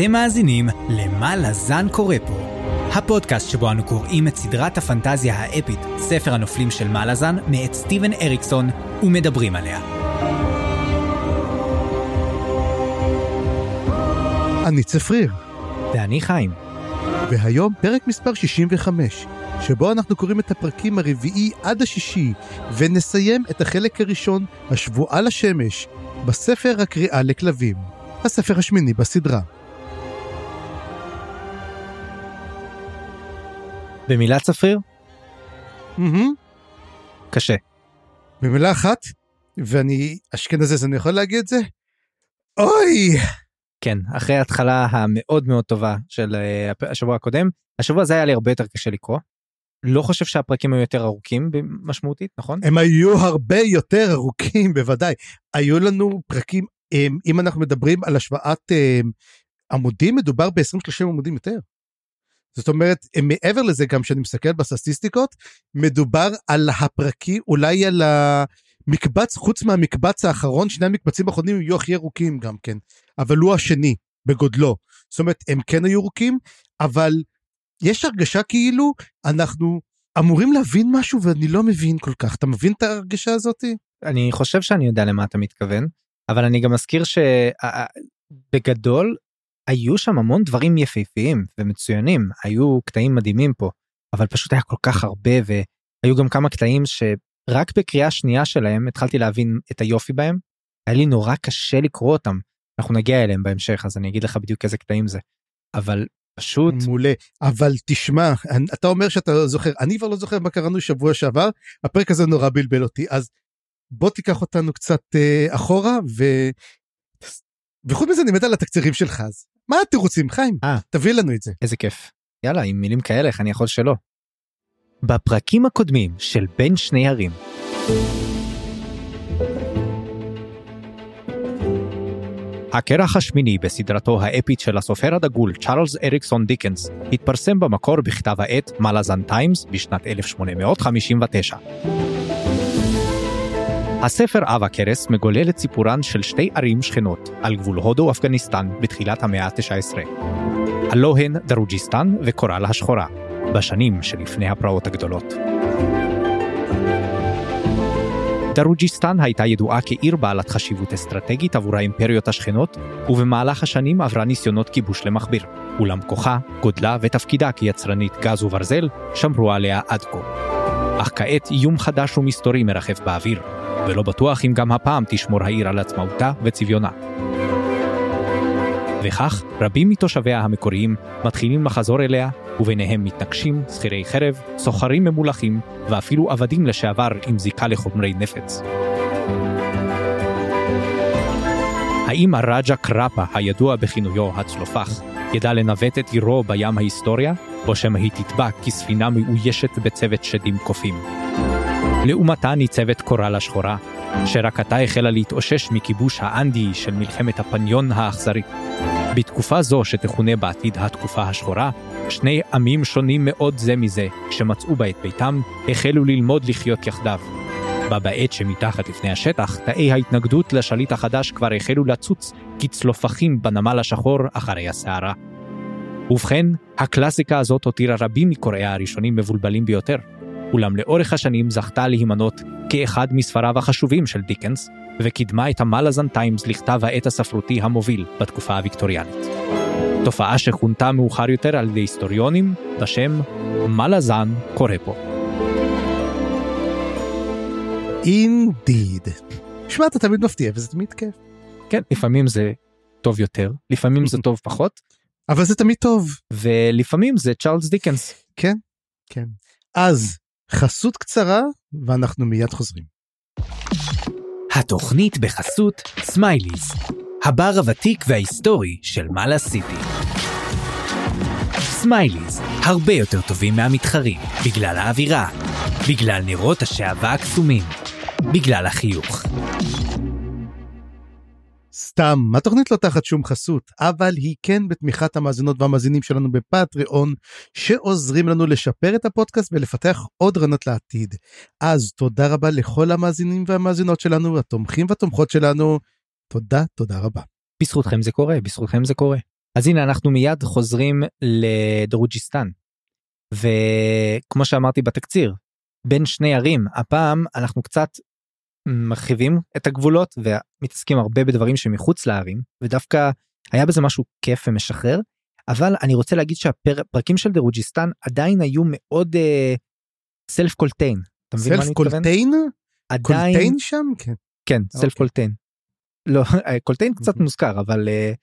אתם מאזינים ל"מה לזן קורא פה", הפודקאסט שבו אנו קוראים את סדרת הפנטזיה האפית, ספר הנופלים של מה לזן, מאת סטיבן אריקסון, ומדברים עליה. אני צפריר, ואני חיים. והיום פרק מספר 65, שבו אנחנו קוראים את הפרקים הרביעי עד השישי, ונסיים את החלק הראשון, השבועה לשמש, בספר הקריאה לכלבים, הספר השמיני בסדרה. במילה צפריר? מהמם, קשה. במילה אחת, ואני אשכנזי אז אני יכול להגיד את זה? אוי! כן, אחרי ההתחלה המאוד מאוד טובה של אה, השבוע הקודם, השבוע הזה היה לי הרבה יותר קשה לקרוא. לא חושב שהפרקים היו יותר ארוכים משמעותית, נכון? הם היו הרבה יותר ארוכים בוודאי. היו לנו פרקים, אמ, אם אנחנו מדברים על השוואת אמ, עמודים, מדובר ב-20-30 עמודים יותר. זאת אומרת, אמ, מעבר לזה, גם כשאני מסתכל בסטטיסטיקות, מדובר על הפרקים, אולי על המקבץ, חוץ מהמקבץ האחרון, שני המקבצים האחרונים יהיו הכי ארוכים גם כן, אבל הוא השני בגודלו. זאת אומרת, הם כן היו ארוכים, אבל יש הרגשה כאילו אנחנו אמורים להבין משהו ואני לא מבין כל כך. אתה מבין את ההרגשה הזאתי? אני חושב שאני יודע למה אתה מתכוון, אבל אני גם מזכיר שבגדול היו שם המון דברים יפהפיים ומצוינים, היו קטעים מדהימים פה, אבל פשוט היה כל כך הרבה והיו גם כמה קטעים שרק בקריאה שנייה שלהם התחלתי להבין את היופי בהם. היה לי נורא קשה לקרוא אותם, אנחנו נגיע אליהם בהמשך אז אני אגיד לך בדיוק איזה קטעים זה. אבל פשוט מעולה. אבל תשמע, אתה אומר שאתה זוכר, אני כבר לא זוכר מה קראנו שבוע שעבר, הפרק הזה נורא בלבל אותי, אז בוא תיקח אותנו קצת אה, אחורה. וחוץ מזה אני מת על התקצירים שלך, אז מה אתם רוצים, חיים? אה. תביא לנו את זה. איזה כיף. יאללה, עם מילים כאלה, איך אני יכול שלא? בפרקים הקודמים של בין שני ערים. הכרך השמיני בסדרתו האפית של הסופר הדגול צ'ארלס אריקסון דיקנס התפרסם במקור בכתב העת מלאזן טיימס בשנת 1859. הספר עב הכרס מגולל את סיפורן של שתי ערים שכנות על גבול הודו-אפגניסטן בתחילת המאה ה-19. הלא הן דרוג'יסטן וקורל השחורה, בשנים שלפני הפרעות הגדולות. דרוג'יסטן הייתה ידועה כעיר בעלת חשיבות אסטרטגית עבור האימפריות השכנות, ובמהלך השנים עברה ניסיונות כיבוש למכביר. אולם כוחה, גודלה ותפקידה כיצרנית גז וברזל שמרו עליה עד כה. אך כעת איום חדש ומסתורי מרחף באוויר, ולא בטוח אם גם הפעם תשמור העיר על עצמאותה וצביונה. וכך, רבים מתושביה המקוריים מתחילים לחזור אליה, וביניהם מתנגשים, שכירי חרב, סוחרים ממולחים, ואפילו עבדים לשעבר עם זיקה לחומרי נפץ. האם הראג'ה קראפה, הידוע בכינויו הצלופח, ידע לנווט את עירו בים ההיסטוריה, או שמא היא תטבע כספינה מאוישת בצוות שדים קופים? לעומתה ניצבת קורל השחורה, שרק עתה החלה להתאושש מכיבוש האנדי של מלחמת הפניון האכזרית. בתקופה זו שתכונה בעתיד התקופה השחורה, שני עמים שונים מאוד זה מזה, שמצאו בה את ביתם, החלו ללמוד לחיות יחדיו. בה בעת שמתחת לפני השטח, תאי ההתנגדות לשליט החדש כבר החלו לצוץ כצלופחים בנמל השחור אחרי הסערה. ובכן, הקלאסיקה הזאת הותירה רבים מקוראיה הראשונים מבולבלים ביותר, אולם לאורך השנים זכתה להימנות כאחד מספריו החשובים של דיקנס, וקידמה את המלאזן טיימס לכתב העת הספרותי המוביל בתקופה הוויקטוריאנית. תופעה שכונתה מאוחר יותר על ידי היסטוריונים בשם מלאזן קורא פה. Indeed. שמע, אתה תמיד מפתיע וזה תמיד כיף. כן, לפעמים זה טוב יותר, לפעמים זה טוב פחות, אבל זה תמיד טוב. ולפעמים זה צ'ארלס דיקנס. כן, כן. אז, חסות קצרה, ואנחנו מיד חוזרים. התוכנית בחסות סמייליז, הבר הוותיק וההיסטורי של מלאז סיטי. סמייליז, הרבה יותר טובים מהמתחרים, בגלל האווירה, בגלל נרות השעווה הקסומים, בגלל החיוך. סתם, התוכנית לא תחת שום חסות, אבל היא כן בתמיכת המאזינות והמאזינים שלנו בפטריאון, שעוזרים לנו לשפר את הפודקאסט ולפתח עוד רעיונות לעתיד. אז תודה רבה לכל המאזינים והמאזינות שלנו, התומכים והתומכות שלנו. תודה, תודה רבה. בזכותכם זה קורה, בזכותכם זה קורה. אז הנה אנחנו מיד חוזרים לדרוג'יסטן. וכמו שאמרתי בתקציר, בין שני ערים, הפעם אנחנו קצת מרחיבים את הגבולות ומתעסקים הרבה בדברים שמחוץ לערים, ודווקא היה בזה משהו כיף ומשחרר, אבל אני רוצה להגיד שהפרקים של דרוג'יסטן עדיין היו מאוד Self קולטיין. Self קולטיין? עדיין... קולטיין שם? כן. כן, self קולטיין. לא, קולטיין קצת מוזכר, אבל אה,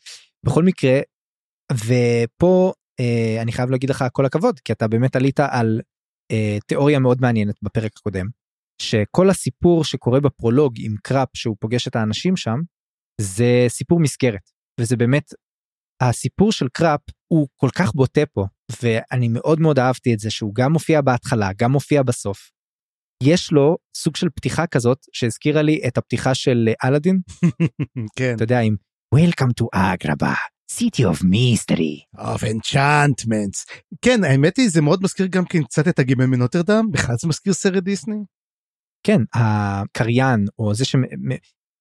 בכל מקרה, ופה אה, אני חייב להגיד לך כל הכבוד, כי אתה באמת עלית על אה, תיאוריה מאוד מעניינת בפרק הקודם, שכל הסיפור שקורה בפרולוג עם קראפ שהוא פוגש את האנשים שם, זה סיפור מסגרת, וזה באמת, הסיפור של קראפ הוא כל כך בוטה פה, ואני מאוד מאוד אהבתי את זה שהוא גם מופיע בהתחלה, גם מופיע בסוף. יש לו סוג של פתיחה כזאת שהזכירה לי את הפתיחה של אלאדין. כן. אתה יודע עם Welcome to Agrabah, City of Mystery. of enchantments. כן, האמת היא זה מאוד מזכיר גם כן קצת את הגימל מנוטרדם, בכלל זה מזכיר סרט דיסני. כן, הקריין או זה ש...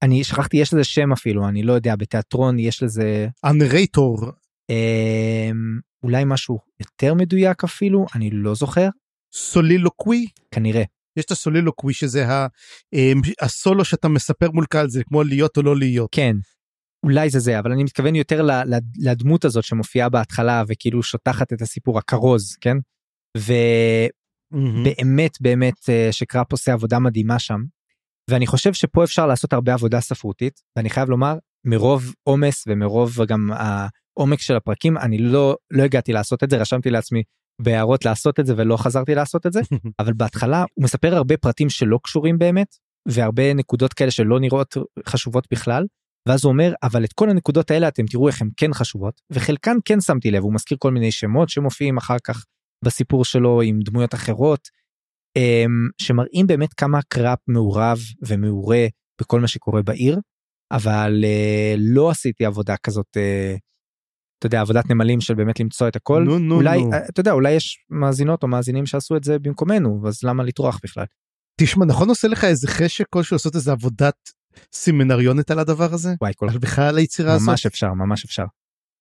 אני שכחתי יש לזה שם אפילו אני לא יודע בתיאטרון יש לזה הנרייטור אמ, אולי משהו יותר מדויק אפילו אני לא זוכר סולילוקווי כנראה יש את הסולילוקווי שזה ה, אמ, הסולו שאתה מספר מול קהל זה כמו להיות או לא להיות. כן. אולי זה זה אבל אני מתכוון יותר לדמות הזאת שמופיעה בהתחלה וכאילו שוטחת את הסיפור הכרוז כן. ובאמת באמת אה, שקראפ עושה עבודה מדהימה שם. ואני חושב שפה אפשר לעשות הרבה עבודה ספרותית ואני חייב לומר מרוב עומס ומרוב גם העומק של הפרקים אני לא לא הגעתי לעשות את זה רשמתי לעצמי בהערות לעשות את זה ולא חזרתי לעשות את זה אבל בהתחלה הוא מספר הרבה פרטים שלא קשורים באמת והרבה נקודות כאלה שלא נראות חשובות בכלל ואז הוא אומר אבל את כל הנקודות האלה אתם תראו איך הן כן חשובות וחלקן כן שמתי לב הוא מזכיר כל מיני שמות שמופיעים אחר כך בסיפור שלו עם דמויות אחרות אמ, שמראים באמת כמה קראפ מעורב ומעורה בכל מה שקורה בעיר אבל אה, לא עשיתי עבודה כזאת אה, אתה יודע עבודת נמלים של באמת למצוא את הכל נו, נו, אולי נו. אתה יודע אולי יש מאזינות או מאזינים שעשו את זה במקומנו אז למה לטרוח בכלל. תשמע נכון עושה לך איזה חשק כלשהו לעשות איזה עבודת סמינריונת על הדבר הזה? וואי כל על בכלל היצירה הזאת? ממש אפשר ממש אפשר.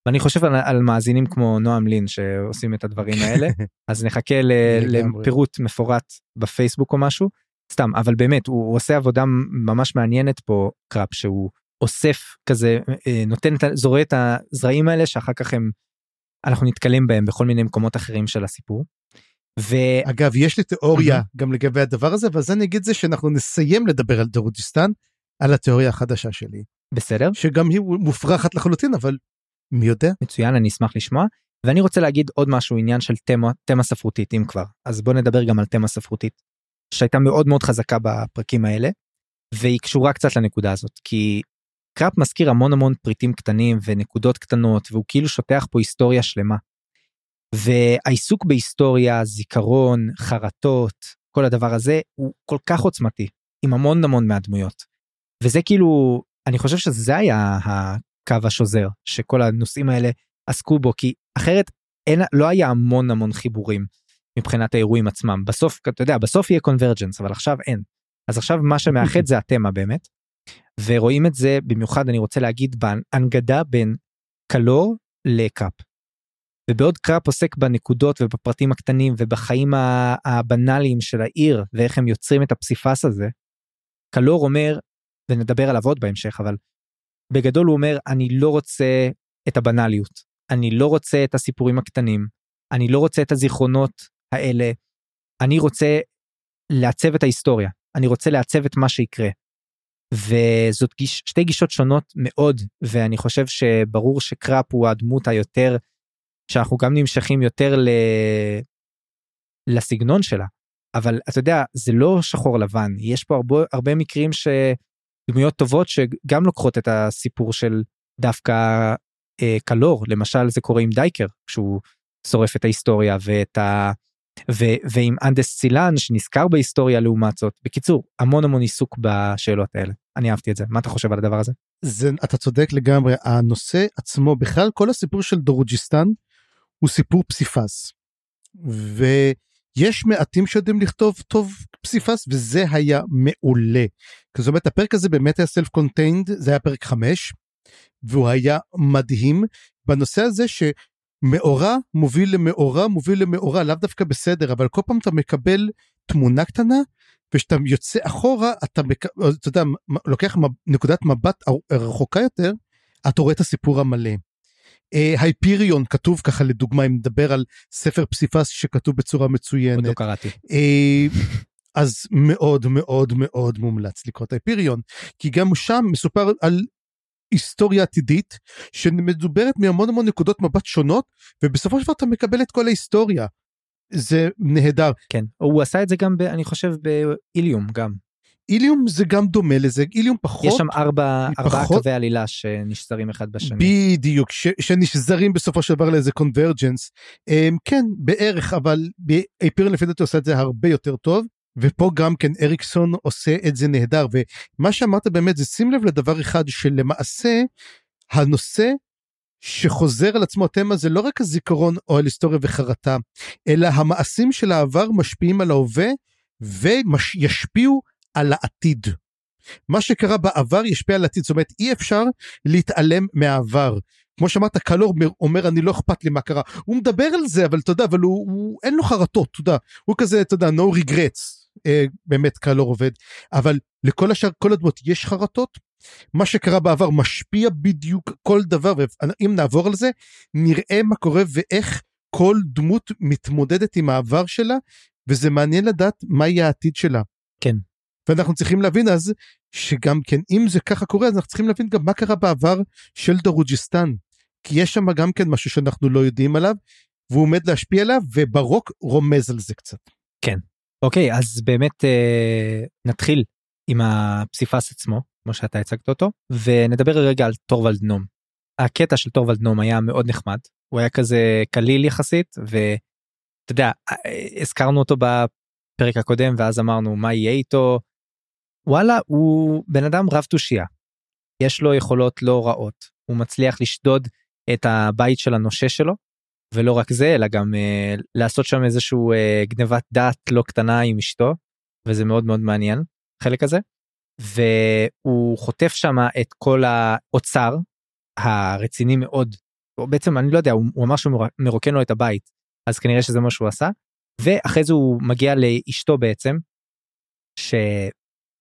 ואני חושב על, על מאזינים כמו נועם לין שעושים את הדברים האלה אז נחכה ל. לפירוט מפורט בפייסבוק או משהו סתם אבל באמת הוא, הוא עושה עבודה ממש מעניינת פה קראפ שהוא אוסף כזה אה, נותן את זורע את הזרעים האלה שאחר כך הם אנחנו נתקלים בהם בכל מיני מקומות אחרים של הסיפור. ו- אגב יש לי תיאוריה גם לגבי הדבר הזה ואז אני אגיד זה שאנחנו נסיים לדבר על דרוג'יסטן על התיאוריה החדשה שלי בסדר שגם היא מופרכת לחלוטין אבל מי יודע מצוין אני אשמח לשמוע ואני רוצה להגיד עוד משהו עניין של תמה תמה ספרותית אם כבר אז בוא נדבר גם על תמה ספרותית שהייתה מאוד מאוד חזקה בפרקים האלה והיא קשורה קצת לנקודה הזאת כי קראפ מזכיר המון המון פריטים קטנים ונקודות קטנות והוא כאילו שוטח פה היסטוריה שלמה. והעיסוק בהיסטוריה זיכרון חרטות כל הדבר הזה הוא כל כך עוצמתי עם המון המון מהדמויות. וזה כאילו אני חושב שזה היה הקו השוזר שכל הנושאים האלה עסקו בו כי אחרת אין לא היה המון המון חיבורים מבחינת האירועים עצמם בסוף אתה יודע בסוף יהיה קונברג'נס אבל עכשיו אין. אז עכשיו מה שמאחד זה התמה באמת. ורואים את זה במיוחד אני רוצה להגיד בהנגדה בין קלור לקאפ. ובעוד קראפ עוסק בנקודות ובפרטים הקטנים ובחיים הבנאליים של העיר ואיך הם יוצרים את הפסיפס הזה. קלור אומר ונדבר עליו עוד בהמשך אבל בגדול הוא אומר אני לא רוצה את הבנאליות. אני לא רוצה את הסיפורים הקטנים. אני לא רוצה את הזיכרונות האלה. אני רוצה לעצב את ההיסטוריה. אני רוצה לעצב את מה שיקרה. וזאת גיש, שתי גישות שונות מאוד ואני חושב שברור שקראפ הוא הדמות היותר שאנחנו גם נמשכים יותר ל... לסגנון שלה. אבל אתה יודע זה לא שחור לבן. יש פה הרבה הרבה מקרים שדמויות טובות שגם לוקחות את הסיפור של דווקא אה, קלור. למשל זה קורה עם דייקר כשהוא שורף את ההיסטוריה ואת ה... ו, ועם אנדסט סילאן שנזכר בהיסטוריה לעומת זאת. בקיצור המון המון עיסוק בשאלות האלה. אני אהבתי את זה. מה אתה חושב על הדבר הזה? זה אתה צודק לגמרי. הנושא עצמו בכלל כל הסיפור של דרוג'יסטן הוא סיפור פסיפס. ויש מעטים שיודעים לכתוב טוב פסיפס וזה היה מעולה. זאת אומרת הפרק הזה באמת היה self contained זה היה פרק 5 והוא היה מדהים בנושא הזה שמאורע מוביל למאורע מוביל למאורע לאו דווקא בסדר אבל כל פעם אתה מקבל תמונה קטנה וכשאתה יוצא אחורה אתה, מק... אתה יודע, לוקח נקודת מבט רחוקה יותר אתה רואה את הסיפור המלא. הייפיריון uh, כתוב ככה לדוגמה אם נדבר על ספר פסיפס שכתוב בצורה מצוינת. עוד לא קראתי. Uh, אז מאוד מאוד מאוד מומלץ לקרוא את הייפיריון כי גם שם מסופר על היסטוריה עתידית שמדוברת מהמון המון נקודות מבט שונות ובסופו של דבר אתה מקבל את כל ההיסטוריה. זה נהדר. כן הוא עשה את זה גם ב, אני חושב באיליום גם. איליום זה גם דומה לזה איליום פחות יש שם ארבע ארבעה קווי עלילה שנשזרים אחד בשני. בדיוק ש, שנשזרים בסופו של דבר לאיזה קונברג'נס um, כן בערך אבל אייפירן לפי דעתי עושה את זה הרבה יותר טוב ופה גם כן אריקסון עושה את זה נהדר. ומה שאמרת באמת זה שים לב לדבר אחד שלמעשה הנושא שחוזר על עצמו התמה זה לא רק הזיכרון או על היסטוריה וחרטה אלא המעשים של העבר משפיעים על ההווה וישפיעו על העתיד. מה שקרה בעבר ישפיע על העתיד זאת אומרת אי אפשר להתעלם מהעבר. כמו שאמרת קלור אומר אני לא אכפת לי מה קרה הוא מדבר על זה אבל אתה יודע אבל הוא, הוא אין לו חרטות אתה יודע הוא כזה אתה יודע no regrets אה, באמת קל לא עובד אבל לכל השאר כל הדמות יש חרטות מה שקרה בעבר משפיע בדיוק כל דבר ואם נעבור על זה נראה מה קורה ואיך כל דמות מתמודדת עם העבר שלה וזה מעניין לדעת מה יהיה העתיד שלה. כן. ואנחנו צריכים להבין אז שגם כן אם זה ככה קורה אז אנחנו צריכים להבין גם מה קרה בעבר של דרוג'יסטן כי יש שם גם כן משהו שאנחנו לא יודעים עליו והוא עומד להשפיע עליו וברוק רומז על זה קצת. כן אוקיי אז באמת אה, נתחיל עם הפסיפס עצמו כמו שאתה הצגת אותו ונדבר רגע על טורוולד נום. הקטע של טורוולד נום היה מאוד נחמד הוא היה כזה קליל יחסית ואתה יודע אה, הזכרנו אותו בפרק הקודם ואז אמרנו מה יהיה איתו. וואלה הוא בן אדם רב תושייה. יש לו יכולות לא רעות הוא מצליח לשדוד את הבית של הנושה שלו ולא רק זה אלא גם uh, לעשות שם איזשהו uh, גנבת דעת לא קטנה עם אשתו וזה מאוד מאוד מעניין חלק הזה. והוא חוטף שם את כל האוצר הרציני מאוד או בעצם אני לא יודע הוא, הוא אמר שהוא מרוקן לו את הבית אז כנראה שזה מה שהוא עשה ואחרי זה הוא מגיע לאשתו בעצם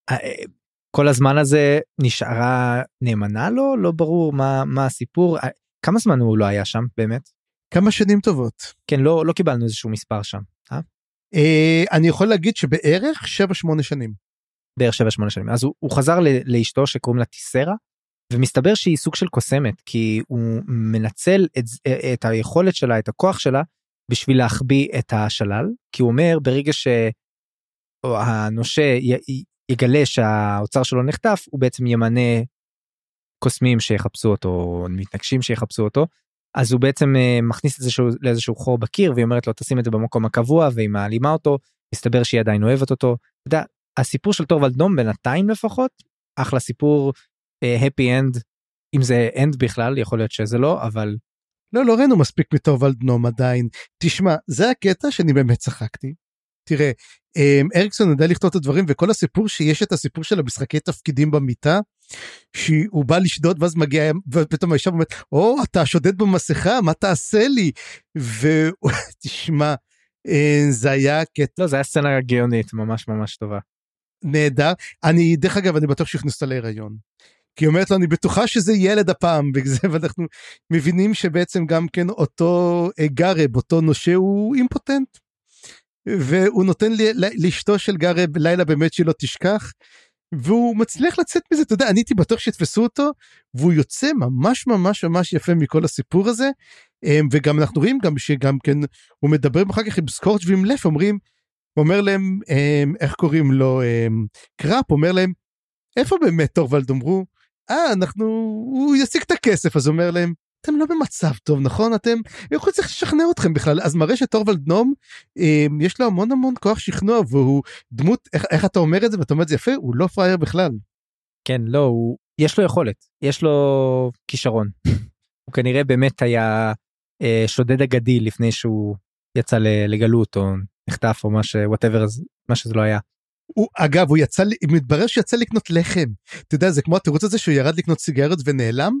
שכל הזמן הזה נשארה נאמנה לו לא ברור מה מה הסיפור כמה זמן הוא לא היה שם באמת. כמה שנים טובות. כן, לא, לא קיבלנו איזשהו מספר שם. אה? אה, אני יכול להגיד שבערך 7-8 שנים. בערך 7-8 שנים. אז הוא, הוא חזר ל, לאשתו שקוראים לה טיסרה, ומסתבר שהיא סוג של קוסמת, כי הוא מנצל את, את היכולת שלה, את הכוח שלה, בשביל להחביא את השלל, כי הוא אומר ברגע שהנושה יגלה שהאוצר שלו נחטף, הוא בעצם ימנה קוסמים שיחפשו אותו, מתנגשים שיחפשו אותו, אז הוא בעצם uh, מכניס את זה לאיזשהו חור בקיר והיא אומרת לו תשים את זה במקום הקבוע והיא מעלימה אותו מסתבר שהיא עדיין אוהבת אותו. יודע, הסיפור של טורוולד נום בינתיים לפחות אחלה סיפור happy uh, end אם זה end בכלל יכול להיות שזה לא אבל. לא לא ראינו מספיק מטורוולד נום עדיין תשמע זה הקטע שאני באמת צחקתי. תראה אמ, אריקסון יודע לכתוב את הדברים וכל הסיפור שיש את הסיפור של המשחקי תפקידים במיטה שהוא בא לשדוד ואז מגיע ופתאום האישה אומרת או אתה שודד במסכה מה תעשה לי ותשמע אה, זה היה קטע לא זה היה סצנה גאונית ממש ממש טובה. נהדר אני דרך אגב אני בטוח שהכניסת להיריון. כי היא אומרת לו אני בטוחה שזה ילד הפעם בגלל זה ואנחנו מבינים שבעצם גם כן אותו אה, גרב אותו נושה הוא אימפוטנט. והוא נותן לי, לאשתו של גרב לילה באמת שלא תשכח והוא מצליח לצאת מזה. אתה יודע אני הייתי בטוח שיתפסו אותו והוא יוצא ממש ממש ממש יפה מכל הסיפור הזה. אמ, וגם אנחנו רואים גם שגם כן הוא מדבר אחר כך עם סקורץ' ועם לף אומרים הוא אומר להם אמ, איך קוראים לו אמ, קראפ אומר להם איפה באמת טורוולד אמרו אה אנחנו הוא ישיג את הכסף. אז הוא אומר להם אתם לא במצב טוב נכון? אתם יכול צריך לשכנע אתכם בכלל. אז מראה שטורוולד נום אה, יש לו המון המון כוח שכנוע והוא דמות איך, איך אתה אומר את זה? ואתה אומר את זה יפה הוא לא פראייר בכלל. כן לא הוא יש לו יכולת יש לו כישרון. הוא כנראה באמת היה אה, שודד אגדי לפני שהוא יצא לגלות או נחטף או מה שוואטאבר מה שזה לא היה. הוא אגב הוא יצא מתברר שיצא לקנות לחם. אתה יודע זה כמו התירוץ הזה שהוא ירד לקנות סיגריות ונעלם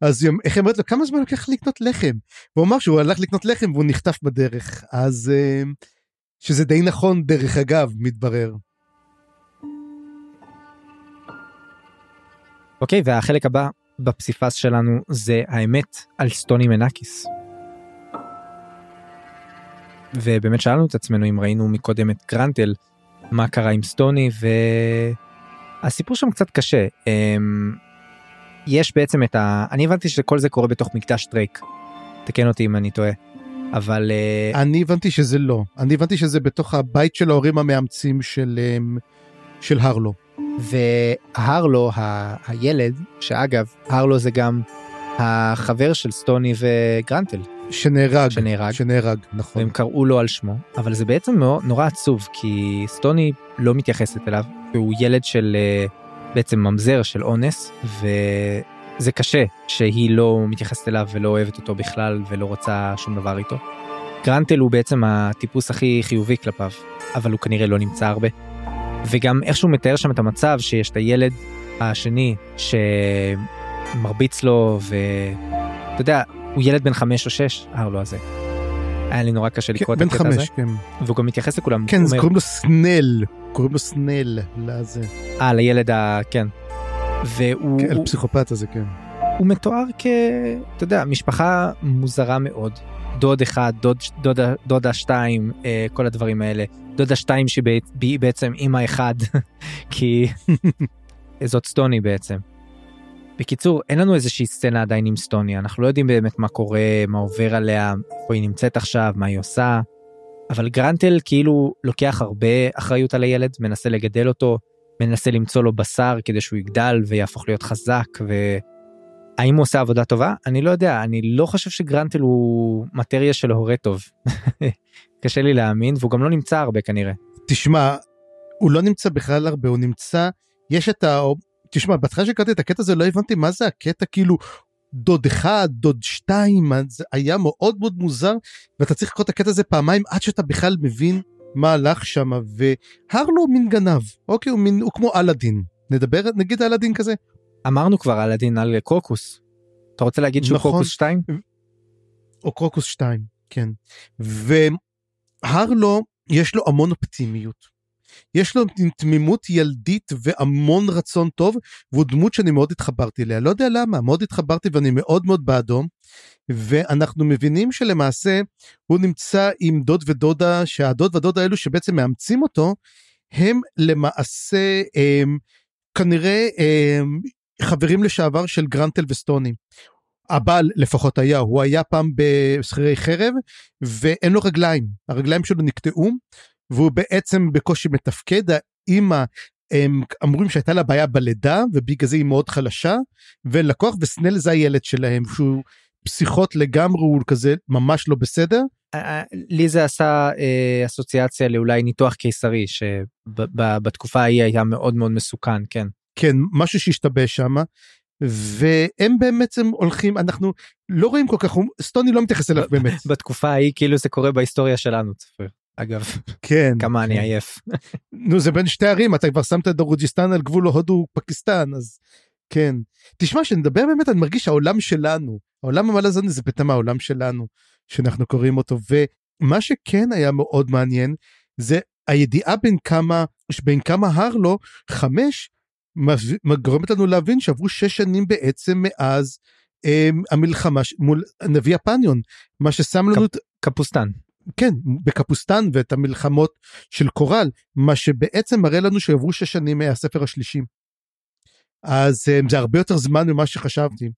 אז היא- איך אומרת לו כמה זמן לוקח לקנות לחם והוא אמר שהוא הלך לקנות לחם והוא נחטף בדרך אז אה, שזה די נכון דרך אגב מתברר. אוקיי, והחלק הבא בפסיפס שלנו זה האמת על סטוני מנקיס. ובאמת שאלנו את עצמנו אם ראינו מקודם את גרנטל, מה קרה עם סטוני, והסיפור שם קצת קשה. יש בעצם את ה... אני הבנתי שכל זה קורה בתוך מקדש דרייק. תקן אותי אם אני טועה. אבל אה, אני הבנתי שזה לא אני הבנתי שזה בתוך הבית של ההורים המאמצים של אה, של הרלו. והרלו ה- הילד שאגב הרלו זה גם החבר של סטוני וגרנטל שנהרג שנהרג שנהרג נכון והם קראו לו על שמו אבל זה בעצם נורא עצוב כי סטוני לא מתייחסת אליו והוא ילד של אה, בעצם ממזר של אונס וזה קשה שהיא לא מתייחסת אליו ולא אוהבת אותו בכלל ולא רוצה שום דבר איתו. גרנטל הוא בעצם הטיפוס הכי חיובי כלפיו אבל הוא כנראה לא נמצא הרבה. וגם איכשהו מתאר שם את המצב שיש את הילד השני שמרביץ לו ואתה יודע הוא ילד בן חמש או שש הרלו הזה. היה לי נורא קשה לקרוא את בן הקטע הזה חמש כן והוא גם מתייחס לכולם. כן אומר, קוראים לו סנל קוראים לו סנל לזה אה לילד ה... כן. והוא כן, הוא, הפסיכופת הזה כן. הוא מתואר כ... אתה יודע משפחה מוזרה מאוד. דוד אחד דוד דודה דודה שתיים אה, כל הדברים האלה דודה שתיים שהיא בעצם אימא אחד כי זאת סטוני בעצם. בקיצור אין לנו איזושהי סצנה עדיין עם סטוני אנחנו לא יודעים באמת מה קורה מה עובר עליה איפה היא נמצאת עכשיו מה היא עושה. אבל גרנטל כאילו לוקח הרבה אחריות על הילד מנסה לגדל אותו מנסה למצוא לו בשר כדי שהוא יגדל ויהפוך להיות חזק והאם הוא עושה עבודה טובה אני לא יודע אני לא חושב שגרנטל הוא מטריה של הורה טוב. קשה לי להאמין והוא גם לא נמצא הרבה כנראה. תשמע, הוא לא נמצא בכלל הרבה, הוא נמצא, יש את ה... תשמע, בהתחלה שקראתי את הקטע הזה לא הבנתי מה זה הקטע, כאילו דוד אחד, דוד שתיים, זה היה מאוד מאוד מוזר, ואתה צריך לקרוא את הקטע הזה פעמיים עד שאתה בכלל מבין מה הלך שם, והרלו הוא מין גנב, אוקיי, הוא, מין, הוא כמו אלאדין. נדבר, נגיד אלאדין כזה? אמרנו כבר על הדין על קרוקוס. אתה רוצה להגיד שהוא נכון. קרוקוס 2? או קרוקוס 2, כן. והרלו, יש לו המון אופטימיות. יש לו תמימות ילדית והמון רצון טוב, והוא דמות שאני מאוד התחברתי אליה. לא יודע למה, מאוד התחברתי ואני מאוד מאוד בעדו. ואנחנו מבינים שלמעשה הוא נמצא עם דוד ודודה, שהדוד והדודה האלו שבעצם מאמצים אותו, הם למעשה הם, כנראה הם, חברים לשעבר של גרנטל וסטוני. הבעל לפחות היה, הוא היה פעם בשכירי חרב ואין לו רגליים, הרגליים שלו נקטעו והוא בעצם בקושי מתפקד, האימא הם אמורים שהייתה לה בעיה בלידה ובגלל זה היא מאוד חלשה ולקוח וסנל זה הילד שלהם שהוא פסיכות לגמרי הוא כזה ממש לא בסדר. אה, לי זה עשה אה, אסוציאציה לאולי ניתוח קיסרי שבתקופה ההיא היה מאוד מאוד מסוכן כן. כן משהו שהשתבש שם והם בעצם הולכים אנחנו לא רואים כל כך סטוני לא מתייחס אליו באמת בתקופה ההיא כאילו זה קורה בהיסטוריה שלנו צפיר. אגב כן כמה אני כן. עייף. נו זה בין שתי ערים אתה כבר שמת את דרוג'יסטן על גבול הודו פקיסטן אז כן תשמע שנדבר באמת אני מרגיש העולם שלנו העולם המלאזני זה בעצם העולם שלנו שאנחנו קוראים אותו ומה שכן היה מאוד מעניין זה הידיעה בין כמה בין כמה הרלו חמש גורמת לנו להבין שעברו שש שנים בעצם מאז הם, המלחמה ש- מול נביא הפניון מה ששם לנו את קפוסטן. כן, בקפוסטן ואת המלחמות של קורל, מה שבעצם מראה לנו שעברו שש שנים מהספר השלישי. אז אה, זה הרבה יותר זמן ממה שחשבתי.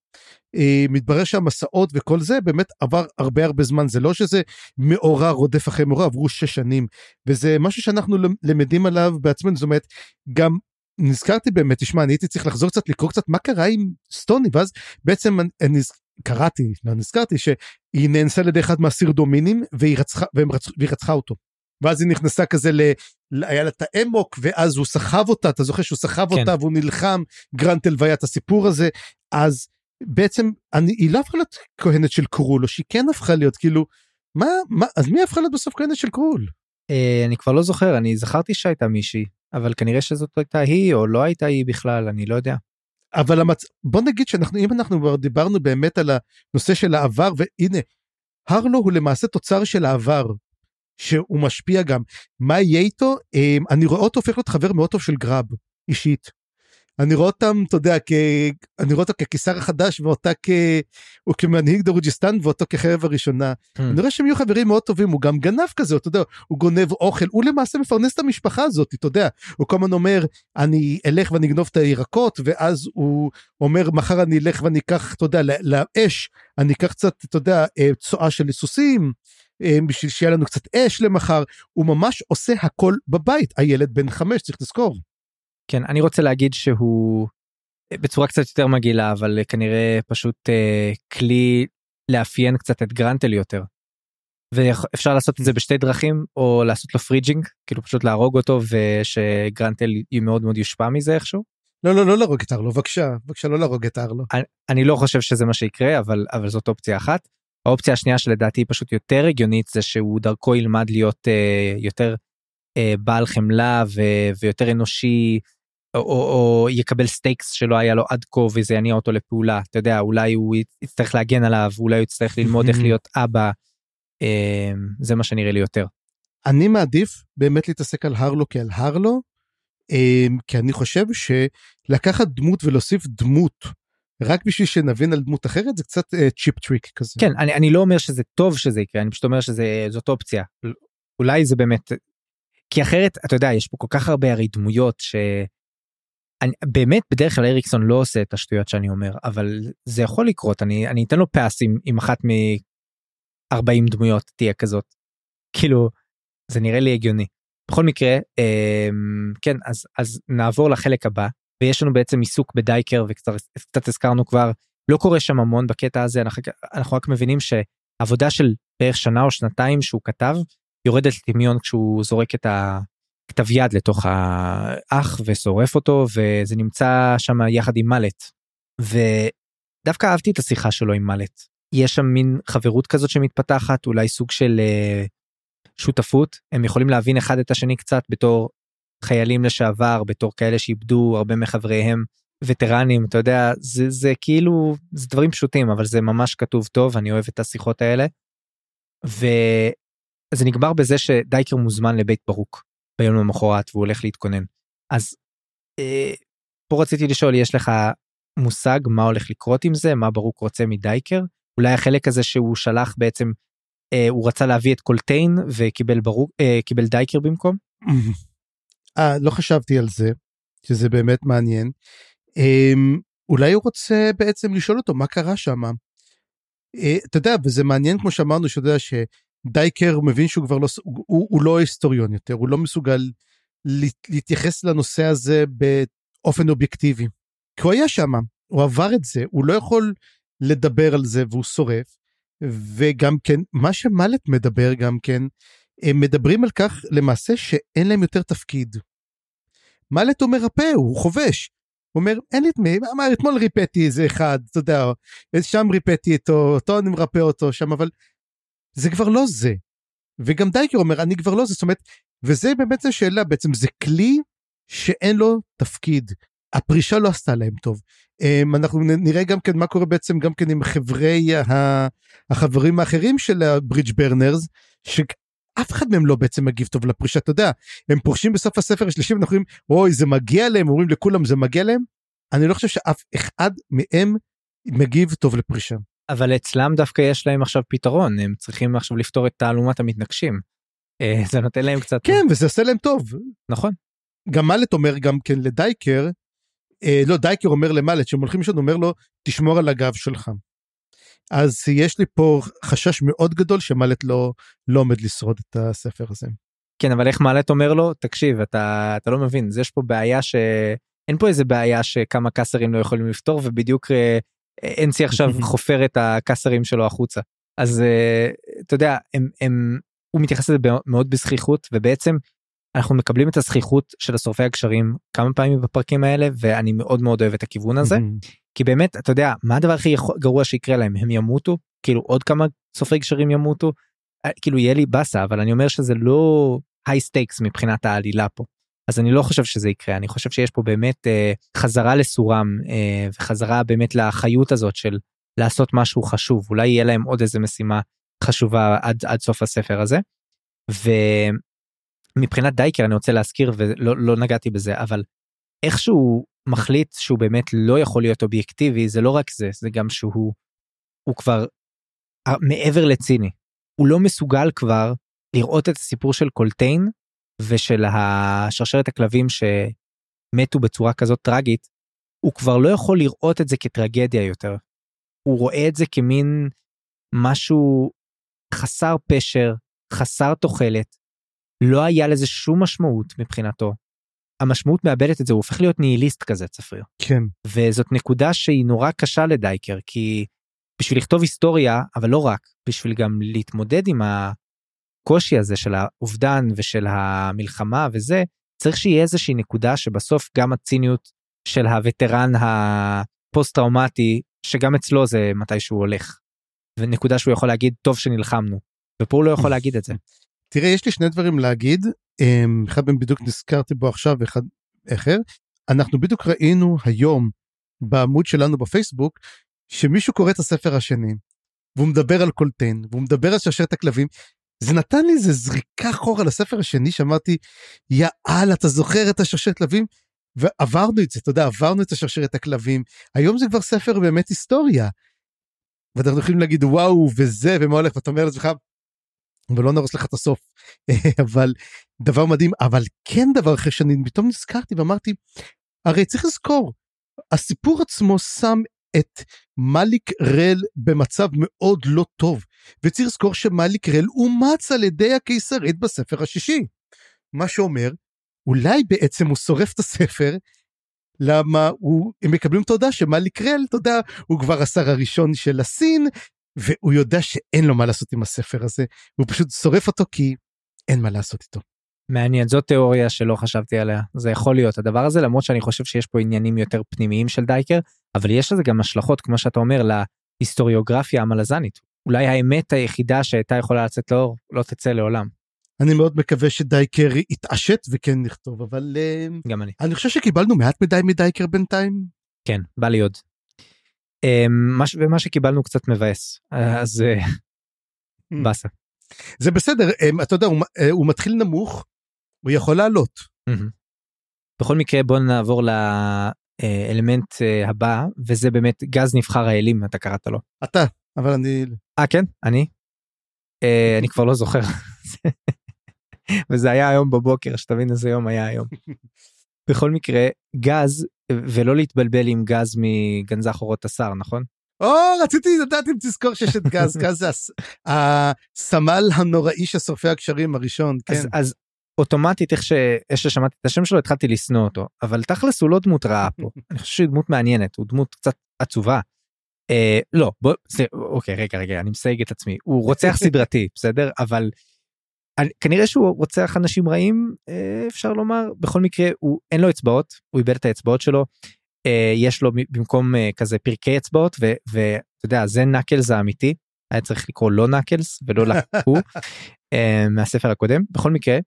אה, מתברר שהמסעות וכל זה באמת עבר הרבה הרבה זמן, זה לא שזה מאורע רודף אחרי מאורע, עברו שש שנים. וזה משהו שאנחנו למדים עליו בעצמנו, זאת אומרת, גם נזכרתי באמת, תשמע, אני הייתי צריך לחזור קצת, לקרוא קצת מה קרה עם סטוני, ואז בעצם אני, אני קראתי, לא נזכרתי, שהיא נאנסה על ידי אחד מהסרדומינים והיא רצחה, רצ, והיא רצחה אותו. ואז היא נכנסה כזה ל... היה לה את האמוק ואז הוא סחב אותה אתה זוכר שהוא סחב כן. אותה והוא נלחם גרנטל והיה את הסיפור הזה אז בעצם אני, היא לא הפכה להיות כהנת של קרול או שהיא כן הפכה להיות כאילו מה מה אז מי הפכה להיות בסוף כהנת של קרול? אה, אני כבר לא זוכר אני זכרתי שהייתה מישהי אבל כנראה שזאת הייתה היא או לא הייתה היא בכלל אני לא יודע. אבל המצ... בוא נגיד שאנחנו אם אנחנו כבר דיברנו באמת על הנושא של העבר והנה הרלו הוא למעשה תוצר של העבר שהוא משפיע גם מה יהיה איתו אמ, אני רואה אותו הופך להיות חבר מאוד טוב של גראב אישית. אני רואה אותם אתה יודע כ... אני רואה אותו כקיסר החדש ואותה כ... הוא כמנהיג דרוג'יסטן ואותו כחרב הראשונה. Hmm. אני רואה שהם יהיו חברים מאוד טובים הוא גם גנב כזה אתה יודע הוא גונב אוכל הוא למעשה מפרנס את המשפחה הזאת אתה יודע הוא כל הזמן אומר אני אלך ואני אגנוב את הירקות ואז הוא אומר מחר אני אלך ואני אקח אתה יודע לאש אני אקח קצת אתה יודע אה, צואה של סוסים. אה, בשביל שיהיה לנו קצת אש למחר הוא ממש עושה הכל בבית הילד בן חמש צריך לזכור. כן אני רוצה להגיד שהוא בצורה קצת יותר מגעילה אבל כנראה פשוט אה, כלי לאפיין קצת את גרנטל יותר. ואפשר לעשות את זה בשתי דרכים או לעשות לו fridging כאילו פשוט להרוג אותו ושגרנטל מאוד מאוד יושפע מזה איכשהו. לא לא לא להרוג את ארלו בבקשה בבקשה לא להרוג את ארלו. אני, אני לא חושב שזה מה שיקרה אבל אבל זאת אופציה אחת. האופציה השנייה שלדעתי פשוט יותר הגיונית זה שהוא דרכו ילמד להיות אה, יותר אה, בעל חמלה ו, ויותר אנושי או, או, או יקבל stakes שלא היה לו עד כה וזה יניע אותו לפעולה אתה יודע אולי הוא יצטרך להגן עליו אולי הוא יצטרך ללמוד איך להיות אבא אה, זה מה שנראה לי יותר. אני מעדיף באמת להתעסק על הרלו כעל הרלו אה, כי אני חושב שלקחת דמות ולהוסיף דמות רק בשביל שנבין על דמות אחרת זה קצת cheap uh, trick כזה. כן אני, אני לא אומר שזה טוב שזה יקרה אני פשוט אומר שזה זאת אופציה אולי זה באמת כי אחרת אתה יודע יש פה כל כך הרבה הרי דמויות ש... אני, באמת בדרך כלל אריקסון לא עושה את השטויות שאני אומר אבל זה יכול לקרות אני אני אתן לו pass עם, עם אחת מ-40 דמויות תהיה כזאת כאילו זה נראה לי הגיוני. בכל מקרה אה, כן אז אז נעבור לחלק הבא ויש לנו בעצם עיסוק בדייקר וקצת הזכרנו כבר לא קורה שם המון בקטע הזה אנחנו, אנחנו רק מבינים שעבודה של בערך שנה או שנתיים שהוא כתב יורדת לטמיון כשהוא זורק את הכתב יד לתוך האח ושורף אותו וזה נמצא שם יחד עם מלט. ודווקא אהבתי את השיחה שלו עם מלט. יש שם מין חברות כזאת שמתפתחת אולי סוג של uh, שותפות הם יכולים להבין אחד את השני קצת בתור חיילים לשעבר בתור כאלה שאיבדו הרבה מחבריהם וטרנים אתה יודע זה זה כאילו זה דברים פשוטים אבל זה ממש כתוב טוב אני אוהב את השיחות האלה. וזה נגמר בזה שדייקר מוזמן לבית ברוק ביום למחרת והוא הולך להתכונן אז אה, פה רציתי לשאול יש לך מושג מה הולך לקרות עם זה מה ברוק רוצה מדייקר אולי החלק הזה שהוא שלח בעצם אה, הוא רצה להביא את קולטיין וקיבל ברוק אה, קיבל דייקר במקום. אה, לא חשבתי על זה, שזה באמת מעניין. אה, אולי הוא רוצה בעצם לשאול אותו מה קרה שם. אה, אתה יודע, וזה מעניין כמו שאמרנו, שאתה יודע שדייקר מבין שהוא כבר לא, הוא, הוא לא היסטוריון יותר, הוא לא מסוגל להתייחס לנושא הזה באופן אובייקטיבי. כי הוא היה שם, הוא עבר את זה, הוא לא יכול לדבר על זה והוא שורף. וגם כן, מה שמלט מדבר גם כן, הם מדברים על כך למעשה שאין להם יותר תפקיד. מלט הוא מרפא, הוא חובש. הוא אומר, אין לי את מי, אמר, אתמול ריפאתי איזה אחד, אתה יודע, שם ריפאתי אותו, אותו אני מרפא אותו שם, אבל זה כבר לא זה. וגם דייקר אומר, אני כבר לא זה, זאת אומרת, וזה באמת השאלה, בעצם זה כלי שאין לו תפקיד. הפרישה לא עשתה להם טוב. אמ, אנחנו נראה גם כן מה קורה בעצם גם כן עם חברי החברים האחרים של הברידג' ברנרס, אף אחד מהם לא בעצם מגיב טוב לפרישה, אתה יודע, הם פורשים בסוף הספר השלישי ואנחנו אומרים, אוי, זה מגיע להם, אומרים לכולם זה מגיע להם. אני לא חושב שאף אחד מהם מגיב טוב לפרישה. אבל אצלם דווקא יש להם עכשיו פתרון, הם צריכים עכשיו לפתור את תעלומת המתנגשים. אה, זה נותן להם קצת... כן, וזה עושה להם טוב. נכון. גם מלט אומר גם כן לדייקר, אה, לא, דייקר אומר למלט, שהם הולכים לשם, אומר לו, תשמור על הגב שלך. אז יש לי פה חשש מאוד גדול שמלט לא, לא עומד לשרוד את הספר הזה. כן, אבל איך מלט אומר לו, תקשיב, אתה, אתה לא מבין, אז יש פה בעיה ש... אין פה איזה בעיה שכמה קאסרים לא יכולים לפתור, ובדיוק אה, אנסי עכשיו חופר את הקאסרים שלו החוצה. אז אה, אתה יודע, הם, הם, הוא מתייחס לזה מאוד בזחיחות, ובעצם אנחנו מקבלים את הזחיחות של השורפי הגשרים כמה פעמים בפרקים האלה, ואני מאוד מאוד אוהב את הכיוון הזה. כי באמת אתה יודע מה הדבר הכי גרוע שיקרה להם? הם ימותו? כאילו עוד כמה שורפי גשרים ימותו? כאילו יהיה לי באסה אבל אני אומר שזה לא high stakes מבחינת העלילה פה אז אני לא חושב שזה יקרה, אני חושב שיש פה באמת אה, חזרה לסורם אה, וחזרה באמת לחיות הזאת של לעשות משהו חשוב, אולי יהיה להם עוד איזה משימה חשובה עד, עד סוף הספר הזה. ומבחינת דייקר אני רוצה להזכיר ולא לא נגעתי בזה, אבל איכשהו מחליט שהוא באמת לא יכול להיות אובייקטיבי, זה לא רק זה, זה גם שהוא הוא כבר מעבר לציני. הוא לא מסוגל כבר לראות את הסיפור של קולטיין ושל השרשרת הכלבים שמתו בצורה כזאת טרגית, הוא כבר לא יכול לראות את זה כטרגדיה יותר. הוא רואה את זה כמין משהו חסר פשר, חסר תוחלת, לא היה לזה שום משמעות מבחינתו. המשמעות מאבדת את זה, הוא הופך להיות ניהיליסט כזה, צפריר. כן. וזאת נקודה שהיא נורא קשה לדייקר, כי בשביל לכתוב היסטוריה, אבל לא רק, בשביל גם להתמודד עם הקושי הזה של האובדן ושל המלחמה וזה, צריך שיהיה איזושהי נקודה שבסוף גם הציניות של הווטרן הפוסט טראומטי, שגם אצלו זה מתי שהוא הולך. ונקודה שהוא יכול להגיד, טוב שנלחמנו. ופה הוא לא יכול להגיד את זה. תראה, יש לי שני דברים להגיד, אמ, אחד מהם בדיוק נזכרתי בו עכשיו ואחד אחר. אנחנו בדיוק ראינו היום בעמוד שלנו בפייסבוק, שמישהו קורא את הספר השני, והוא מדבר על קולטיין, והוא מדבר על שרשרת הכלבים, זה נתן לי איזה זריקה אחורה לספר השני שאמרתי, יאללה, אתה זוכר את השרשרת כלבים? ועברנו את זה, אתה יודע, עברנו את השרשרת הכלבים, היום זה כבר ספר באמת היסטוריה. ואנחנו יכולים להגיד וואו וזה ומה הולך ואתה אומר לעצמך ולא נהרוס לך את הסוף אבל דבר מדהים אבל כן דבר אחר שאני פתאום נזכרתי ואמרתי הרי צריך לזכור הסיפור עצמו שם את מאליק רל במצב מאוד לא טוב וצריך לזכור שמאליק רל אומץ על ידי הקיסרית בספר השישי. מה שאומר אולי בעצם הוא שורף את הספר למה הוא, הם מקבלים תודה שמאליק רל, יודע, הוא כבר השר הראשון של הסין, והוא יודע שאין לו מה לעשות עם הספר הזה, הוא פשוט שורף אותו כי אין מה לעשות איתו. מעניין, זאת תיאוריה שלא חשבתי עליה, זה יכול להיות הדבר הזה, למרות שאני חושב שיש פה עניינים יותר פנימיים של דייקר, אבל יש לזה גם השלכות, כמו שאתה אומר, להיסטוריוגרפיה המלזנית. אולי האמת היחידה שהייתה יכולה לצאת לאור, לא תצא לעולם. אני מאוד מקווה שדייקר יתעשת וכן נכתוב, אבל... אה, גם אני. אני חושב שקיבלנו מעט מדי מדייקר בינתיים. כן, בא לי עוד. אמ, ומה שקיבלנו קצת מבאס, אז אה. באסה. זה בסדר, אמ, אתה יודע, הוא, אה, הוא מתחיל נמוך, הוא יכול לעלות. בכל מקרה בוא נעבור לאלמנט הבא, וזה באמת גז נבחר האלים, אתה קראת לו. אתה, אבל אני... אה כן, אני? אני כבר לא זוכר. וזה היה היום בבוקר שתבין איזה יום היה היום. בכל מקרה גז ולא להתבלבל עם גז מגנזך אורות השר נכון? או רציתי לדעת אם תזכור שיש את גז גז זה הסמל הנוראי של שורפי הקשרים הראשון כן. אז, אז אוטומטית איך, ש... איך ששמעתי את השם שלו התחלתי לשנוא אותו. אבל תכלס הוא לא דמות רעה פה. אני חושב שהוא דמות מעניינת הוא דמות קצת עצובה. אה, לא בוא זה, אוקיי רגע רגע אני מסייג את עצמי. הוא רוצח סדרתי בסדר? אבל כנראה שהוא רוצח אנשים רעים אה, אפשר לומר. בכל מקרה הוא אין לו אצבעות הוא איבד את האצבעות שלו. אה, יש לו במקום אה, כזה פרקי אצבעות ואתה יודע זה נקלס האמיתי. היה צריך לקרוא לא נקלס ולא לקו מהספר הקודם. בכל מקרה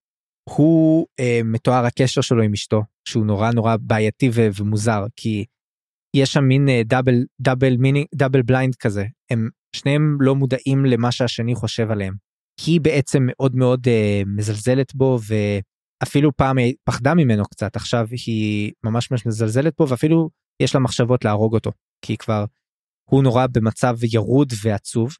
הוא מתואר הקשר שלו עם אשתו שהוא נורא נורא בעייתי ומוזר כי יש שם מין double double meaning double blind כזה הם שניהם לא מודעים למה שהשני חושב עליהם. היא בעצם מאוד מאוד uh, מזלזלת בו ואפילו פעם היא פחדה ממנו קצת עכשיו היא ממש ממש מזלזלת בו ואפילו יש לה מחשבות להרוג אותו כי כבר הוא נורא במצב ירוד ועצוב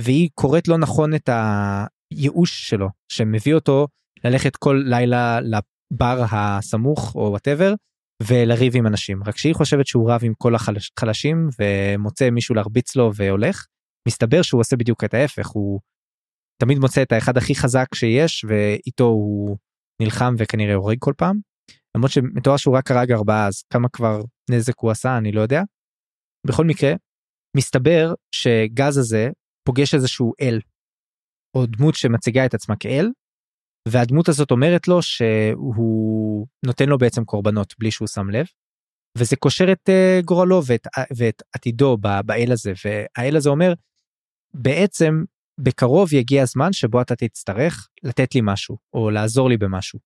והיא קוראת לא נכון את הייאוש שלו שמביא אותו ללכת כל לילה לבר הסמוך או whatever ולריב עם אנשים רק שהיא חושבת שהוא רב עם כל החלשים ומוצא מישהו להרביץ לו והולך מסתבר שהוא עושה בדיוק את ההפך הוא תמיד מוצא את האחד הכי חזק שיש ואיתו הוא נלחם וכנראה הורג כל פעם. למרות שמתואר שהוא רק הרג ארבעה אז כמה כבר נזק הוא עשה אני לא יודע. בכל מקרה מסתבר שגז הזה פוגש איזשהו אל או דמות שמציגה את עצמה כאל והדמות הזאת אומרת לו שהוא נותן לו בעצם קורבנות בלי שהוא שם לב. וזה קושר את uh, גורלו ואת, ואת עתידו באל הזה והאל הזה אומר בעצם בקרוב יגיע הזמן שבו אתה תצטרך לתת לי משהו או לעזור לי במשהו.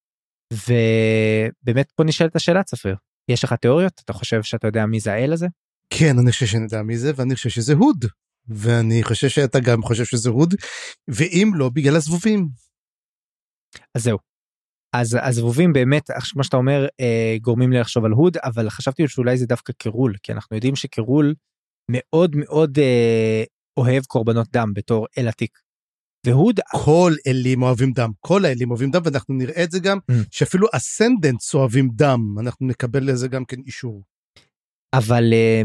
ובאמת פה נשאלת השאלה צפריר, יש לך תיאוריות? אתה חושב שאתה יודע מי זה האל הזה? כן, אני חושב שאני יודע מי זה, ואני חושב שזה הוד. ואני חושב שאתה גם חושב שזה הוד, ואם לא, בגלל הזבובים. אז זהו. אז הזבובים באמת, כמו שאתה אומר, אה, גורמים לי לחשוב על הוד, אבל חשבתי שאולי זה דווקא קירול, כי אנחנו יודעים שקירול מאוד מאוד אה, אוהב קורבנות דם בתור אל עתיק. והוד... כל אלים אוהבים דם, כל האלים אוהבים דם, ואנחנו נראה את זה גם, mm. שאפילו אסנדנטס אוהבים דם, אנחנו נקבל לזה גם כן אישור. אבל אה,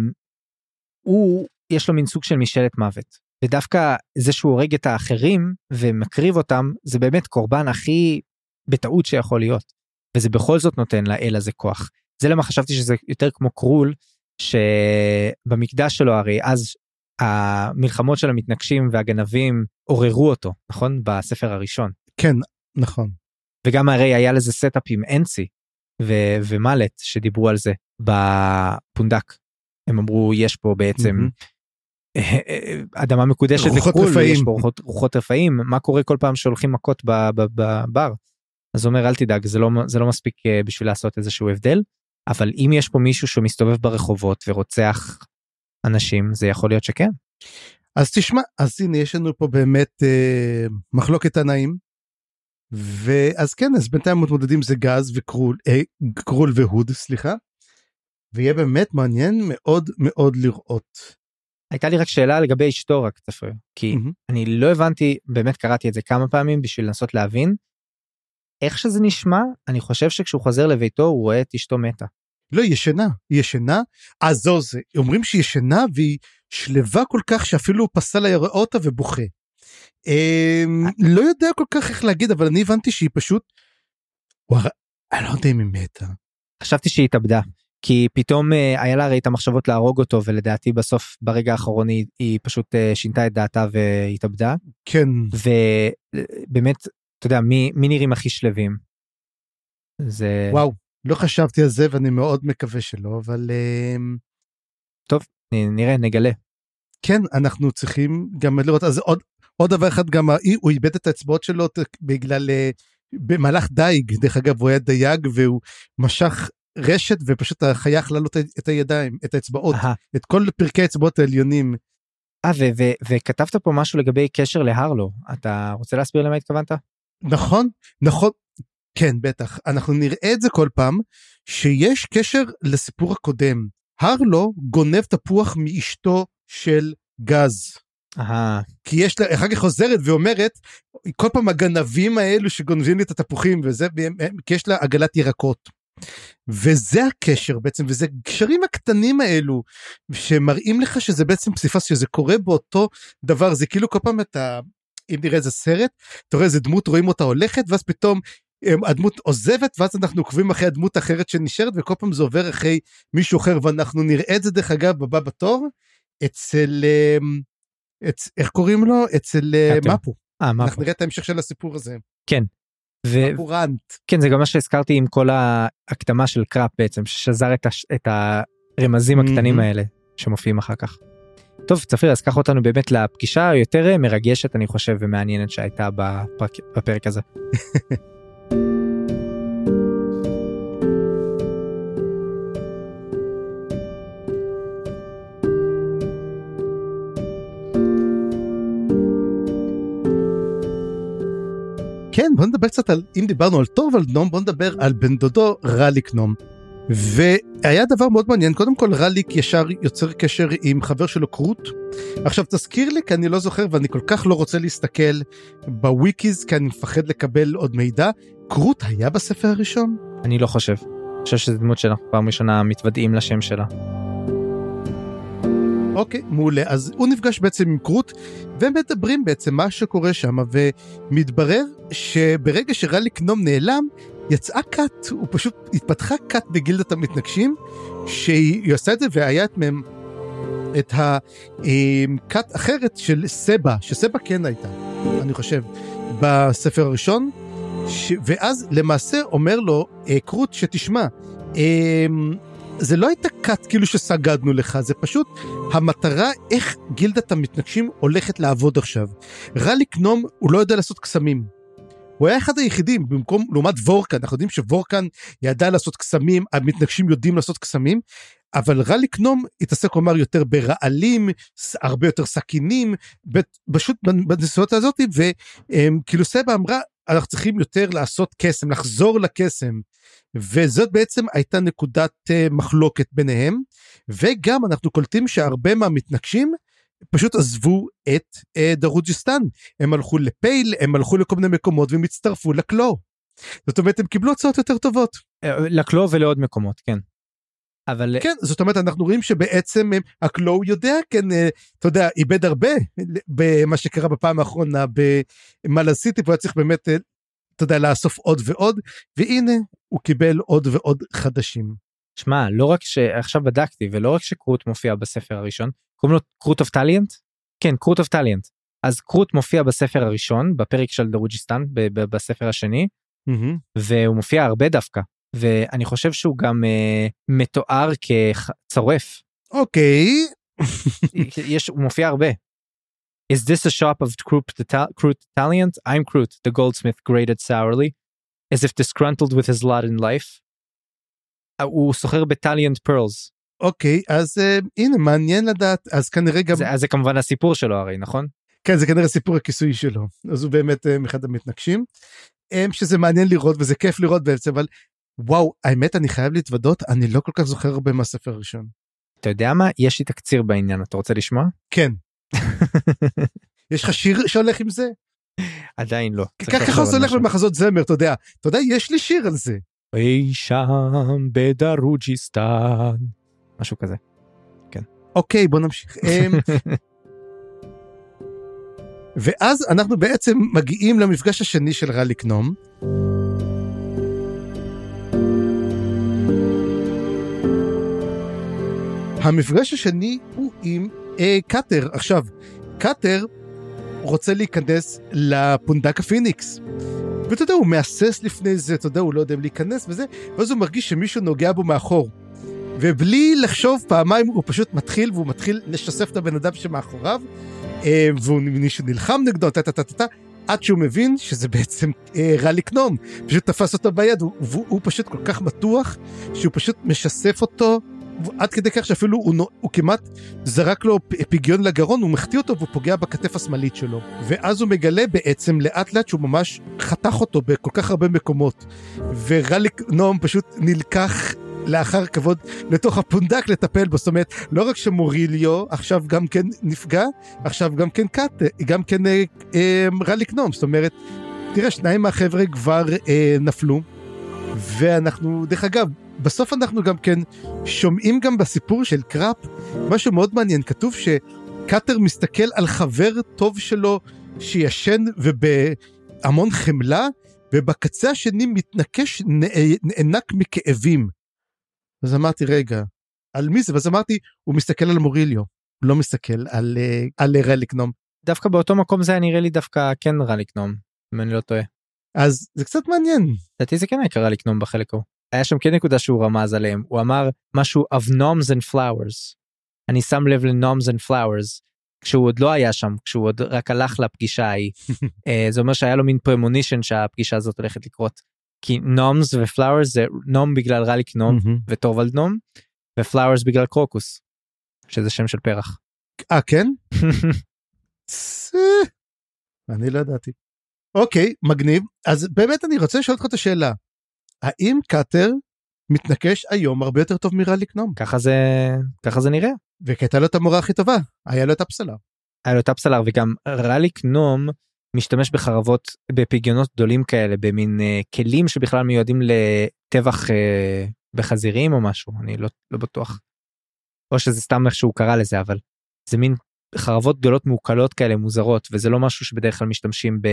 הוא, יש לו מין סוג של משאלת מוות. ודווקא זה שהוא הורג את האחרים ומקריב אותם, זה באמת קורבן הכי בטעות שיכול להיות. וזה בכל זאת נותן לאל הזה כוח. זה למה חשבתי שזה יותר כמו קרול, שבמקדש שלו הרי אז המלחמות של המתנגשים והגנבים עוררו אותו, נכון? בספר הראשון. כן, נכון. וגם הרי היה לזה setup עם אנסי ו- ומלט שדיברו על זה בפונדק. הם אמרו יש פה בעצם mm-hmm. אדמה מקודשת לקרול, יש פה רוחות, רוחות רפאים, מה קורה כל פעם שהולכים מכות בבר? אז הוא אומר אל תדאג זה לא זה לא מספיק אה, בשביל לעשות איזשהו הבדל אבל אם יש פה מישהו שמסתובב ברחובות ורוצח אנשים זה יכול להיות שכן. אז תשמע אז הנה יש לנו פה באמת אה, מחלוקת תנאים. ואז כן אז בינתיים מתמודדים זה גז וקרול אה, קרול והוד סליחה. ויהיה באמת מעניין מאוד מאוד לראות. הייתה לי רק שאלה לגבי אשתו רק צפריר כי mm-hmm. אני לא הבנתי באמת קראתי את זה כמה פעמים בשביל לנסות להבין איך שזה נשמע, אני חושב שכשהוא חוזר לביתו הוא רואה את אשתו מתה. לא, היא ישנה, היא ישנה, אז זו זה, אומרים שהיא ישנה והיא שלווה כל כך שאפילו הוא פסל היה רואה אותה ובוכה. אמ, לא יודע כל כך איך להגיד, אבל אני הבנתי שהיא פשוט, אני לא יודע אם היא מתה. חשבתי שהיא התאבדה. כי פתאום אה, היה לה הרי את המחשבות להרוג אותו ולדעתי בסוף ברגע האחרון היא, היא פשוט אה, שינתה את דעתה והתאבדה. כן. ובאמת אתה יודע, מי, מי נראים הכי שלווים? זה... וואו, לא חשבתי על זה ואני מאוד מקווה שלא, אבל... טוב, נראה, נגלה. כן, אנחנו צריכים גם לראות, אז עוד, עוד דבר אחד, גם הוא איבד את האצבעות שלו בגלל, אה, במהלך דייג, דרך אגב, הוא היה דייג והוא משך רשת ופשוט החיה אכלה לו את הידיים, את האצבעות, את כל פרקי האצבעות העליונים. אה, וכתבת פה משהו לגבי קשר להרלו, אתה רוצה להסביר למה התכוונת? נכון, נכון, כן, בטח. אנחנו נראה את זה כל פעם, שיש קשר לסיפור הקודם. הרלו גונב תפוח מאשתו של גז. Aha. כי יש לה, אחר כך חוזרת ואומרת, כל פעם הגנבים האלו שגונבים לי את התפוחים וזה, כי יש לה עגלת ירקות. וזה הקשר בעצם, וזה קשרים הקטנים האלו, שמראים לך שזה בעצם פסיפס, שזה קורה באותו דבר, זה כאילו כל פעם אתה אם נראה איזה סרט, אתה רואה איזה דמות, רואים אותה הולכת, ואז פתאום הדמות עוזבת, ואז אנחנו עוקבים אחרי הדמות האחרת שנשארת, וכל פעם זה עובר אחרי מישהו אחר, ואנחנו נראה את זה דרך אגב בבא בתור, אצל, אמ, אצ, איך קוראים לו? אצל אה, מפו. אה, מפו. אנחנו נראה את ההמשך של הסיפור הזה. כן. כן, זה גם מה שהזכרתי עם כל ההקדמה של קראפ בעצם, ששזר את, הש... את הרמזים הקטנים mm-hmm. האלה שמופיעים אחר כך. טוב צפיר אז קח אותנו באמת לפגישה היותר מרגשת אני חושב ומעניינת שהייתה בפרק, בפרק הזה. כן בוא נדבר קצת על אם דיברנו על טוב על נום בוא נדבר על בן דודו רליק נום. והיה דבר מאוד מעניין, קודם כל רליק ישר יוצר קשר עם חבר שלו קרוט. עכשיו תזכיר לי כי אני לא זוכר ואני כל כך לא רוצה להסתכל בוויקיז כי אני מפחד לקבל עוד מידע. קרוט היה בספר הראשון? אני לא חושב. אני חושב שזו דמות שאנחנו פעם ראשונה מתוודעים לשם שלה. אוקיי, מעולה. אז הוא נפגש בעצם עם קרוט, והם מדברים בעצם מה שקורה שם, ומתברר שברגע שרליק נום נעלם, יצאה כת, הוא פשוט התפתחה כת בגילדת המתנגשים, שהיא עושה את זה והיה את מהם את הכת אחרת של סבא, שסבא כן הייתה, אני חושב, בספר הראשון, ש... ואז למעשה אומר לו אה, קרוט שתשמע, אה, זה לא הייתה כת כאילו שסגדנו לך, זה פשוט המטרה איך גילדת המתנגשים הולכת לעבוד עכשיו. רליק נום הוא לא יודע לעשות קסמים. הוא היה אחד היחידים במקום לעומת וורקן אנחנו יודעים שוורקן ידע לעשות קסמים המתנגשים יודעים לעשות קסמים אבל רליק נום התעסק כלומר יותר ברעלים הרבה יותר סכינים פשוט בנסיעות הזאת וכאילו סבא אמרה אנחנו צריכים יותר לעשות קסם לחזור לקסם וזאת בעצם הייתה נקודת uh, מחלוקת ביניהם וגם אנחנו קולטים שהרבה מהמתנגשים פשוט עזבו את uh, דרוג'יסטן הם הלכו לפייל הם הלכו לכל מיני מקומות והם הצטרפו לקלו. זאת אומרת הם קיבלו הצעות יותר טובות. אה, לקלו ולעוד מקומות כן. אבל כן זאת אומרת אנחנו רואים שבעצם הקלו יודע כן אתה יודע איבד הרבה במה שקרה בפעם האחרונה במאלה סיטי והוא היה צריך באמת אתה יודע לאסוף עוד ועוד והנה הוא קיבל עוד ועוד חדשים. שמע לא רק שעכשיו בדקתי ולא רק שקרוט מופיע בספר הראשון קוראים לו קרוט of טליאנט כן קרוט of טליאנט אז קרוט מופיע בספר הראשון בפרק של דרוג'יסטן בספר השני mm-hmm. והוא מופיע הרבה דווקא ואני חושב שהוא גם uh, מתואר כצורף. אוקיי. יש הוא מופיע הרבה. Is this a shop of Kroot the, Kroot of Talient? I'm Kroot, the goldsmith grated sourly, as if disgruntled with his lot in life. הוא סוחר בטליאנט פרלס. אוקיי, אז uh, הנה, מעניין לדעת, אז כנראה גם... זה, אז זה כמובן הסיפור שלו הרי, נכון? כן, זה כנראה סיפור הכיסוי שלו. אז הוא באמת um, אחד המתנגשים. Um, שזה מעניין לראות וזה כיף לראות בעצם, אבל וואו, האמת, אני חייב להתוודות, אני לא כל כך זוכר הרבה מהספר הראשון. אתה יודע מה? יש לי תקציר בעניין, אתה רוצה לשמוע? כן. יש לך שיר שהולך עם זה? עדיין לא. ככה זה הולך במחזות זמר, אתה יודע. אתה יודע, יש לי שיר על זה. אי שם בדרוג'יסטן. משהו כזה. כן. אוקיי, בוא נמשיך. אמ, ואז אנחנו בעצם מגיעים למפגש השני של רליק נום. המפגש השני הוא עם אה, קאטר. עכשיו, קאטר רוצה להיכנס לפונדק הפיניקס. ואתה יודע, הוא מהסס לפני זה, אתה יודע, הוא לא יודע אם להיכנס וזה, ואז הוא מרגיש שמישהו נוגע בו מאחור. ובלי לחשוב פעמיים, הוא פשוט מתחיל, והוא מתחיל לשסף את הבן אדם שמאחוריו, אה, והוא נלחם נגדו, טה טה טה טה, עד שהוא מבין שזה בעצם אה, רליק נום. פשוט תפס אותו ביד, והוא פשוט כל כך מתוח, שהוא פשוט משסף אותו עד כדי כך שאפילו הוא, הוא כמעט זרק לו פיגיון לגרון, הוא מחטיא אותו והוא פוגע בכתף השמאלית שלו. ואז הוא מגלה בעצם לאט לאט שהוא ממש חתך אותו בכל כך הרבה מקומות. ורליק נועם פשוט נלקח לאחר כבוד לתוך הפונדק לטפל בו, זאת אומרת, לא רק שמוריליו עכשיו גם כן נפגע, עכשיו גם כן קאט, גם כן אה, אה, רליק נועם, זאת אומרת, תראה, שניים מהחבר'ה כבר אה, נפלו, ואנחנו, דרך אגב, בסוף אנחנו גם כן שומעים גם בסיפור של קראפ משהו מאוד מעניין, כתוב שקאטר מסתכל על חבר טוב שלו שישן ובהמון חמלה, ובקצה השני מתנקש, נאנק מכאבים. אז אמרתי, רגע, על מי זה? ואז אמרתי, הוא מסתכל על מוריליו, לא מסתכל על, אה, על רליקנום. דווקא באותו מקום זה היה נראה לי דווקא כן רליק נום, אם אני לא טועה. אז זה קצת מעניין. לדעתי זה כן היה רליק נום בחלק ההוא. היה שם כן נקודה שהוא רמז עליהם הוא אמר משהו of noms and flowers. אני שם לב ל-noms and flowers כשהוא עוד לא היה שם כשהוא עוד רק הלך לפגישה ההיא uh, זה אומר שהיה לו מין premonition שהפגישה הזאת הולכת לקרות. כי noms ו flowers זה נום בגלל רליק נום וטורוולד נום ו flowers בגלל קרוקוס שזה שם של פרח. אה כן? אני לא ידעתי. אוקיי מגניב אז באמת אני רוצה לשאול אותך את השאלה האם קאטר מתנקש היום הרבה יותר טוב מרליק נום? ככה זה ככה זה נראה. וכי הייתה לו את המורה הכי טובה היה לו את הפסלר. היה לו את הפסלר וגם רליק נום משתמש בחרבות בפגיונות גדולים כאלה במין uh, כלים שבכלל מיועדים לטבח uh, בחזירים או משהו אני לא, לא בטוח. או שזה סתם איך שהוא קרא לזה אבל זה מין חרבות גדולות מעוקלות כאלה מוזרות וזה לא משהו שבדרך כלל משתמשים ב...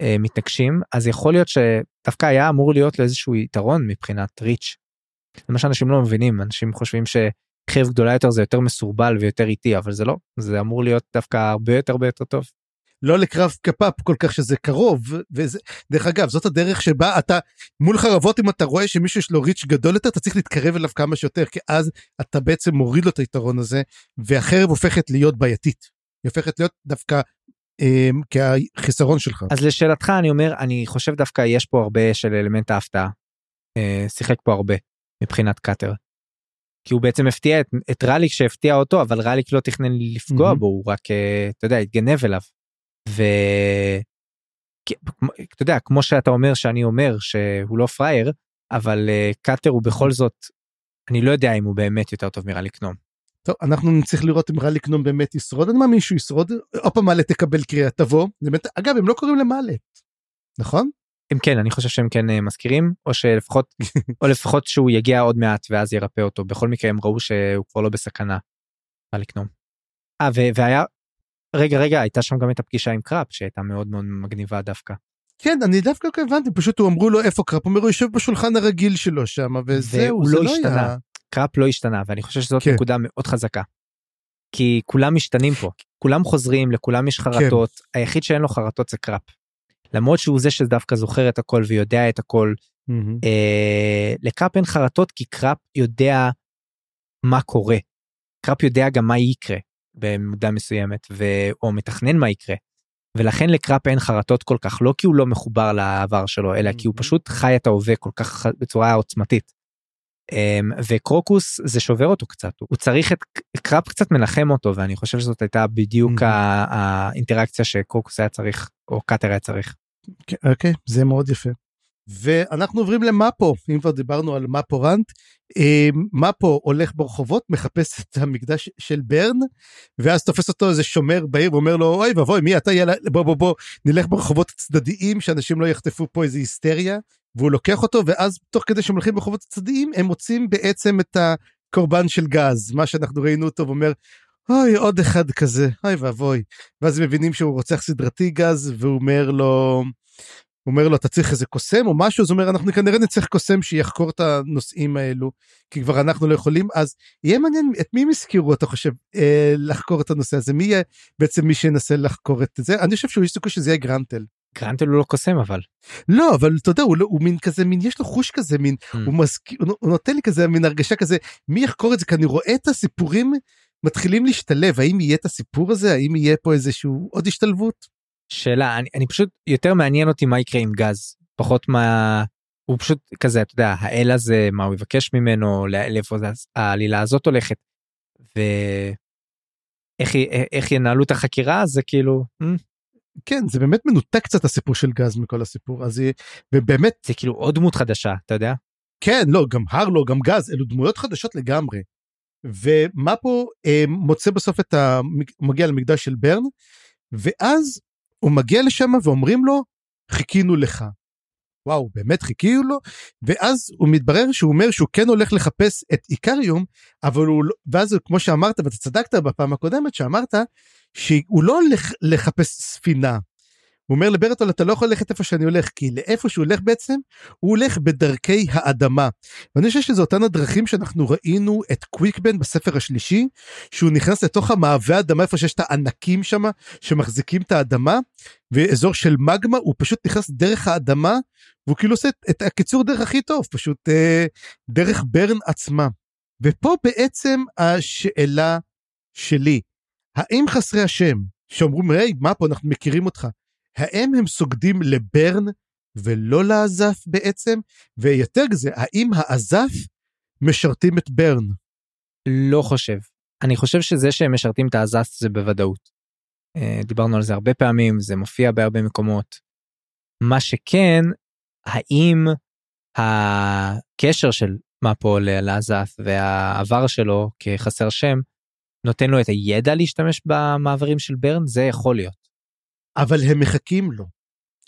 אה, מתנגשים אז יכול להיות שדווקא היה אמור להיות לו איזשהו יתרון מבחינת ריץ'. זה מה שאנשים לא מבינים אנשים חושבים שחרב גדולה יותר זה יותר מסורבל ויותר איטי אבל זה לא זה אמור להיות דווקא הרבה יותר הרבה יותר טוב. לא לקרב קפאפ כל כך שזה קרוב וזה דרך אגב זאת הדרך שבה אתה מול חרבות אם אתה רואה שמישהו יש לו ריץ' גדול יותר אתה צריך להתקרב אליו כמה שיותר כי אז אתה בעצם מוריד לו את היתרון הזה והחרב הופכת להיות בעייתית. היא הופכת להיות דווקא אמ, כחיסרון שלך. אז לשאלתך אני אומר אני חושב דווקא יש פה הרבה של אלמנט ההפתעה. אה, שיחק פה הרבה מבחינת קאטר. כי הוא בעצם הפתיע את, את רליק שהפתיע אותו אבל רליק לא תכנן לפגוע mm-hmm. בו הוא רק אה, אתה יודע התגנב אליו. ו... אתה יודע כמו שאתה אומר שאני אומר שהוא לא פראייר אבל uh, קאטר הוא בכל זאת אני לא יודע אם הוא באמת יותר טוב מרליק נום. טוב אנחנו נצטרך לראות אם רליק נום באמת ישרוד אני מאמין שהוא ישרוד עוד פעם מעלה תקבל קריאה תבוא באמת אגב הם לא קוראים למעלת נכון? הם כן אני חושב שהם כן uh, מזכירים או שלפחות או לפחות שהוא יגיע עוד מעט ואז ירפא אותו בכל מקרה הם ראו שהוא כבר לא בסכנה. רליק נום. 아, והיה רגע רגע הייתה שם גם את הפגישה עם קראפ שהייתה מאוד מאוד מגניבה דווקא. כן אני דווקא לא הבנתי פשוט הוא אמרו לו איפה קראפ הוא אומר הוא יושב בשולחן הרגיל שלו שם וזהו זה לא, לא השתנה היה... קראפ לא השתנה ואני חושב שזאת כן. נקודה מאוד חזקה. כי כולם משתנים פה כולם חוזרים לכולם יש חרטות כן. היחיד שאין לו חרטות זה קראפ. למרות שהוא זה שדווקא זוכר את הכל ויודע את הכל mm-hmm. אה, לקראפ אין חרטות כי קראפ יודע מה קורה. קראפ יודע גם מה יקרה במידה מסוימת או מתכנן מה יקרה. ולכן לקראפ אין חרטות כל כך לא כי הוא לא מחובר לעבר שלו אלא כי הוא פשוט חי את ההווה כל כך בצורה עוצמתית. אמ, וקרוקוס זה שובר אותו קצת הוא צריך את קראפ קצת מנחם אותו ואני חושב שזאת הייתה בדיוק האינטראקציה שקרוקוס היה צריך או קאטר היה צריך. אוקיי זה מאוד יפה. ואנחנו עוברים למאפו אם כבר דיברנו על מאפו רנט אמ, מאפו הולך ברחובות מחפש את המקדש של ברן ואז תופס אותו איזה שומר בעיר ואומר לו אוי ואבוי מי אתה יאללה בוא בוא בוא נלך ברחובות הצדדיים שאנשים לא יחטפו פה איזה היסטריה והוא לוקח אותו ואז תוך כדי שהם הולכים ברחובות הצדדיים הם מוצאים בעצם את הקורבן של גז. מה שאנחנו ראינו אותו ואומר אוי עוד אחד כזה אוי ואבוי. ואז הם מבינים שהוא רוצח סדרתי גז והוא אומר לו הוא אומר לו אתה צריך איזה קוסם או משהו? אז הוא אומר אנחנו כנראה נצטרך קוסם שיחקור את הנושאים האלו כי כבר אנחנו לא יכולים. אז יהיה מעניין את מי הם הזכירו אתה חושב אה, לחקור את הנושא הזה. מי יהיה בעצם מי שינסה לחקור את זה? אני חושב שהוא סיכוי שזה יהיה גרנטל. גרנטל הוא לא קוסם אבל. לא אבל אתה יודע הוא, לא, הוא מין כזה מין יש לו חוש כזה מין mm. הוא מזכיר הוא נותן לי כזה מין הרגשה כזה מי יחקור את זה כי אני רואה את הסיפורים מתחילים להשתלב האם יהיה את הסיפור הזה האם יהיה פה איזשהו עוד השתלבות. שאלה אני, אני פשוט יותר מעניין אותי מה יקרה עם גז פחות מה הוא פשוט כזה אתה יודע האל הזה מה הוא יבקש ממנו לאיפה העלילה הזאת הולכת. ואיך ינהלו את החקירה זה כאילו. Hmm? כן זה באמת מנותק קצת הסיפור של גז מכל הסיפור הזה ובאמת זה כאילו עוד דמות חדשה אתה יודע. כן לא גם הרלו גם גז אלו דמויות חדשות לגמרי. ומה פה אה, מוצא בסוף את ה... מגיע למקדש של ברן ואז הוא מגיע לשם ואומרים לו חיכינו לך. וואו באמת חיכינו לו ואז הוא מתברר שהוא אומר שהוא כן הולך לחפש את איקריום אבל הוא לא ואז כמו שאמרת ואתה צדקת בפעם הקודמת שאמרת שהוא לא הולך לחפש ספינה הוא אומר לברטול אתה לא יכול ללכת איפה שאני הולך כי לאיפה שהוא הולך בעצם הוא הולך בדרכי האדמה. ואני חושב שזה אותן הדרכים שאנחנו ראינו את קוויקבן בספר השלישי שהוא נכנס לתוך המעבה אדמה איפה שיש את הענקים שם שמחזיקים את האדמה ואזור של מגמה הוא פשוט נכנס דרך האדמה והוא כאילו עושה את הקיצור דרך הכי טוב פשוט אה, דרך ברן עצמה. ופה בעצם השאלה שלי האם חסרי השם שאומרים היי מה פה אנחנו מכירים אותך האם הם סוגדים לברן ולא לעזף בעצם? ויותר מזה, האם העזף משרתים את ברן? לא חושב. אני חושב שזה שהם משרתים את העזף זה בוודאות. אה, דיברנו על זה הרבה פעמים, זה מופיע בהרבה מקומות. מה שכן, האם הקשר של מפו לעזף והעבר שלו כחסר שם נותן לו את הידע להשתמש במעברים של ברן? זה יכול להיות. אבל הם מחכים לו.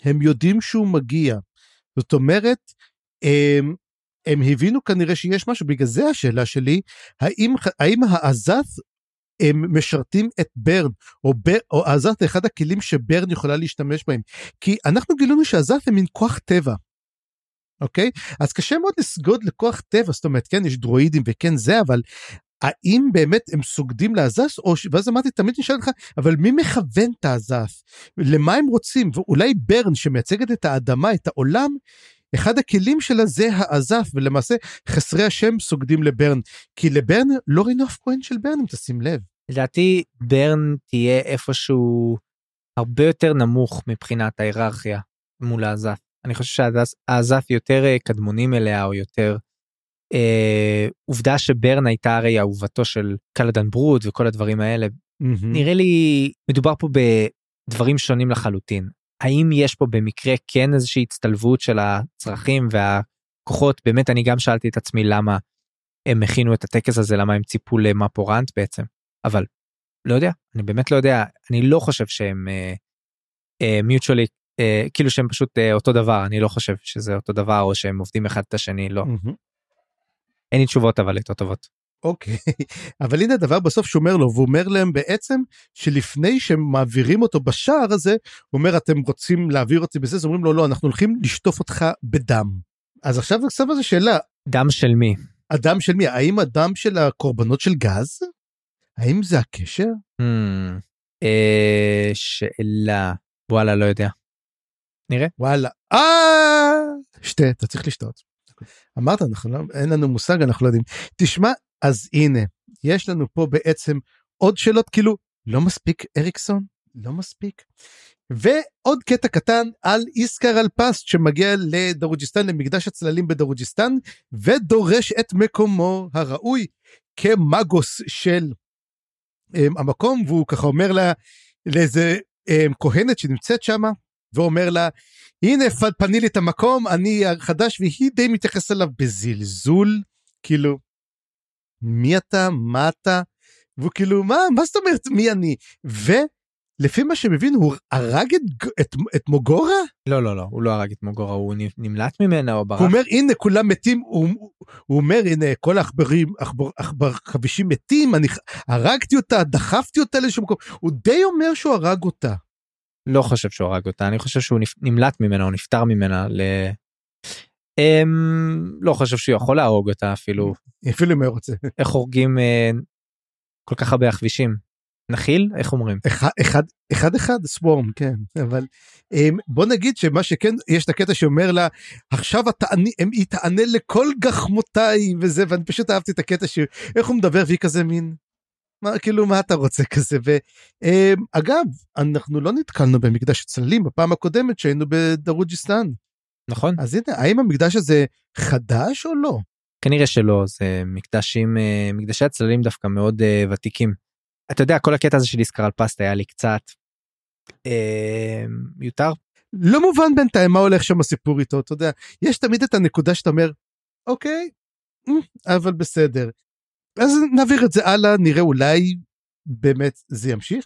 הם יודעים שהוא מגיע. זאת אומרת, הם, הם הבינו כנראה שיש משהו, בגלל זה השאלה שלי, האם, האם העזת הם משרתים את ברן, או, בר, או עזת אחד הכלים שברן יכולה להשתמש בהם. כי אנחנו גילינו שעזת הם מין כוח טבע. אוקיי? אז קשה מאוד לסגוד לכוח טבע, זאת אומרת, כן, יש דרואידים וכן זה, אבל האם באמת הם סוגדים לעזס או ש... ואז אמרתי תמיד נשאל לך אבל מי מכוון את העזס למה הם רוצים ואולי ברן שמייצגת את האדמה את העולם אחד הכלים שלה זה העזף ולמעשה חסרי השם סוגדים לברן כי לברן לא ראינו אף כהן של ברן אם תשים לב. לדעתי ברן תהיה איפשהו הרבה יותר נמוך מבחינת ההיררכיה מול האזף. אני חושב שהאזף יותר אה, קדמונים אליה או יותר אה, עובדה שברן הייתה הרי אהובתו של קלדן ברוד וכל הדברים האלה. Mm-hmm. נראה לי מדובר פה בדברים שונים לחלוטין. האם יש פה במקרה כן איזושהי הצטלבות של הצרכים והכוחות באמת אני גם שאלתי את עצמי למה הם הכינו את הטקס הזה למה הם ציפו למפורנט בעצם אבל לא יודע אני באמת לא יודע אני לא חושב שהם uh, uh, uh, כאילו שהם פשוט uh, אותו דבר אני לא חושב שזה אותו דבר או שהם עובדים אחד את השני לא. Mm-hmm. אין לי תשובות אבל יותר טובות. אוקיי, אבל הנה הדבר בסוף שהוא אומר לו, והוא אומר להם בעצם שלפני שהם מעבירים אותו בשער הזה, הוא אומר אתם רוצים להעביר אותי בזה, אז אומרים לו לא, אנחנו הולכים לשטוף אותך בדם. אז עכשיו עכשיו איזה שאלה. דם של מי? הדם של מי? האם הדם של הקורבנות של גז? האם זה הקשר? Hmm, אה, שאלה, וואלה לא יודע. נראה. וואלה. אה! שתה, אתה צריך לשתות. אמרת, אנחנו לא, אין לנו מושג, אנחנו לא יודעים. תשמע, אז הנה, יש לנו פה בעצם עוד שאלות, כאילו, לא מספיק אריקסון? לא מספיק? ועוד קטע קטן על איסקר אלפסט שמגיע לדרוג'יסטן, למקדש הצללים בדרוג'יסטן, ודורש את מקומו הראוי כמגוס של um, המקום, והוא ככה אומר לה, לאיזה um, כהנת שנמצאת שם, ואומר לה, הנה פני לי את המקום, אני החדש, והיא די מתייחסת אליו בזלזול, כאילו, מי אתה, מה אתה, והוא כאילו, מה, מה זאת אומרת מי אני? ולפי מה שמבין, הוא הרג את, את, את מוגורה? לא, לא, לא, הוא לא הרג את מוגורה, הוא נמלט ממנה או ברח. הוא אומר, הנה, כולם מתים, הוא, הוא אומר, הנה, כל העכברים, עכבר חבישים מתים, אני הרגתי אותה, דחפתי אותה לאיזשהו מקום, הוא די אומר שהוא הרג אותה. לא חושב שהוא הרג אותה, אני חושב שהוא נמלט ממנה, הוא נפטר ממנה ל... Um, לא חושב שהוא יכול להרוג אותה אפילו. אפילו אם הוא רוצה. איך הורגים uh, כל כך הרבה הכבישים? נחיל? איך אומרים? אחד אחד אחד אחד סוורם כן אבל um, בוא נגיד שמה שכן יש את הקטע שאומר לה עכשיו התעני, היא תענה לכל גחמותיי וזה ואני פשוט אהבתי את הקטע שאיך הוא מדבר והיא כזה מין מה כאילו מה אתה רוצה כזה ואגב אנחנו לא נתקלנו במקדש הצללים בפעם הקודמת שהיינו בדרוג'יסטן. נכון. אז הנה האם המקדש הזה חדש או לא? כנראה שלא זה מקדשים אה, מקדשי הצללים דווקא מאוד uh, ותיקים. אתה יודע כל הקטע הזה של איסקר על פסטה היה לי קצת אה, מיותר. לא מובן בינתיים מה הולך שם הסיפור איתו אתה יודע יש תמיד את הנקודה שאתה אומר אוקיי אבל בסדר אז נעביר את זה הלאה, נראה אולי באמת זה ימשיך.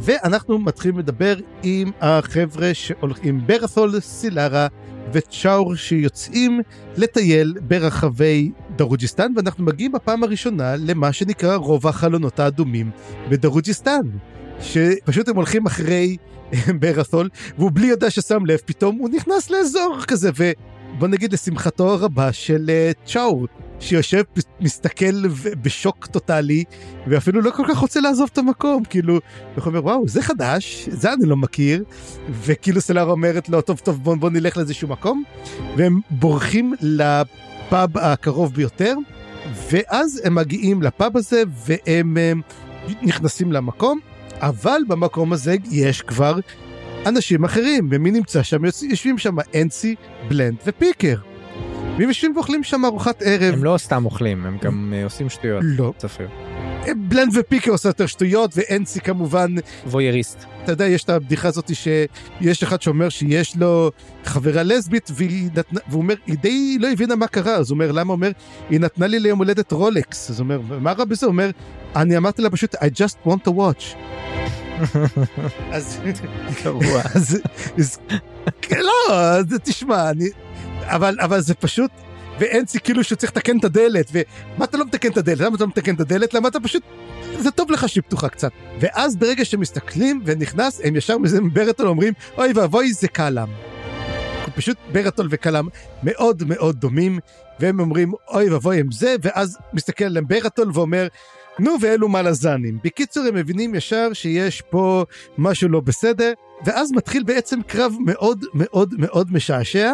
ואנחנו מתחילים לדבר עם החבר'ה שהולכים, ברת'ול, סילרה וצ'אור שיוצאים לטייל ברחבי דרוג'יסטן, ואנחנו מגיעים בפעם הראשונה למה שנקרא רובע החלונות האדומים בדרוג'יסטן. שפשוט הם הולכים אחרי ברת'ול, והוא בלי יודע ששם לב, פתאום הוא נכנס לאזור כזה, ובוא נגיד לשמחתו הרבה של uh, צ'אור, שיושב, מסתכל בשוק טוטאלי, ואפילו לא כל כך רוצה לעזוב את המקום, כאילו, הוא אומר, וואו, זה חדש, זה אני לא מכיר, וכאילו סלארה אומרת לו, טוב, טוב, בוא, בוא נלך לאיזשהו מקום, והם בורחים לפאב הקרוב ביותר, ואז הם מגיעים לפאב הזה, והם הם, נכנסים למקום, אבל במקום הזה יש כבר אנשים אחרים, ומי נמצא שם? יושבים שם אנסי, בלנד ופיקר. והם יושבים ואוכלים שם ארוחת ערב. הם לא סתם אוכלים, הם גם אה, עושים שטויות. לא. צפיר. בלנד ופיקר עושה יותר שטויות, ואנסי כמובן... וויריסט. אתה יודע, יש את הבדיחה הזאת שיש אחד שאומר שיש לו חברה לסבית, והיא נתנה, והוא אומר, היא די לא הבינה מה קרה, אז הוא אומר, למה? הוא אומר, היא נתנה לי ליום הולדת רולקס. אז הוא אומר, מה רע בזה? הוא אומר, אני אמרתי לה פשוט, I just want to watch. אז... גרוע. אז... לא, תשמע, אני... אבל, אבל זה פשוט, ואנסי כאילו שהוא צריך לתקן את הדלת, ומה אתה לא מתקן את הדלת? למה אתה לא מתקן את הדלת? למה אתה פשוט... זה טוב לך שהיא פתוחה קצת. ואז ברגע שמסתכלים ונכנס, הם ישר מזה ברטול אומרים, אוי ואבוי זה קלאם. פשוט ברטול וקלאם מאוד מאוד דומים, והם אומרים, אוי ואבוי הם זה, ואז מסתכל עליהם ברטול ואומר, נו ואלו מלאזנים. בקיצור הם מבינים ישר שיש פה משהו לא בסדר, ואז מתחיל בעצם קרב מאוד מאוד מאוד משעשע.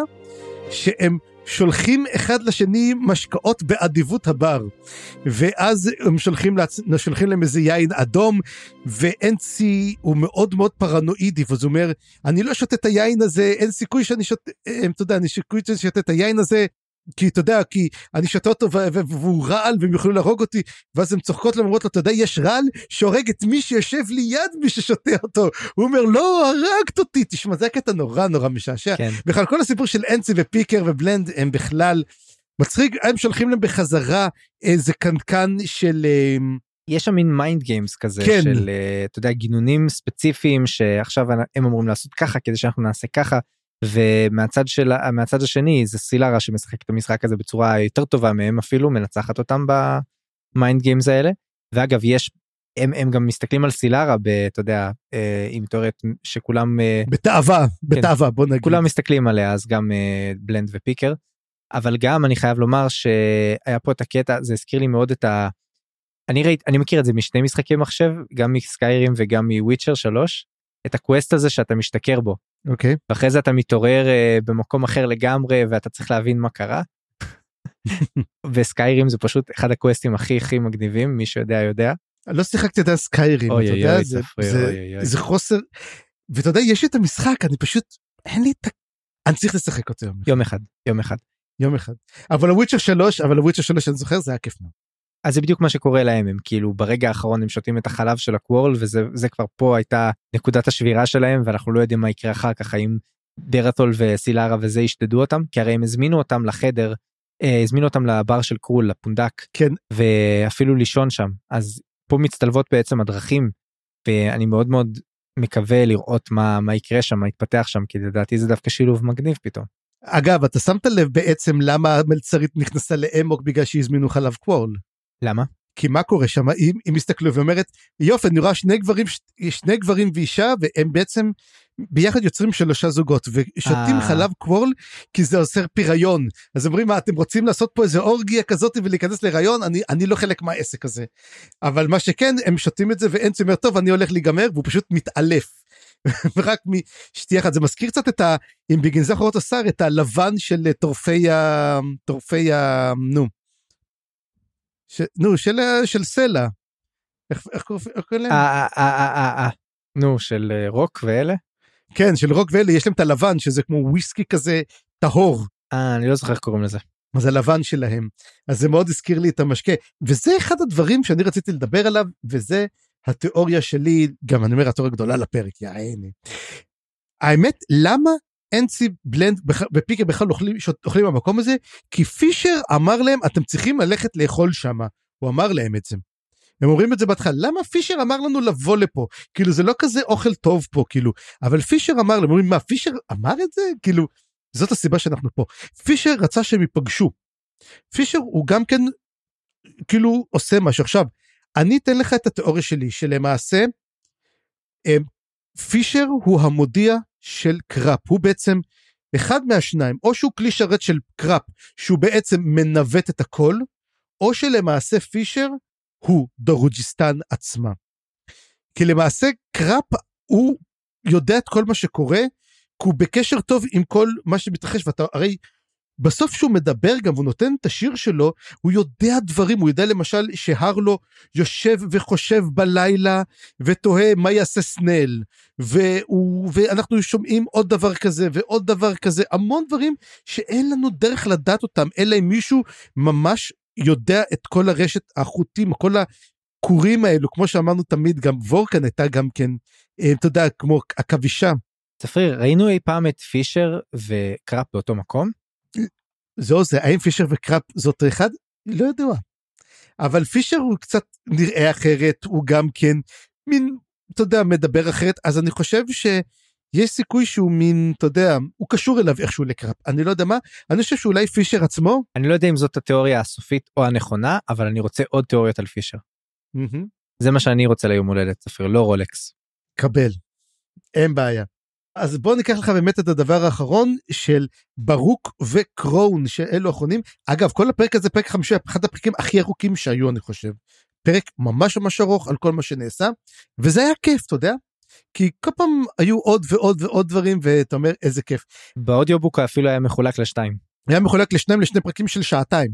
שהם שולחים אחד לשני משקאות באדיבות הבר. ואז הם שולחים, לעצ... שולחים להם איזה יין אדום, ואנצי הוא מאוד מאוד פרנואידי, ואז הוא אומר, אני לא שותה את היין הזה, אין סיכוי שאני שותה, אה, אתה יודע, אני סיכוי שאני שותה את היין הזה, כי אתה יודע, כי אני שותה אותו והוא רעל והם יוכלו להרוג אותי, ואז הן צוחקות לו, אומרות לו, אתה יודע, יש רעל שהורג את מי שיושב ליד מי ששותה אותו. הוא אומר, לא, הרגת אותי. תשמע, זה הקטע נורא נורא משעשע. כן. בכלל, כל הסיפור של אנסי ופיקר ובלנד הם בכלל מצחיק, הם שולחים להם בחזרה איזה קנקן של... אמ, יש שם מין mind games כזה כן. של אה, אתה יודע גינונים ספציפיים שעכשיו הם אמורים לעשות ככה כדי שאנחנו נעשה ככה ומהצד של מהצד השני זה סילרה שמשחק את המשחק הזה בצורה יותר טובה מהם אפילו מנצחת אותם ב mind games האלה. ואגב יש הם, הם גם מסתכלים על סילרה אתה יודע אה, עם תיאוריות שכולם אה, בתאווה כן, בתאווה בוא נגיד. כולם מסתכלים עליה אז גם אה, בלנד ופיקר. אבל גם אני חייב לומר שהיה פה את הקטע זה הזכיר לי מאוד את ה... אני ראית אני מכיר את זה משני משחקי מחשב גם מסקיירים וגם מוויצ'ר 3 את הקווסט הזה שאתה משתכר בו אוקיי. Okay. ואחרי זה אתה מתעורר uh, במקום אחר לגמרי ואתה צריך להבין מה קרה. וסקיירים זה פשוט אחד הקווסטים הכי הכי מגניבים מי שיודע יודע. לא שיחקתי את הסקיירים אתה יודע זה, זה, זה חוסר ואתה יודע יש את המשחק אני פשוט אין לי את אני צריך לשחק אותו יום, יום אחד יום אחד יום אחד אבל הוויצ'ר 3 אבל הוויצ'ר 3 אני זוכר זה היה כיף מאוד. אז זה בדיוק מה שקורה להם הם כאילו ברגע האחרון הם שותים את החלב של הקוורל וזה זה כבר פה הייתה נקודת השבירה שלהם ואנחנו לא יודעים מה יקרה אחר כך האם ברתול וסילרה וזה ישדדו אותם כי הרי הם הזמינו אותם לחדר אה, הזמינו אותם לבר של קרול לפונדק כן ואפילו לישון שם אז פה מצטלבות בעצם הדרכים ואני מאוד מאוד מקווה לראות מה מה יקרה שם מה יתפתח שם כי לדעתי זה דווקא שילוב מגניב פתאום. אגב אתה שמת לב בעצם למה המלצרית נכנסה לאמוק בגלל שהזמינו חלב קוורל. למה? כי מה קורה שם היא מסתכלת ואומרת יופי אני רואה שני גברים שני גברים ואישה והם בעצם ביחד יוצרים שלושה זוגות ושותים אה. חלב קוורל כי זה עושה פיריון אז אומרים מה אתם רוצים לעשות פה איזה אורגיה כזאת ולהיכנס להיריון אני אני לא חלק מהעסק הזה אבל מה שכן הם שותים את זה ואין אומר טוב אני הולך להיגמר והוא פשוט מתעלף. ורק משתייה אחת זה מזכיר קצת את ה... אם בגין זה אחרות השר את הלבן של טורפי ה... טורפי ה... נו. ש... נו, של, של סלע. איך, איך קוראים להם? אה, אה, אה, נו, של רוק ואלה? כן, של רוק ואלה, יש להם את הלבן, שזה כמו וויסקי כזה טהור. אה, אני לא זוכר איך קוראים לזה. מה זה לבן שלהם. אז זה מאוד הזכיר לי את המשקה. וזה אחד הדברים שאני רציתי לדבר עליו, וזה התיאוריה שלי, גם אני אומר התיאוריה גדולה לפרק, יעני. האמת, למה אנסי בלנד ופיקר בכלל אוכלים, אוכלים במקום הזה, כי פישר אמר להם, אתם צריכים ללכת לאכול שם. הוא אמר להם את זה. הם אומרים את זה בהתחלה, למה פישר אמר לנו לבוא לפה? כאילו זה לא כזה אוכל טוב פה, כאילו. אבל פישר אמר להם, אומרים, מה, פישר אמר את זה? כאילו, זאת הסיבה שאנחנו פה. פישר רצה שהם ייפגשו. פישר הוא גם כן, כאילו, עושה משהו. עכשיו, אני אתן לך את התיאוריה שלי, שלמעשה, הם, פישר הוא המודיע של קראפ, הוא בעצם אחד מהשניים, או שהוא כלי שרת של קראפ, שהוא בעצם מנווט את הכל, או שלמעשה פישר הוא דרוג'יסטן עצמה. כי למעשה קראפ הוא יודע את כל מה שקורה, כי הוא בקשר טוב עם כל מה שמתרחש, ואתה הרי בסוף שהוא מדבר גם והוא נותן את השיר שלו, הוא יודע דברים, הוא יודע למשל שהרלו יושב וחושב בלילה ותוהה מה יעשה סנל, והוא, ואנחנו שומעים עוד דבר כזה ועוד דבר כזה, המון דברים שאין לנו דרך לדעת אותם, אלא אם מישהו ממש יודע את כל הרשת החוטים, כל הכורים האלו, כמו שאמרנו תמיד, גם וורקן הייתה גם כן, אה, אתה יודע, כמו עכבישה. צפריר, ראינו אי פעם את פישר וקראפ באותו מקום? זהו זה, האם פישר וקראפ זאת אחד? לא יודע. אבל פישר הוא קצת נראה אחרת, הוא גם כן מין, אתה יודע, מדבר אחרת, אז אני חושב שיש סיכוי שהוא מין, אתה יודע, הוא קשור אליו איכשהו לקראפ, אני לא יודע מה, אני חושב שאולי פישר עצמו... אני לא יודע אם זאת התיאוריה הסופית או הנכונה, אבל אני רוצה עוד תיאוריות על פישר. Mm-hmm. זה מה שאני רוצה ליום הולדת, ספר, לא רולקס. קבל, אין בעיה. אז בוא ניקח לך באמת את הדבר האחרון של ברוק וקרון שאלו האחרונים. אגב כל הפרק הזה פרק חמישי אחד הפרקים הכי ארוכים שהיו אני חושב. פרק ממש ממש ארוך על כל מה שנעשה וזה היה כיף אתה יודע. כי כל פעם היו עוד ועוד ועוד דברים ואתה אומר איזה כיף. באודיובוק אפילו היה מחולק לשתיים. היה מחולק לשניים לשני פרקים של שעתיים.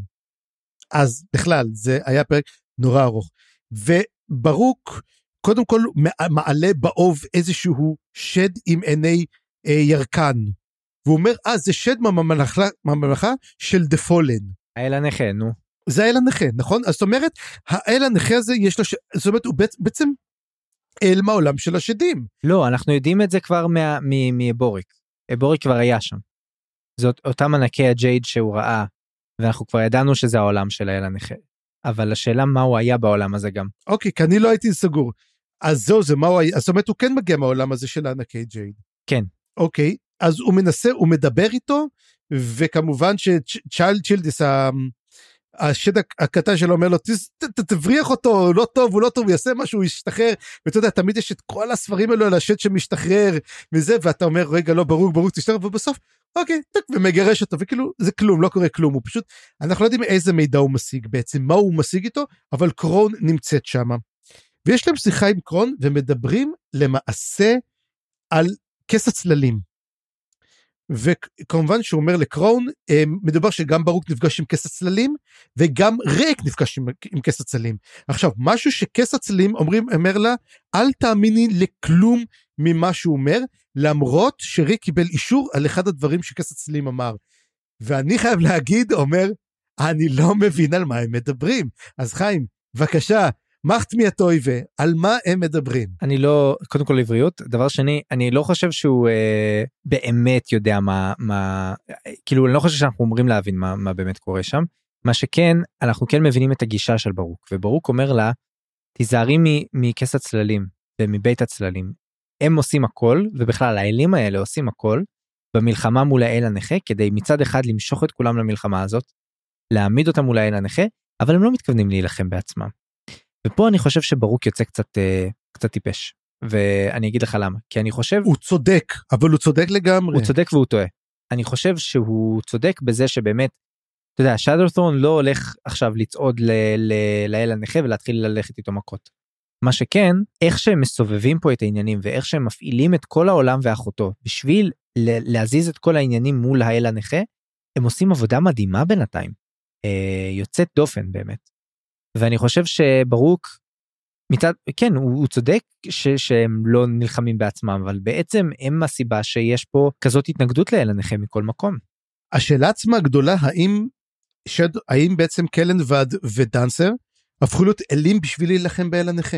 אז בכלל זה היה פרק נורא ארוך. וברוק קודם כל מעלה באוב איזשהו שד עם עיני אה, ירקן. והוא אומר אה זה שד מהממלכה, מהממלכה של דה פולן. האל הנכה נו. זה האל הנכה נכון? אז זאת אומרת האל הנכה הזה יש לו ש... זאת אומרת הוא בעצם אל מהעולם של השדים. לא אנחנו יודעים את זה כבר מבוריק. בוריק כבר היה שם. זאת אותם ענקי הג'ייד שהוא ראה ואנחנו כבר ידענו שזה העולם של האל הנכה. אבל השאלה מה הוא היה בעולם הזה גם. אוקיי כי אני לא הייתי סגור. אז זהו זה מה הוא היה זאת אומרת הוא כן מגיע מהעולם הזה של הענקי jade. כן. אוקיי אז הוא מנסה הוא מדבר איתו וכמובן שצ'יילד צ'ילביס השד הקטן שלו אומר לו תבריח אותו לא טוב הוא לא טוב הוא יעשה משהו הוא ישתחרר ואתה יודע תמיד יש את כל הספרים האלו על השד שמשתחרר וזה ואתה אומר רגע לא ברור ברור תשתחרר ובסוף אוקיי טק, ומגרש אותו וכאילו זה כלום לא קורה כלום הוא פשוט אנחנו לא יודעים איזה מידע הוא משיג בעצם מה הוא משיג איתו אבל קרון נמצאת שמה. ויש להם שיחה עם קרון ומדברים למעשה על כס הצללים. וכמובן שהוא אומר לקראון אה, מדובר שגם ברוק נפגש עם כס הצללים וגם ריק נפגש עם, עם כס הצללים. עכשיו משהו שכס הצללים אומרים אומר לה אל תאמיני לכלום ממה שהוא אומר למרות שריק קיבל אישור על אחד הדברים שכס הצללים אמר. ואני חייב להגיד אומר אני לא מבין על מה הם מדברים אז חיים בבקשה מחט מי הטויבה, על מה הם מדברים? אני לא, קודם כל עבריות, דבר שני, אני לא חושב שהוא אה, באמת יודע מה, מה, כאילו אני לא חושב שאנחנו אומרים להבין מה, מה באמת קורה שם. מה שכן, אנחנו כן מבינים את הגישה של ברוק, וברוק אומר לה, תיזהרי מכס הצללים ומבית הצללים. הם עושים הכל, ובכלל האלים האלה עושים הכל, במלחמה מול האל הנכה, כדי מצד אחד למשוך את כולם למלחמה הזאת, להעמיד אותם מול האל הנכה, אבל הם לא מתכוונים להילחם בעצמם. ופה אני חושב שברוק יוצא קצת אה, קצת טיפש ואני אגיד לך למה כי אני חושב הוא צודק אבל הוא צודק לגמרי הוא צודק והוא טועה. אני חושב שהוא צודק בזה שבאמת. אתה יודע שדרתון לא הולך עכשיו לצעוד לאל הנכה ולהתחיל ללכת איתו מכות. מה שכן איך שהם מסובבים פה את העניינים ואיך שהם מפעילים את כל העולם ואחותו בשביל להזיז את כל העניינים מול האל הנכה הם עושים עבודה מדהימה בינתיים. אה, יוצאת דופן באמת. ואני חושב שברוק מצד כן הוא, הוא צודק ש, שהם לא נלחמים בעצמם אבל בעצם הם הסיבה שיש פה כזאת התנגדות לאל הנכה מכל מקום. השאלה עצמה גדולה האם שד האם בעצם קלן ועד ודנסר הפכו להיות אלים בשביל להילחם באל הנכה.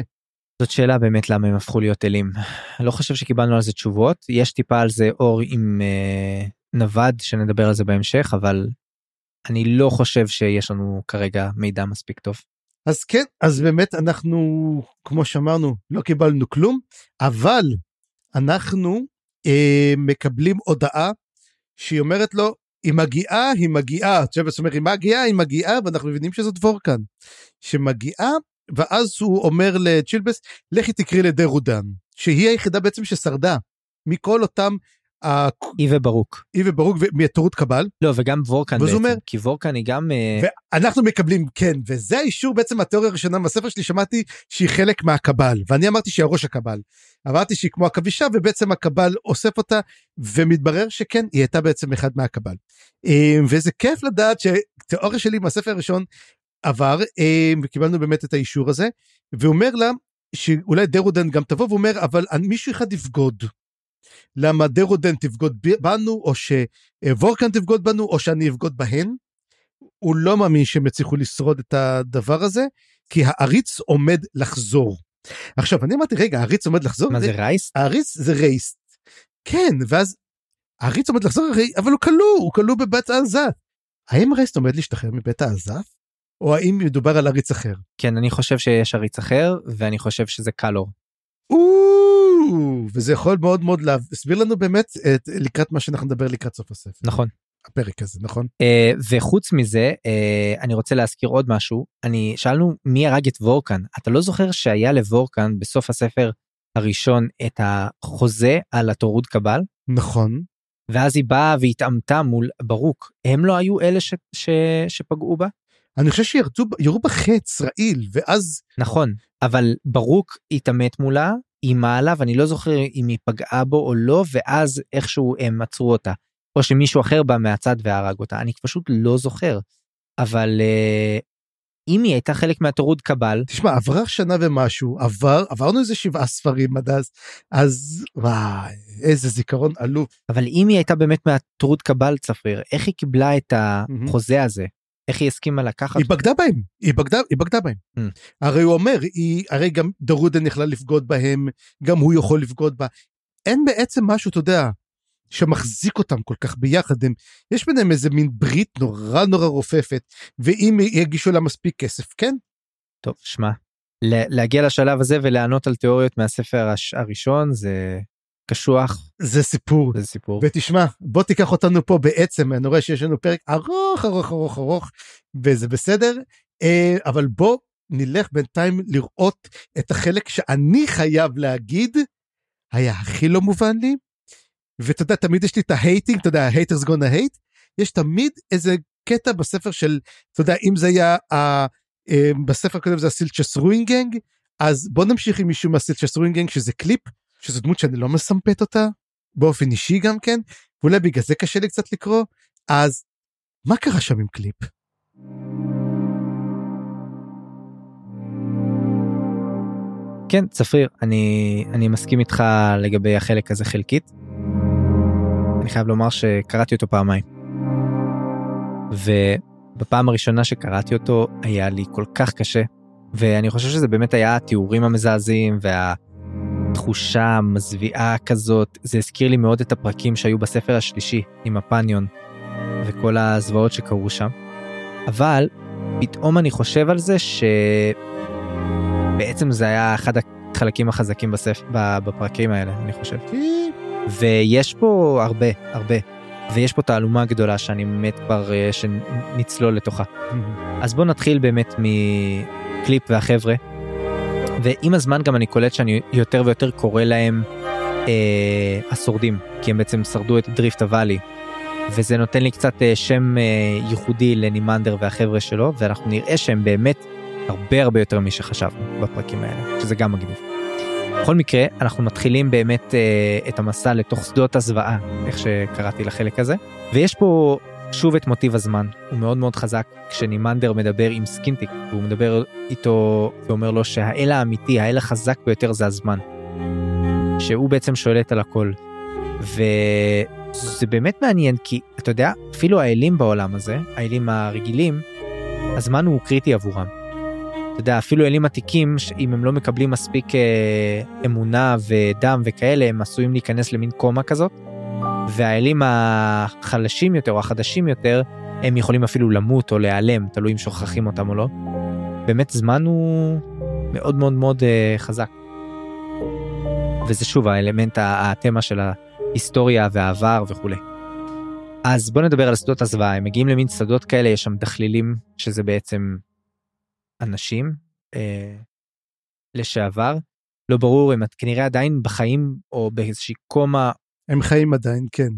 זאת שאלה באמת למה הם הפכו להיות אלים. לא חושב שקיבלנו על זה תשובות יש טיפה על זה אור עם אה, נווד שנדבר על זה בהמשך אבל אני לא חושב שיש לנו כרגע מידע מספיק טוב. אז כן, אז באמת אנחנו, כמו שאמרנו, לא קיבלנו כלום, אבל אנחנו אה, מקבלים הודעה שהיא אומרת לו, היא מגיעה, היא מגיעה, צ'בס אומר, היא מגיעה, היא מגיעה, ואנחנו מבינים שזאת וורקן, שמגיעה, ואז הוא אומר לצ'ילבס, לכי תקראי לדרודן, שהיא היחידה בעצם ששרדה מכל אותם אי וברוק. אי וברוק מטורות קבל. לא וגם וורקן בעצם, אומר, כי וורקן היא גם... אה, ואנחנו מקבלים, כן, וזה האישור בעצם התיאוריה הראשונה בספר שלי, שמעתי שהיא חלק מהקבל, ואני אמרתי שהיא הראש הקבל. אמרתי שהיא כמו עכבישה, ובעצם הקבל אוסף אותה, ומתברר שכן, היא הייתה בעצם אחד מהקבל. אה, וזה כיף לדעת שתיאוריה שלי מהספר הראשון עבר, אה, וקיבלנו באמת את האישור הזה, ואומר לה, שאולי דרודן גם תבוא ואומר, אבל מישהו אחד יבגוד. למה דרודן תבגוד בנו, או שוורקן תבגוד בנו, או שאני אבגוד בהן. הוא לא מאמין שהם יצליחו לשרוד את הדבר הזה, כי העריץ עומד לחזור. עכשיו, אני אמרתי, רגע, העריץ עומד לחזור? מה זה רייסט? העריץ זה רייסט. כן, ואז העריץ עומד לחזור, אבל הוא כלוא, הוא כלוא בבית העזת. האם רייסט עומד להשתחרר מבית העזת? או האם מדובר על עריץ אחר? כן, אני חושב שיש עריץ אחר, ואני חושב שזה קלור. וזה יכול מאוד מאוד להסביר לנו באמת את, לקראת מה שאנחנו נדבר לקראת סוף הספר. נכון. הפרק הזה נכון? uh, וחוץ מזה uh, אני רוצה להזכיר עוד משהו. אני שאלנו מי הרג את וורקן. אתה לא זוכר שהיה לוורקן בסוף הספר הראשון את החוזה על הטורוד קבל? נכון. ואז היא באה והתעמתה מול ברוק. הם לא היו אלה ש, ש, שפגעו בה. אני חושב שירו בחץ רעיל ואז נכון. אבל ברוק התעמת מולה היא מעלה ואני לא זוכר אם היא פגעה בו או לא ואז איכשהו הם עצרו אותה. או שמישהו אחר בא מהצד והרג אותה, אני פשוט לא זוכר. אבל uh, אם היא הייתה חלק מהטרוד קבל, תשמע, עברה שנה ומשהו, עבר, עברנו איזה שבעה ספרים עד אז, אז וואי, איזה זיכרון עלוב. אבל אם היא הייתה באמת מהטרוד קבל צפריר, איך היא קיבלה את החוזה הזה? איך היא הסכימה לקחת? היא בגדה בהם, היא בגדה, היא בגדה בהם. Mm. הרי הוא אומר, היא, הרי גם דרודן יכלה לבגוד בהם, גם הוא יכול לבגוד בה. אין בעצם משהו, אתה יודע, שמחזיק אותם כל כך ביחד. הם, יש ביניהם איזה מין ברית נורא נורא רופפת, ואם יגישו לה מספיק כסף, כן. טוב, שמע, להגיע לשלב הזה ולענות על תיאוריות מהספר הש- הראשון זה קשוח, זה סיפור. זה סיפור. ותשמע, בוא תיקח אותנו פה בעצם, אני רואה שיש לנו פרק ארוך ארוך ארוך ארוך, וזה בסדר, אה, אבל בוא נלך בינתיים לראות את החלק שאני חייב להגיד, היה הכי לא מובן לי, ואתה יודע, תמיד יש לי את ההייטינג, אתה יודע, haters gonna hate, יש תמיד איזה קטע בספר של, אתה יודע, אם זה היה, אה, אה, בספר הקודם זה הסילצ'ס רוין gang, אז בוא נמשיך עם מישהו מהסילצ'ס רוין gang, שזה קליפ, שזו דמות שאני לא מסמפטת אותה, באופן אישי גם כן, ואולי בגלל זה קשה לי קצת לקרוא, אז מה קרה שם עם קליפ? כן, צפריר, אני, אני מסכים איתך לגבי החלק הזה חלקית. אני חייב לומר שקראתי אותו פעמיים. ובפעם הראשונה שקראתי אותו היה לי כל כך קשה, ואני חושב שזה באמת היה התיאורים המזעזעים והתחושה המזוויעה כזאת. זה הזכיר לי מאוד את הפרקים שהיו בספר השלישי עם הפניון וכל הזוועות שקרו שם. אבל פתאום אני חושב על זה שבעצם זה היה אחד החלקים החזקים בספר, בפרקים האלה, אני חושב. ויש פה הרבה, הרבה. ויש פה תעלומה גדולה שאני באמת כבר, אה, שנצלול לתוכה. אז בואו נתחיל באמת מקליפ והחבר'ה. ועם הזמן גם אני קולט שאני יותר ויותר קורא להם אה, השורדים, כי הם בעצם שרדו את דריפט הוואלי. וזה נותן לי קצת אה, שם אה, ייחודי לנימנדר והחבר'ה שלו, ואנחנו נראה שהם באמת הרבה הרבה יותר משחשבנו בפרקים האלה, שזה גם מגניב. בכל מקרה, אנחנו מתחילים באמת אה, את המסע לתוך שדות הזוועה, איך שקראתי לחלק הזה, ויש פה שוב את מוטיב הזמן, הוא מאוד מאוד חזק כשנימנדר מדבר עם סקינטיק, והוא מדבר איתו ואומר לו שהאל האמיתי, האל החזק ביותר זה הזמן, שהוא בעצם שולט על הכל. וזה באמת מעניין כי אתה יודע, אפילו האלים בעולם הזה, האלים הרגילים, הזמן הוא קריטי עבורם. אתה יודע, אפילו אלים עתיקים, אם הם לא מקבלים מספיק אה, אמונה ודם וכאלה, הם עשויים להיכנס למין קומה כזאת. והאלים החלשים יותר או החדשים יותר, הם יכולים אפילו למות או להיעלם, תלוי אם שוכחים אותם או לא. באמת זמן הוא מאוד מאוד מאוד אה, חזק. וזה שוב האלמנט, התמה של ההיסטוריה והעבר וכולי. אז בוא נדבר על שדות הזוועה, הם מגיעים למין שדות כאלה, יש שם דחלילים, שזה בעצם אנשים אה, לשעבר. לא ברור אם את כנראה עדיין בחיים או באיזושהי קומה. הם חיים עדיין, כן.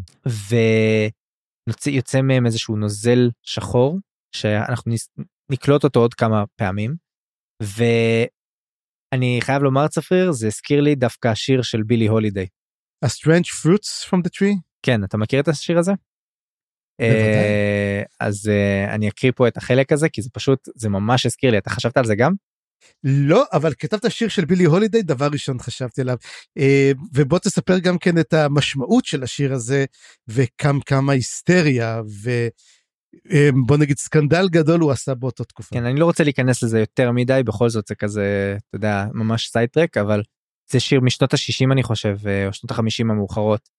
ויוצא מהם איזשהו נוזל שחור, שאנחנו נקלוט אותו עוד כמה פעמים. ואני חייב לומר צפריר, זה הזכיר לי דווקא השיר של בילי הולידיי. A strange fruits from the tree? כן, אתה מכיר את השיר הזה? אה, אז אה, אני אקריא פה את החלק הזה כי זה פשוט זה ממש הזכיר לי אתה חשבת על זה גם? לא אבל כתבת שיר של בילי הולידיי דבר ראשון חשבתי עליו אה, ובוא תספר גם כן את המשמעות של השיר הזה וכמה כמה היסטריה ובוא נגיד סקנדל גדול הוא עשה באותו תקופה. כן אני לא רוצה להיכנס לזה יותר מדי בכל זאת זה כזה אתה יודע ממש sidetrack אבל זה שיר משנות ה-60 אני חושב או שנות ה-50 המאוחרות.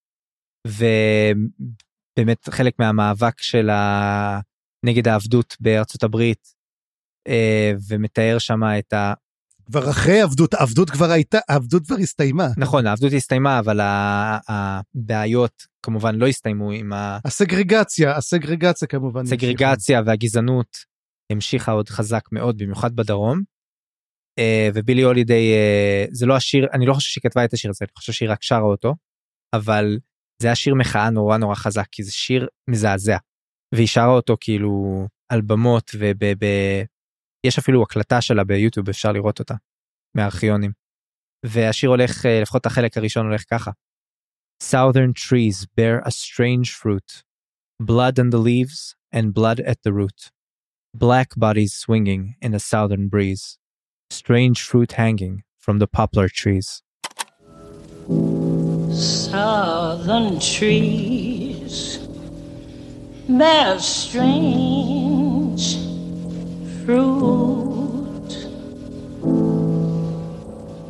באמת חלק מהמאבק של ה... נגד העבדות בארצות הברית אה, ומתאר שם את ה... כבר אחרי עבדות, עבדות כבר הייתה, עבדות כבר הסתיימה. נכון, העבדות הסתיימה, אבל הבעיות כמובן לא הסתיימו עם ה... הסגרגציה, הסגרגציה כמובן. הסגרגציה והגזענות המשיכה עוד חזק מאוד, במיוחד בדרום. אה, ובילי הולידיי, אה, זה לא השיר, אני לא חושב שהיא כתבה את השיר הזה, אני חושב שהיא רק שרה אותו, אבל זה היה שיר מחאה נורא נורא חזק כי זה שיר מזעזע. והיא שרה אותו כאילו על במות ויש אפילו הקלטה שלה ביוטיוב אפשר לראות אותה. מארכיונים. והשיר הולך לפחות החלק הראשון הולך ככה. Southern trees bear a strange fruit, blood on the leaves and blood at the root. Black bodies swinging in a southern breeze, strange fruit hanging from the poplar trees. Southern trees bear strange fruit,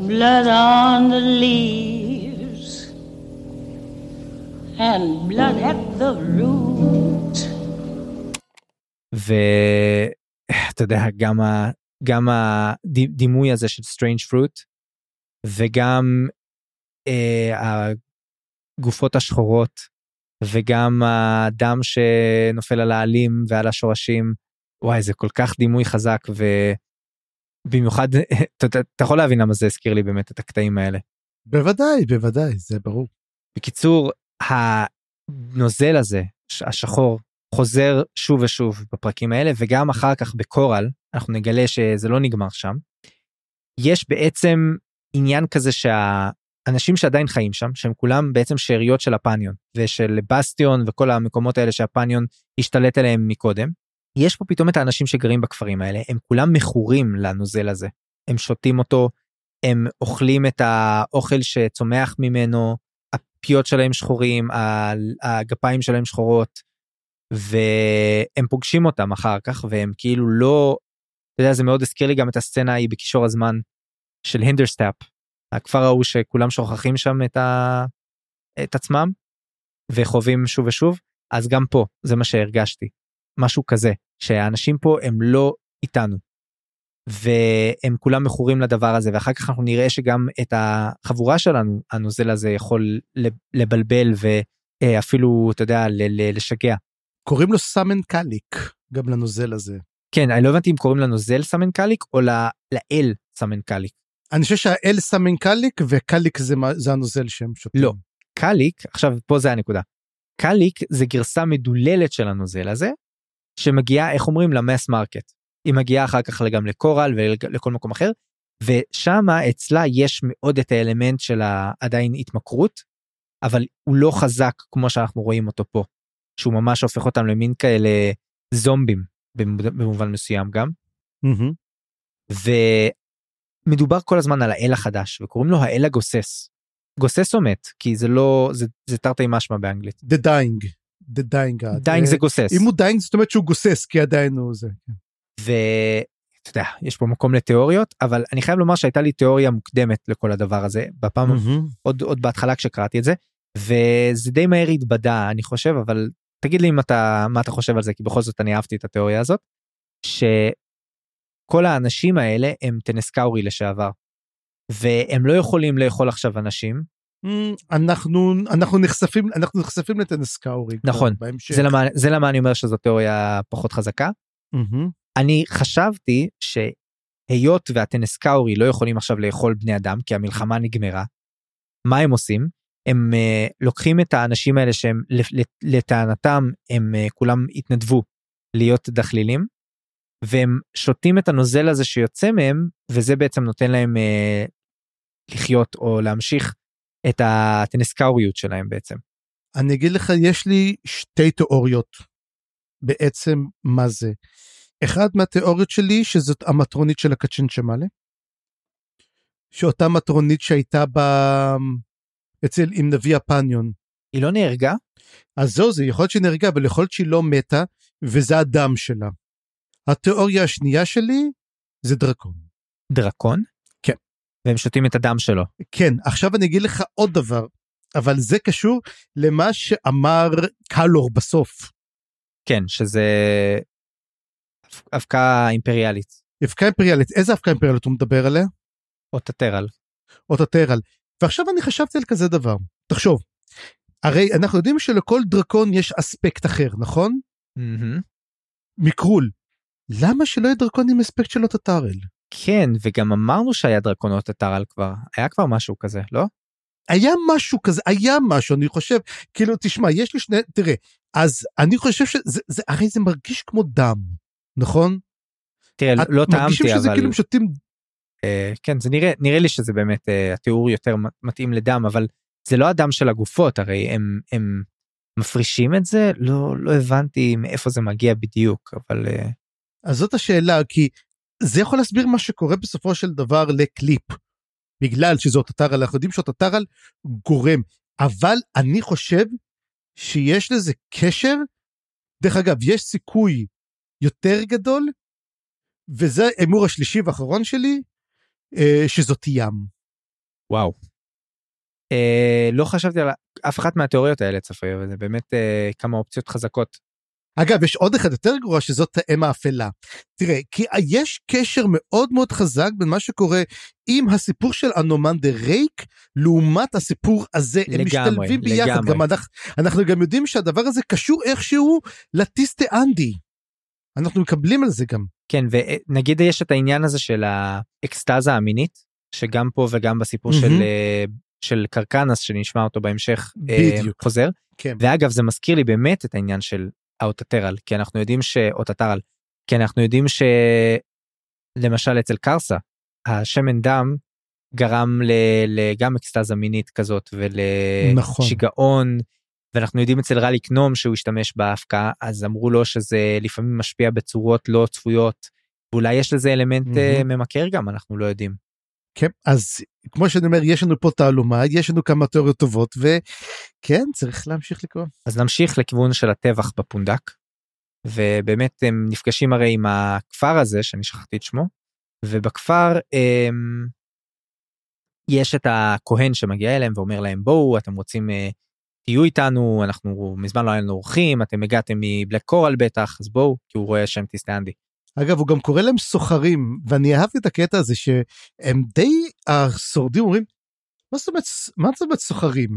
blood on the leaves and blood at the root. ואתה יודע, גם, ה... גם הדימוי הזה של strange fruit, וגם אה, הגופות השחורות, וגם הדם שנופל על העלים ועל השורשים, וואי, זה כל כך דימוי חזק, ובמיוחד, אתה, אתה יכול להבין למה זה הזכיר לי באמת את הקטעים האלה. בוודאי, בוודאי, זה ברור. בקיצור, הנוזל הזה, השחור, חוזר שוב ושוב בפרקים האלה, וגם אחר כך בקורל, אנחנו נגלה שזה לא נגמר שם. יש בעצם עניין כזה שהאנשים שעדיין חיים שם, שהם כולם בעצם שאריות של הפניון, ושל בסטיון וכל המקומות האלה שהפניון השתלט עליהם מקודם, יש פה פתאום את האנשים שגרים בכפרים האלה, הם כולם מכורים לנוזל הזה. הם שותים אותו, הם אוכלים את האוכל שצומח ממנו, הפיות שלהם שחורים, הגפיים שלהם שחורות, והם פוגשים אותם אחר כך, והם כאילו לא, אתה יודע, זה מאוד הזכיר לי גם את הסצנה ההיא בקישור הזמן של הינדרסטאפ, הכפר ההוא שכולם שוכחים שם את, ה... את עצמם, וחווים שוב ושוב, אז גם פה זה מה שהרגשתי, משהו כזה, שהאנשים פה הם לא איתנו. והם כולם מכורים לדבר הזה ואחר כך אנחנו נראה שגם את החבורה שלנו הנוזל הזה יכול לבלבל ואפילו אתה יודע לשגע. קוראים לו סאמן קאליק גם לנוזל הזה. כן אני לא הבנתי אם קוראים לנוזל סאמן קאליק או לאל סאמן קאליק. אני חושב שהאל סאמן קאליק וקאליק זה, זה הנוזל שהם שותים. לא קאליק עכשיו פה זה הנקודה. קאליק זה גרסה מדוללת של הנוזל הזה שמגיעה איך אומרים ל mass market. היא מגיעה אחר כך גם לקורל ולכל מקום אחר ושם אצלה יש מאוד את האלמנט של עדיין התמכרות אבל הוא לא חזק כמו שאנחנו רואים אותו פה שהוא ממש הופך אותם למין כאלה זומבים במובן מסוים גם. Mm-hmm. ומדובר כל הזמן על האל החדש וקוראים לו האל הגוסס. גוסס או מת כי זה לא זה, זה תרתי משמע באנגלית. The dying. The dying God. dying זה גוסס. אם הוא dying זאת אומרת שהוא גוסס כי עדיין הוא זה. ואתה יודע יש פה מקום לתיאוריות אבל אני חייב לומר שהייתה לי תיאוריה מוקדמת לכל הדבר הזה בפעם mm-hmm. עוד עוד בהתחלה כשקראתי את זה וזה די מהר התבדה אני חושב אבל תגיד לי אם אתה מה אתה חושב על זה כי בכל זאת אני אהבתי את התיאוריה הזאת. שכל האנשים האלה הם טנסקאורי לשעבר. והם לא יכולים לאכול עכשיו אנשים. אנחנו אנחנו נחשפים אנחנו נחשפים לטנסקאורי נכון זה למה זה למה אני אומר שזו תיאוריה פחות חזקה. Mm-hmm. אני חשבתי שהיות והטנסקאורי לא יכולים עכשיו לאכול בני אדם כי המלחמה נגמרה. מה הם עושים? הם uh, לוקחים את האנשים האלה שהם לטענתם הם uh, כולם התנדבו להיות דחלילים והם שותים את הנוזל הזה שיוצא מהם וזה בעצם נותן להם uh, לחיות או להמשיך את הטנסקאוריות שלהם בעצם. אני אגיד לך יש לי שתי תיאוריות בעצם מה זה. אחד מהתיאוריות שלי שזאת המטרונית של הקצ'ין שמאלה. שאותה מטרונית שהייתה ב... אצל עם נביא הפניון. היא לא נהרגה? אז זהו זה יכול להיות שהיא נהרגה אבל יכול להיות שהיא לא מתה וזה הדם שלה. התיאוריה השנייה שלי זה דרקון. דרקון? והם שותים את הדם שלו. כן עכשיו אני אגיד לך עוד דבר אבל זה קשור למה שאמר קלור בסוף. כן שזה אבקה אימפריאלית. אבקה אימפריאלית איזה אבקה אימפריאלית הוא מדבר עליה? אוטטרל. אוטטרל. ועכשיו אני חשבתי על כזה דבר תחשוב הרי אנחנו יודעים שלכל דרקון יש אספקט אחר נכון? Mm-hmm. מקרול. למה שלא יהיה דרקון עם אספקט של אוטטרל? כן וגם אמרנו שהיה דרקונות אוטטרל כבר היה כבר משהו כזה לא? היה משהו כזה היה משהו אני חושב כאילו תשמע יש לי שני תראה אז אני חושב שזה זה, הרי זה מרגיש כמו דם נכון? תראה לא טעמתי אבל. מרגישים שזה כאילו שותים Uh, כן זה נראה נראה לי שזה באמת uh, התיאור יותר מתאים לדם אבל זה לא הדם של הגופות הרי הם הם מפרישים את זה לא לא הבנתי מאיפה זה מגיע בדיוק אבל אה, אז זאת השאלה כי זה יכול להסביר מה שקורה בסופו של דבר לקליפ. בגלל שזאת אתרל אנחנו יודעים אתרל גורם אבל אני חושב שיש לזה קשר דרך אגב יש סיכוי יותר גדול וזה ההימור השלישי והאחרון שלי אה, שזאת ים. וואו. אה, לא חשבתי על אף אחת מהתיאוריות האלה צפריר וזה באמת אה, כמה אופציות חזקות. אגב יש עוד אחד יותר גרוע שזאת האם האפלה. תראה כי יש קשר מאוד מאוד חזק בין מה שקורה עם הסיפור של אנומנדר ריק לעומת הסיפור הזה הם לגמרי, משתלבים ביחד לגמרי. גם אנחנו, אנחנו גם יודעים שהדבר הזה קשור איכשהו לטיסטה אנדי. אנחנו מקבלים על זה גם. כן ונגיד יש את העניין הזה של האקסטזה המינית שגם פה וגם בסיפור של מהמם. אה, של קרקנס שנשמע אותו בהמשך אה, בדיוק. חוזר כן. ואגב זה מזכיר לי באמת את העניין של האוטטרל כי אנחנו יודעים שאוטטרל כי אנחנו יודעים שלמשל אצל קרסה השמן דם גרם ל- לגם אקסטזה מינית כזאת נכון. ולשיגעון ואנחנו יודעים אצל רלי קנום שהוא השתמש בהפקעה אז אמרו לו שזה לפעמים משפיע בצורות לא צפויות ואולי יש לזה אלמנט מהמם. ממכר גם אנחנו לא יודעים. כן, אז כמו שאני אומר יש לנו פה תעלומה יש לנו כמה תיאוריות טובות וכן צריך להמשיך לקרוא. אז נמשיך לכיוון של הטבח בפונדק. ובאמת הם נפגשים הרי עם הכפר הזה שאני שכחתי את שמו ובכפר הם, יש את הכהן שמגיע אליהם ואומר להם בואו אתם רוצים אה, תהיו איתנו אנחנו מזמן לא היה לנו אורחים אתם הגעתם מבלק קורל בטח אז בואו כי הוא רואה שם טיסטנדי. אגב הוא גם קורא להם סוחרים ואני אהבתי את הקטע הזה שהם די השורדים אומרים מה זאת אומרת מה זאת אומרת סוחרים?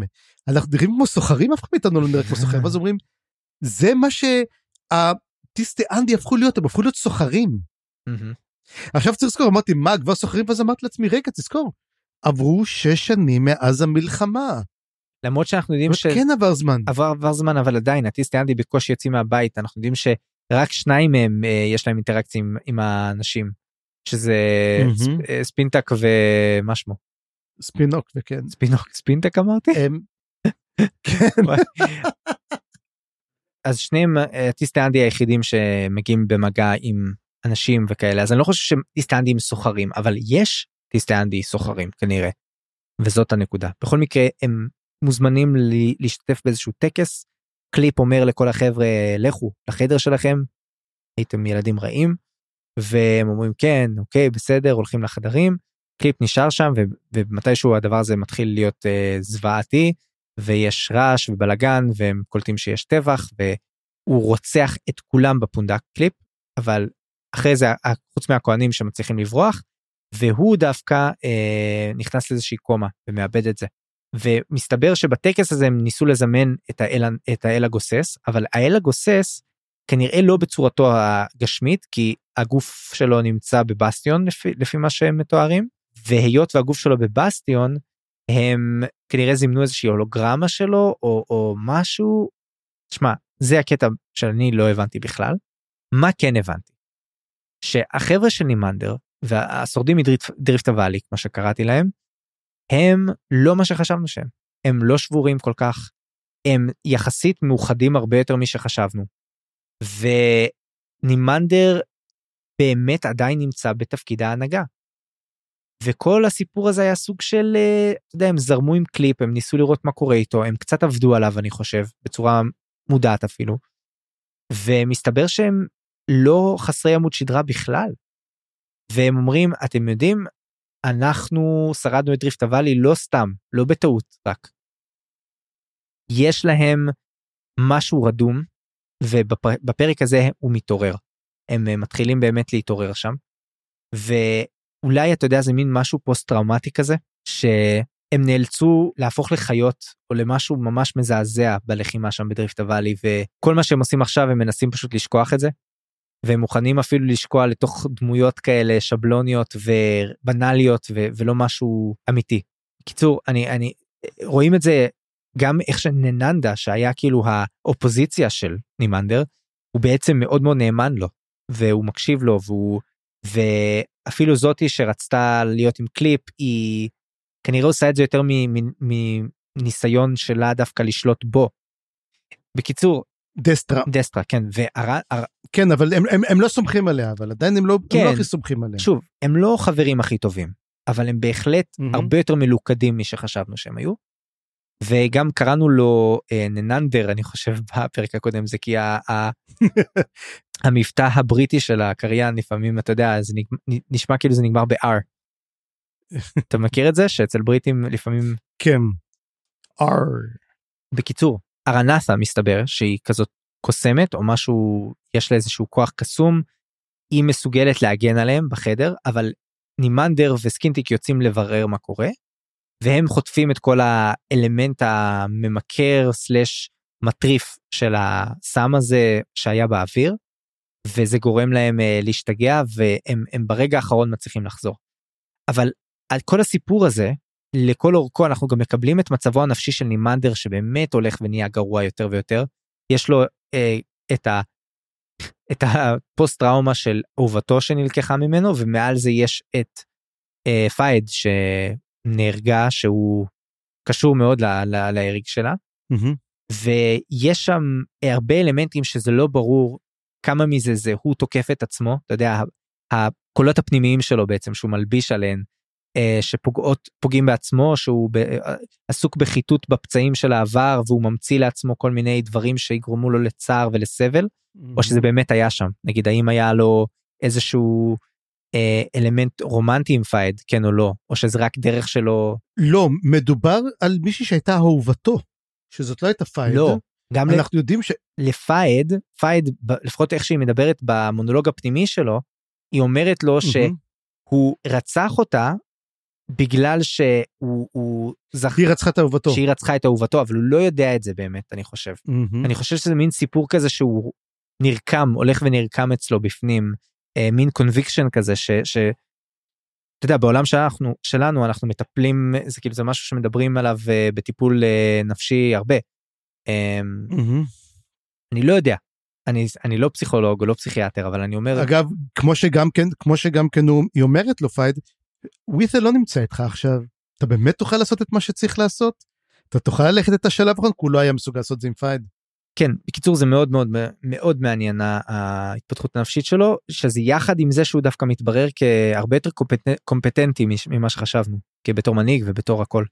אנחנו נראים כמו סוחרים? אף אחד מאיתנו לא נראה כמו סוחרים. ואז אומרים זה מה שהטיסטי אנדי הפכו להיות הם הפכו להיות סוחרים. עכשיו צריך לזכור אמרתי מה כבר סוחרים? ואז אמרתי לעצמי רגע תזכור עברו שש שנים מאז המלחמה. למרות שאנחנו יודעים ש... כן עבר זמן. עבר עבר זמן אבל עדיין הטיסטנדי בקושי יוצאים מהבית. אנחנו יודעים שרק שניים מהם אה, יש להם אינטראקציה עם, עם האנשים שזה אה, ספינטק ומה שמו? ספינוק וכן. ספינוק ספינטק אמרתי? כן. אז שניהם אה, הטיסטנדי היחידים שמגיעים במגע עם אנשים וכאלה אז אני לא חושב שטיסטנדי הם סוחרים אבל יש טיסטנדי סוחרים כנראה. וזאת הנקודה. בכל מקרה הם מוזמנים לי- להשתתף באיזשהו טקס קליפ אומר לכל החבר'ה לכו לחדר שלכם הייתם ילדים רעים והם אומרים כן אוקיי בסדר הולכים לחדרים קליפ נשאר שם ומתישהו הדבר הזה מתחיל להיות אה, זוועתי ויש רעש ובלאגן והם קולטים שיש טבח והוא רוצח את כולם בפונדק קליפ אבל אחרי זה חוץ מהכהנים שמצליחים לברוח והוא דווקא אה, נכנס לאיזושהי קומה ומאבד את זה. ומסתבר שבטקס הזה הם ניסו לזמן את האל, את האל הגוסס אבל האל הגוסס כנראה לא בצורתו הגשמית כי הגוף שלו נמצא בבסטיון לפי, לפי מה שהם מתוארים והיות והגוף שלו בבסטיון הם כנראה זימנו איזושהי הולוגרמה שלו או, או משהו. שמע זה הקטע שאני לא הבנתי בכלל. מה כן הבנתי? שהחבר'ה של נימנדר והשורדים מדריפט הוואלי כמו שקראתי להם הם לא מה שחשבנו שהם הם לא שבורים כל כך הם יחסית מאוחדים הרבה יותר משחשבנו. ונימנדר באמת עדיין נמצא בתפקיד ההנהגה. וכל הסיפור הזה היה סוג של, אה, אתה יודע, הם זרמו עם קליפ, הם ניסו לראות מה קורה איתו, הם קצת עבדו עליו, אני חושב, בצורה מודעת אפילו. ומסתבר שהם לא חסרי עמוד שדרה בכלל. והם אומרים, אתם יודעים, אנחנו שרדנו את דריפט הוואלי לא סתם, לא בטעות רק. יש להם משהו רדום, ובפרק הזה הוא מתעורר. הם אה, מתחילים באמת להתעורר שם. ואולי אתה יודע זה מין משהו פוסט טראומטי כזה שהם נאלצו להפוך לחיות או למשהו ממש מזעזע בלחימה שם בדריפט הוואלי וכל מה שהם עושים עכשיו הם מנסים פשוט לשכוח את זה. והם מוכנים אפילו לשקוע לתוך דמויות כאלה שבלוניות ובנאליות ו- ולא משהו אמיתי. קיצור אני אני רואים את זה גם איך שנננדה שהיה כאילו האופוזיציה של נימנדר הוא בעצם מאוד מאוד נאמן לו והוא מקשיב לו והוא ואפילו זאתי שרצתה להיות עם קליפ היא כנראה עושה את זה יותר מ- מ- מ- ניסיון שלה דווקא לשלוט בו. בקיצור, דסטרה. דסטרה, כן, והר... הר- כן, אבל הם, הם, הם לא סומכים עליה, אבל עדיין הם לא, הם כן. לא הכי סומכים עליה. שוב, הם לא חברים הכי טובים, אבל הם בהחלט מהמם. הרבה יותר מלוכדים משחשבנו שהם היו. וגם קראנו לו אה, נננדר, אני חושב, בפרק הקודם, זה כי ה- ה- המבטא הבריטי של הקריין לפעמים, אתה יודע, זה נגמ- נשמע כאילו זה נגמר ב-R. אתה מכיר את זה? שאצל בריטים לפעמים... כן. R. בקיצור, ארנת'ה מסתבר שהיא כזאת קוסמת או משהו, יש לה איזשהו כוח קסום, היא מסוגלת להגן עליהם בחדר, אבל נימנדר וסקינטיק יוצאים לברר מה קורה, והם חוטפים את כל האלמנט הממכר סלש מטריף של הסם הזה שהיה באוויר, וזה גורם להם אה, להשתגע והם הם ברגע האחרון מצליחים לחזור. אבל על כל הסיפור הזה, לכל אורכו אנחנו גם מקבלים את מצבו הנפשי של נימנדר שבאמת הולך ונהיה גרוע יותר ויותר. יש לו אה, את, ה, את הפוסט טראומה של אהובתו שנלקחה ממנו ומעל זה יש את אה, פייד שנהרגה שהוא קשור מאוד להרג שלה מהמם. ויש שם הרבה אלמנטים שזה לא ברור כמה מזה זה הוא תוקף את עצמו אתה יודע הקולות הפנימיים שלו בעצם שהוא מלביש עליהן אה, שפוגעות פוגעים בעצמו שהוא ב, אה, עסוק בחיטוט בפצעים של העבר והוא ממציא לעצמו כל מיני דברים שיגרמו לו לצער ולסבל או שזה באמת היה שם נגיד האם היה לו איזשהו אה, אלמנט רומנטי עם פייד כן או לא או שזה רק דרך שלו לא, מדובר על מישהי שהייתה אהובתו, שזאת לא הייתה פייד. לא גם ל- אנחנו יודעים ש... לפייד פייד לפחות איך שהיא מדברת במונולוג הפנימי שלו היא אומרת לו מהמם. שהוא רצח אותה בגלל שהוא הוא זכ... היא רצחה את אהובתו. שהיא רצחה את אהובתו אבל הוא לא יודע את זה באמת אני חושב מהמם. אני חושב שזה מין סיפור כזה שהוא נרקם הולך ונרקם אצלו בפנים אה, מין קונביקשן כזה ש. ש... אתה יודע בעולם שאנחנו שלנו אנחנו מטפלים זה כאילו זה משהו שמדברים עליו אה, בטיפול אה, נפשי הרבה. אה, מהמם. אני לא יודע אני אני לא פסיכולוג או לא פסיכיאטר אבל אני אומר אגב, כמו שגם כן, כמו שגם כן הוא- היא אומרת לו פייד, ווית'ל לא נמצא איתך עכשיו, אתה באמת תוכל לעשות את מה שצריך לעשות? אתה תוכל ללכת את השלב האחרון, כי הוא לא היה מסוגל לעשות זה עם פייד. כן בקיצור זה מאוד מאוד מאוד מעניין ההתפתחות הנפשית שלו שזה יחד עם זה שהוא דווקא מתברר כהרבה יותר קומפט- קומפטנטי ממה שחשבנו כבתור מנהיג ובתור הכל.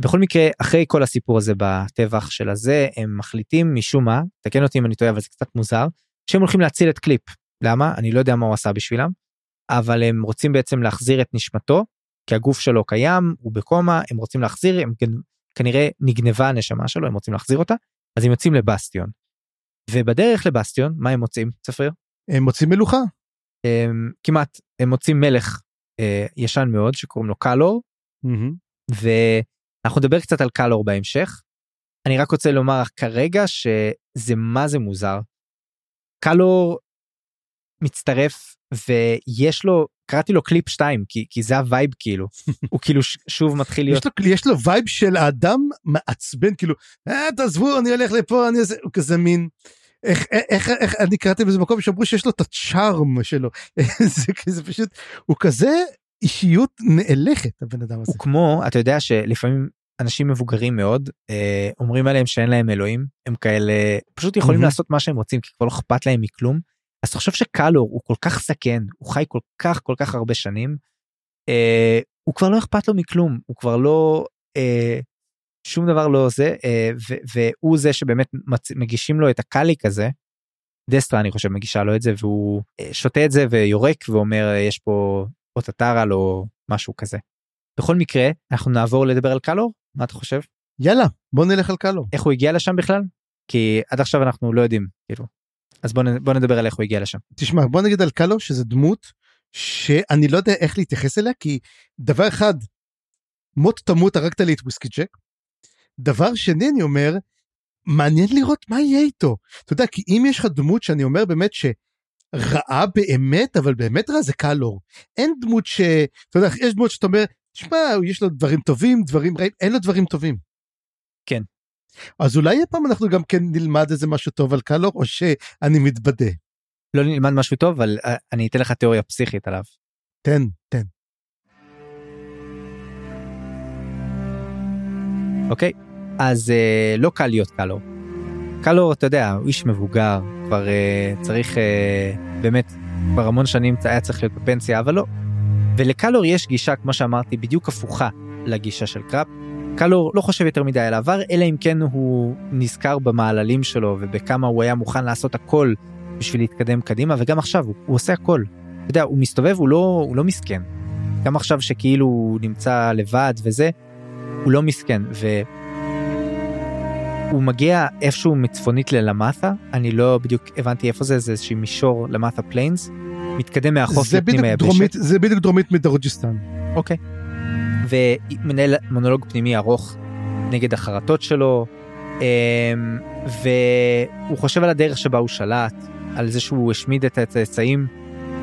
בכל מקרה אחרי כל הסיפור הזה בטבח של הזה הם מחליטים משום מה תקן אותי אם אני טועה אבל זה קצת מוזר שהם הולכים להציל את קליפ למה אני לא יודע מה הוא עשה בשבילם אבל הם רוצים בעצם להחזיר את נשמתו כי הגוף שלו קיים הוא בקומה הם רוצים להחזיר הם כנראה נגנבה הנשמה שלו הם רוצים להחזיר אותה אז הם יוצאים לבסטיון. ובדרך לבסטיון מה הם מוצאים צפריר? הם מוצאים מלוכה. הם, כמעט הם מוצאים מלך אה, ישן מאוד שקוראים לו קלור מהמם. ואנחנו נדבר קצת על קלור בהמשך. אני רק רוצה לומר כרגע שזה מה זה מוזר. קלור מצטרף ויש לו קראתי לו קליפ 2 כי, כי זה ה vibe כאילו הוא כאילו ש- שוב מתחיל להיות יש לו, יש לו vibe של האדם מעצבן, כאילו, אה, תעזבו, אני הולך לפה, אני איזה, הוא כזה מין, איך, איך, איך, אני קראתי באיזה מקום שאמרו שיש לו את ה charm שלו, זה, זה פשוט, הוא כזה אישיות נאלחת, הבן אדם הזה. הוא כמו אתה יודע שלפעמים אנשים מבוגרים מאוד אה, אומרים עליהם שאין להם אלוהים הם כאלה פשוט יכולים מהמם. לעשות מה שהם רוצים כי כבר לא אכפת להם מכלום. אז תחשוב שקלור הוא כל כך זקן הוא חי כל כך כל כך הרבה שנים. אה, הוא כבר לא אכפת לו מכלום הוא כבר לא אה, שום דבר לא זה אה, ו- והוא זה שבאמת מצ... מגישים לו את הקאליק הזה. דסטרה אני חושב מגישה לו את זה והוא אה, שותה את זה ויורק ואומר אה, יש פה אוטטרה או משהו כזה. בכל מקרה אנחנו נעבור לדבר על קלור מה אתה חושב יאללה, בוא נלך על קלו. איך הוא הגיע לשם בכלל כי עד עכשיו אנחנו לא יודעים כאילו אז בוא, נ- בוא נדבר על איך הוא הגיע לשם. תשמע, בוא נגיד על קלו שזה דמות שאני לא יודע איך להתייחס אליה, כי דבר אחד, מות תמות הרגת לי את וויסקי ג'ק. דבר שני, אני אומר, מעניין לראות מה יהיה איתו. אתה יודע, כי אם יש לך דמות שאני אומר באמת שרעה באמת, אבל באמת רע זה קלור. אין דמות ש... אתה יודע, יש דמות שאתה אומר, תשמע, יש לו דברים טובים, דברים רעים, אין לו דברים טובים. כן. אז אולי הפעם אנחנו גם כן נלמד איזה משהו טוב על קלור, או שאני מתבדה. לא נלמד משהו טוב אבל אה, אני אתן לך תיאוריה פסיכית עליו. תן, תן. אוקיי? אז אה, לא קל להיות קלור. קלור, אתה יודע, הוא איש מבוגר, כבר אה, צריך אה, באמת, כבר המון שנים היה צריך להיות בפנסיה, אבל לא. ולקלור יש גישה, כמו שאמרתי, בדיוק הפוכה לגישה של קראפ. קלור לא חושב יותר מדי על העבר, אלא אם כן הוא נזכר במעללים שלו ובכמה הוא היה מוכן לעשות הכל בשביל להתקדם קדימה, וגם עכשיו הוא, הוא עושה הכל. אתה יודע, הוא מסתובב, הוא לא, הוא לא מסכן. גם עכשיו שכאילו הוא נמצא לבד וזה, הוא לא מסכן. והוא מגיע איפשהו מצפונית ללמאטה, אני לא בדיוק הבנתי איפה זה, זה איזשהו מישור למאטה Plains, מתקדם מהחוף לפנים היבשת. זה בדיוק דרומית מדרוג'יסטן. אוקיי. ומנהל מונולוג פנימי ארוך נגד החרטות שלו, אמ, והוא חושב על הדרך שבה הוא שלט, על זה שהוא השמיד את הצאצאים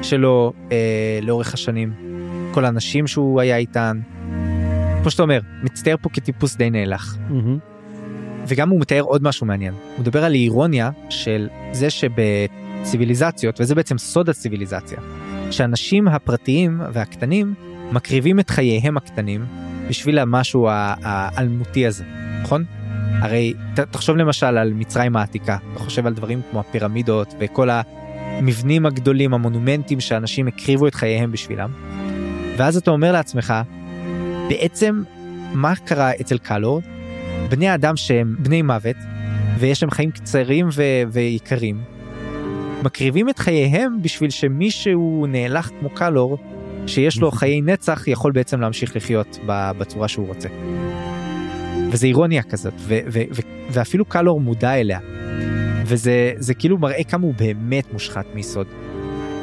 שלו אה, לאורך השנים, כל האנשים שהוא היה איתן. כמו שאתה אומר, מצטייר פה כטיפוס די נאלח. וגם הוא מתאר עוד משהו מעניין. הוא מדבר על אירוניה של זה שבציוויליזציות, וזה בעצם סוד הציוויליזציה, שהאנשים הפרטיים והקטנים מקריבים את חייהם הקטנים בשביל המשהו האלמותי הזה, נכון? הרי ת, תחשוב למשל על מצרים העתיקה, אתה חושב על דברים כמו הפירמידות וכל המבנים הגדולים, המונומנטים שאנשים הקריבו את חייהם בשבילם. ואז אתה אומר לעצמך, בעצם מה קרה אצל קלור? בני אדם שהם בני מוות, ויש להם חיים קצרים ו- ויקרים, מקריבים את חייהם בשביל שמישהו נאלח כמו קלור, שיש לו חיי נצח, יכול בעצם להמשיך לחיות בצורה שהוא רוצה. וזה אירוניה כזאת, ו- ו- ו- ואפילו קלור מודע אליה. וזה זה כאילו מראה כמה הוא באמת מושחת מיסוד.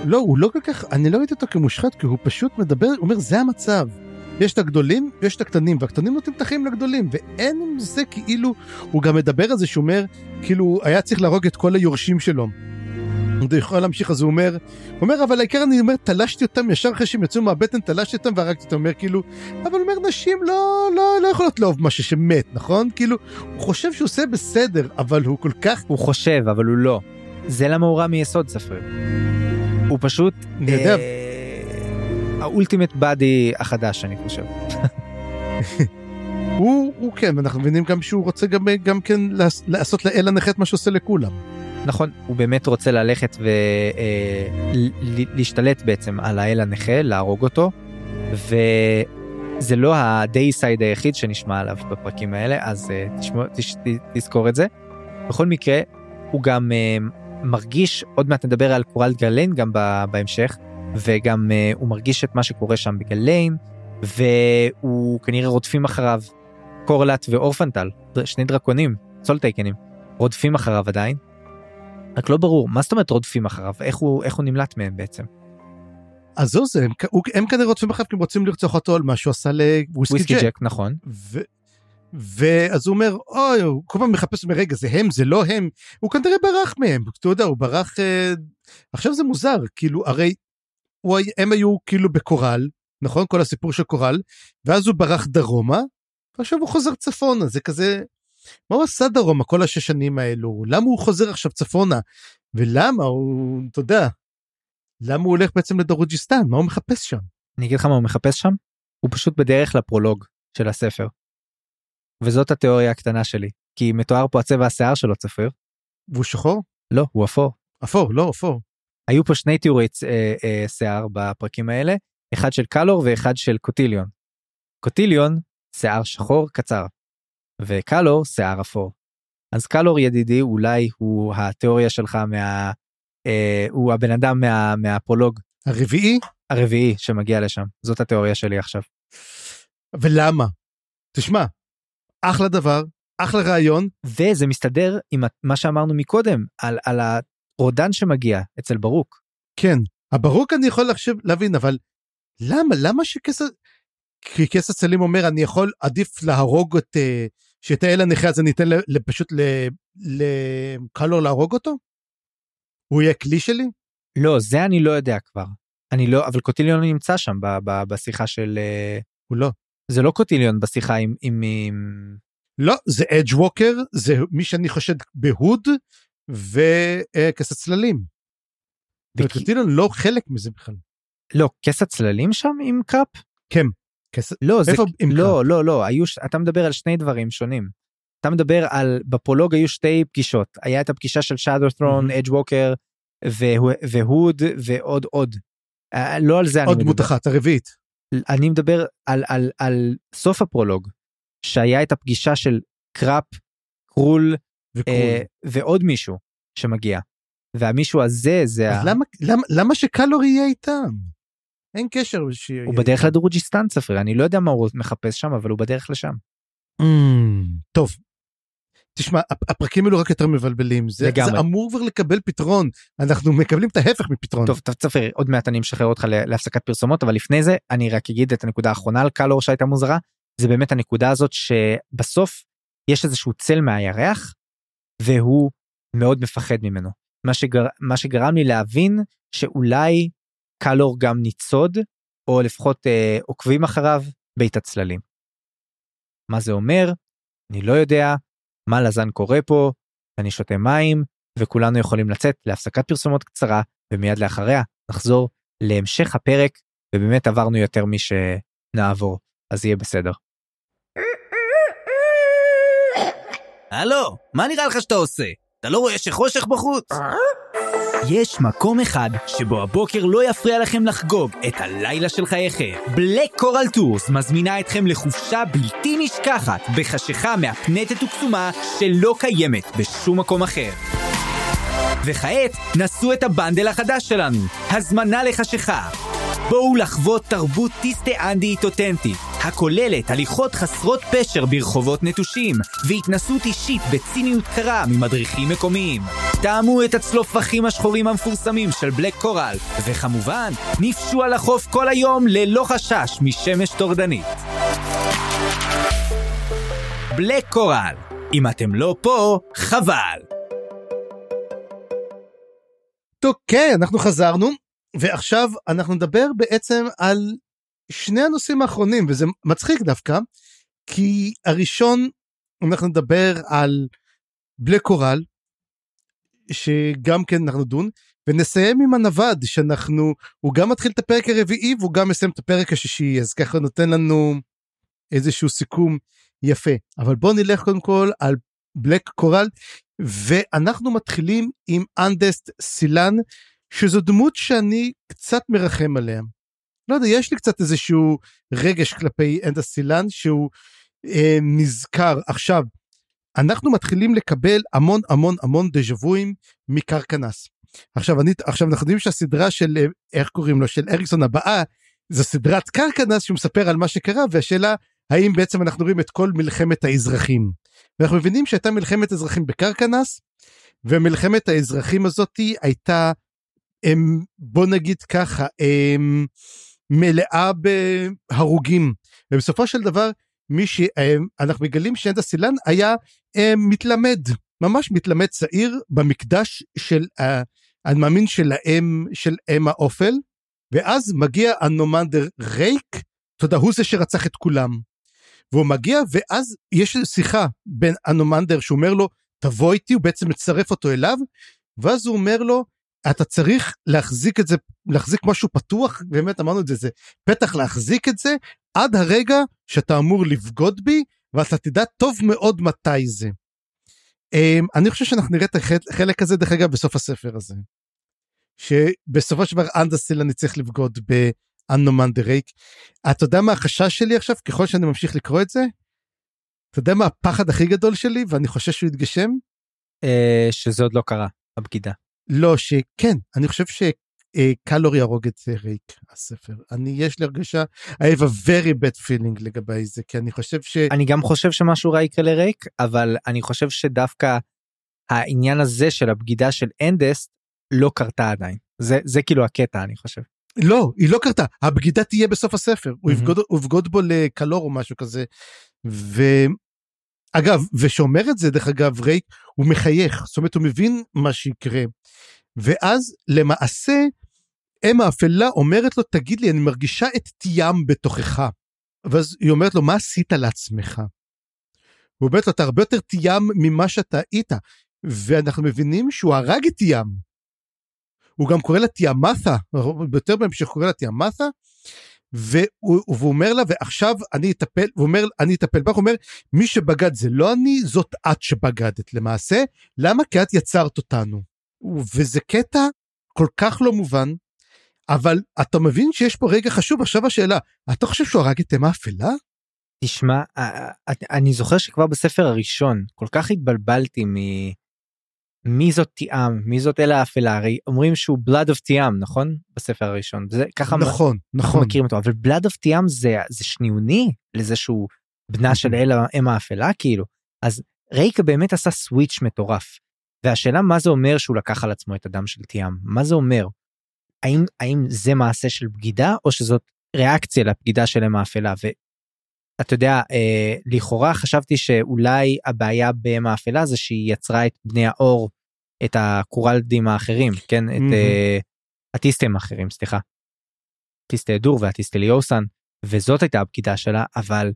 לא, הוא לא כל כך, אני לא ראיתי אותו כמושחת, כי הוא פשוט מדבר, הוא אומר, זה המצב. יש את הגדולים ויש את הקטנים, והקטנים נותנים את החיים לגדולים, ואין עם זה כאילו, הוא גם מדבר על זה שהוא אומר, כאילו, היה צריך להרוג את כל היורשים שלו. הוא יכול להמשיך, אז הוא אומר, הוא אומר, אבל העיקר אני אומר, תלשתי אותם ישר אחרי שהם יצאו מהבטן, תלשתי אותם והרגתי אותם, אומר, כאילו, אבל אומר, נשים לא, לא, לא יכולות לאהוב משהו שמת, נכון? כאילו, הוא חושב שהוא עושה בסדר, אבל הוא כל כך, הוא חושב, אבל הוא לא. זה למה הוא רע מיסוד ספרים. הוא פשוט... אני יודע. אה, האולטימט באדי החדש, אני חושב. הוא, הוא כן, אנחנו מבינים גם שהוא רוצה גם, גם כן לעש- לעשות לאל הנכה את מה שעושה לכולם. נכון, הוא באמת רוצה ללכת ולהשתלט בעצם על האל הנכה, להרוג אותו, וזה לא הדייסייד היחיד שנשמע עליו בפרקים האלה, אז אה, תשמע, תש, תזכור את זה. בכל מקרה, הוא גם אה, מרגיש, עוד מעט נדבר על קורל גליין גם ב- בהמשך, וגם אה, הוא מרגיש את מה שקורה שם בגליין, והוא כנראה רודפים אחריו, קורלט ואורפנטל, שני דרקונים, סולטייקנים, רודפים אחריו עדיין. רק לא ברור, מה זאת אומרת רודפים אחריו? איך הוא, איך הוא נמלט מהם בעצם? אז זהו זה, הם, הוא, הם כנראה רוצים אחריו כי הם רוצים לרצוח אותו על מה שהוא עשה לוויסקי וויסקי ג'ק. ג'ק, נכון. ו... ואז הוא אומר, אוי, הוא כל פעם מחפש, אומר, רגע, זה הם, זה לא הם. הוא כנראה ברח מהם, אתה יודע, הוא ברח... אה... עכשיו זה מוזר, כאילו, הרי הוא, הם היו כאילו בקורל, נכון? כל הסיפור של קורל, ואז הוא ברח דרומה, ועכשיו הוא חוזר צפונה, זה כזה... מה הוא עשה דרומה כל השש שנים האלו? למה הוא חוזר עכשיו צפונה? ולמה הוא, אתה יודע, למה הוא הולך בעצם לדרוג'יסטן? מה הוא מחפש שם? אני אגיד לך מה הוא מחפש שם? הוא פשוט בדרך לפרולוג של הספר. וזאת התיאוריה הקטנה שלי. כי מתואר פה הצבע השיער שלו צפיר. והוא שחור? לא, הוא אפור. אפור, לא, אפור. היו פה שני תיאורי אה, אה, שיער בפרקים האלה, אחד של קלור ואחד של קוטיליון. קוטיליון, שיער שחור קצר, וקלור, שיער אפור. אז קלור ידידי, אולי הוא התיאוריה שלך מה... אה, הוא הבן אדם מה, מהפרולוג הרביעי? הרביעי שמגיע לשם. זאת התיאוריה שלי עכשיו. ולמה? תשמע, אחלה דבר, אחלה רעיון, וזה מסתדר עם מה שאמרנו מקודם, על, על הרודן שמגיע אצל ברוק. כן. הברוק אני יכול לחשב, להבין, אבל למה? למה שכס... כי כס הצלים אומר, אני יכול, עדיף להרוג את... אה, שאת האל הנכה הזה ניתן פשוט לקלור להרוג אותו? הוא יהיה כלי שלי? לא, זה אני לא יודע כבר. אני לא, אבל קוטיליון לא נמצא שם ב, ב, בשיחה של... אה, הוא לא. זה לא קוטיליון בשיחה עם... עם, עם... לא, זה אדג' ווקר, זה מי שאני חושד בהוד וכס הצללים. וכי- וקוטילון לא חלק מזה בכלל. לא, כס הצללים שם עם קראפ? כן. לא, זה, איפה לא, לא, לא, היו, אתה מדבר על שני דברים שונים. אתה מדבר על, בפרולוג היו שתי פגישות. היה את הפגישה של שאדו ת'רון. אדג' ווקר, והוד ועוד עוד. אה, לא על זה אני עוד מדבר. דמות אחת, הרביעית. אני מדבר על, על, על סוף הפרולוג, שהיה את הפגישה של קראפ, קרול וקרול. אה, ועוד מישהו שמגיע. והמישהו הזה זה ה... אז למה, למה, למה שקלור יהיה איתם? אין קשר. הוא בדרך. לדרוג'יסטן צפרי, אני לא יודע מה הוא מחפש שם, אבל הוא בדרך לשם. Mm, טוב. תשמע, הפ- הפרקים האלו רק יותר מבלבלים. זה. זה אמור כבר לקבל פתרון. אנחנו מקבלים את ההפך מפתרון. טוב, טוב, צפרי, עוד מעט אני משחרר אותך להפסקת פרסומות, אבל לפני זה אני רק אגיד את הנקודה האחרונה על קלור שהייתה מוזרה, זה באמת הנקודה הזאת שבסוף יש איזשהו צל מהירח, והוא מאוד מפחד ממנו. מה, שגר... מה שגרם לי להבין שאולי קלור גם ניצוד, או לפחות אה, עוקבים אחריו בית הצללים. מה זה אומר? אני לא יודע מה לזן קורה פה, אני שותה מים, וכולנו יכולים לצאת להפסקת פרסומות קצרה, ומיד לאחריה נחזור להמשך הפרק, ובאמת עברנו יותר משנעבור, אז יהיה בסדר. הלו, מה נראה לך שאתה עושה? אתה לא רואה שחושך בחוץ? יש מקום אחד שבו הבוקר לא יפריע לכם לחגוג את הלילה של חייכם. Black Coral Tours מזמינה אתכם לחופשה בלתי נשכחת בחשיכה מהפנטת וקסומה שלא קיימת בשום מקום אחר. וכעת, נסו את ה bundle החדש שלנו, הזמנה לחשיכה. בואו לחוות תרבות טיסטה-אנדית אותנטית, הכוללת הליכות חסרות פשר ברחובות נטושים, והתנסות אישית בציניות קרה ממדריכים מקומיים. טעמו את הצלופחים השחורים המפורסמים של בלק קורל, וכמובן, נפשו על החוף כל היום ללא חשש משמש טורדנית. בלק קורל, אם אתם לא פה, חבל. טוב, כן, אנחנו חזרנו, ועכשיו אנחנו נדבר בעצם על שני הנושאים האחרונים, וזה מצחיק דווקא, כי הראשון, אנחנו נדבר על בלק קורל, שגם כן אנחנו נדון, ונסיים עם הנווד, שאנחנו, הוא גם מתחיל את הפרק הרביעי, והוא גם מסיים את הפרק השישי, אז ככה נותן לנו איזשהו סיכום יפה. אבל בואו נלך קודם כל על בלק קורל, ואנחנו מתחילים עם אנדסט סילן, שזו דמות שאני קצת מרחם עליה. לא יודע, יש לי קצת איזשהו רגש כלפי אנדסט סילן שהוא אה, נזכר. עכשיו, אנחנו מתחילים לקבל המון המון המון דז'ה ווים מקרקנס. עכשיו, אני, עכשיו אנחנו יודעים שהסדרה של, אה, איך קוראים לו, של אריקסון הבאה, זו סדרת קרקנס שהוא מספר על מה שקרה, והשאלה, האם בעצם אנחנו רואים את כל מלחמת האזרחים. ואנחנו מבינים שהייתה מלחמת אזרחים בקרקנס, ומלחמת האזרחים הזאתי הייתה, הם, בוא נגיד ככה, הם, מלאה בהרוגים. ובסופו של דבר, מי שאנחנו מגלים שאנדה סילן היה הם, מתלמד, ממש מתלמד צעיר במקדש של, ה- אני מאמין של האם, של אם האופל, ואז מגיע הנומנדר רייק, אתה יודע, הוא זה שרצח את כולם. והוא מגיע, ואז יש שיחה בין הנומנדר שאומר לו, תבוא איתי, הוא בעצם מצרף אותו אליו, ואז הוא אומר לו, אתה צריך להחזיק את זה, להחזיק משהו פתוח, באמת אמרנו את זה, זה פתח להחזיק את זה, עד הרגע שאתה אמור לבגוד בי, ואתה תדע טוב מאוד מתי זה. Um, אני חושב שאנחנו נראה את החלק הזה, דרך אגב, בסוף הספר הזה. שבסופו של דבר אנדרסל אני צריך לבגוד באנומן דה רייק. אתה יודע מה החשש שלי עכשיו, ככל שאני ממשיך לקרוא את זה? אתה יודע מה הפחד הכי גדול שלי, ואני חושש שהוא יתגשם? אה, שזה עוד לא קרה, הבגידה. לא, שכן, אני חושב שקלור יהרוג את אה, רייק, הספר. אני, יש לי הרגשה, I have a very bad feeling לגבי זה, כי אני חושב ש... אני גם חושב שמשהו רע יקרה לרייק, אבל אני חושב שדווקא העניין הזה של הבגידה של אנדסט לא קרתה עדיין. זה, זה כאילו הקטע, אני חושב. לא, היא לא קרתה, הבגידה תהיה בסוף הספר. יבגוד, הוא יבגוד בו לקלור או משהו כזה. ואגב, ושאומר את זה, דרך אגב, רייק, הוא מחייך, זאת אומרת, הוא מבין מה שיקרה. ואז למעשה, אם האפלה אומרת לו, תגיד לי, אני מרגישה את תיאם בתוכך. ואז היא אומרת לו, מה עשית לעצמך? הוא אומרת לו, אתה הרבה יותר תיאם ממה שאתה היית. ואנחנו מבינים שהוא הרג את תיאם. הוא גם קורא לה תיאמת'ה, יותר בהמשך קורא לה תיאמת'ה, והוא, והוא אומר לה, ועכשיו אני אטפל, הוא אומר, אני אטפל בך, הוא אומר, מי שבגד זה לא אני, זאת את שבגדת למעשה. למה? כי את יצרת אותנו. וזה קטע כל כך לא מובן, אבל אתה מבין שיש פה רגע חשוב, עכשיו השאלה, אתה חושב שהוא הרג את אם האפלה? תשמע, אה, אה, אני זוכר שכבר בספר הראשון כל כך התבלבלתי מ... מי זאת תיאם, מי זאת אלה האפלה, הרי אומרים שהוא blood of תיאם, נכון? בספר הראשון. זה ככה נכון, אנחנו נכון. מכירים אותו, אבל blood of תיאם זה, זה שניוני לזה שהוא בנה של אלה אם האפלה כאילו. אז רייקה באמת עשה סוויץ' מטורף. והשאלה מה זה אומר שהוא לקח על עצמו את הדם של תיאם, מה זה אומר? האם, האם זה מעשה של בגידה או שזאת ריאקציה לבגידה של אם האפלה? ואתה יודע, אה, לכאורה חשבתי שאולי הבעיה באם האפלה זה שהיא יצרה את בני האור, את הקורלדים האחרים, כן? את. אה, הטיסטים האחרים, סליחה. טיסטי דור והטיסטי ליוסן, וזאת הייתה הבגידה שלה, אבל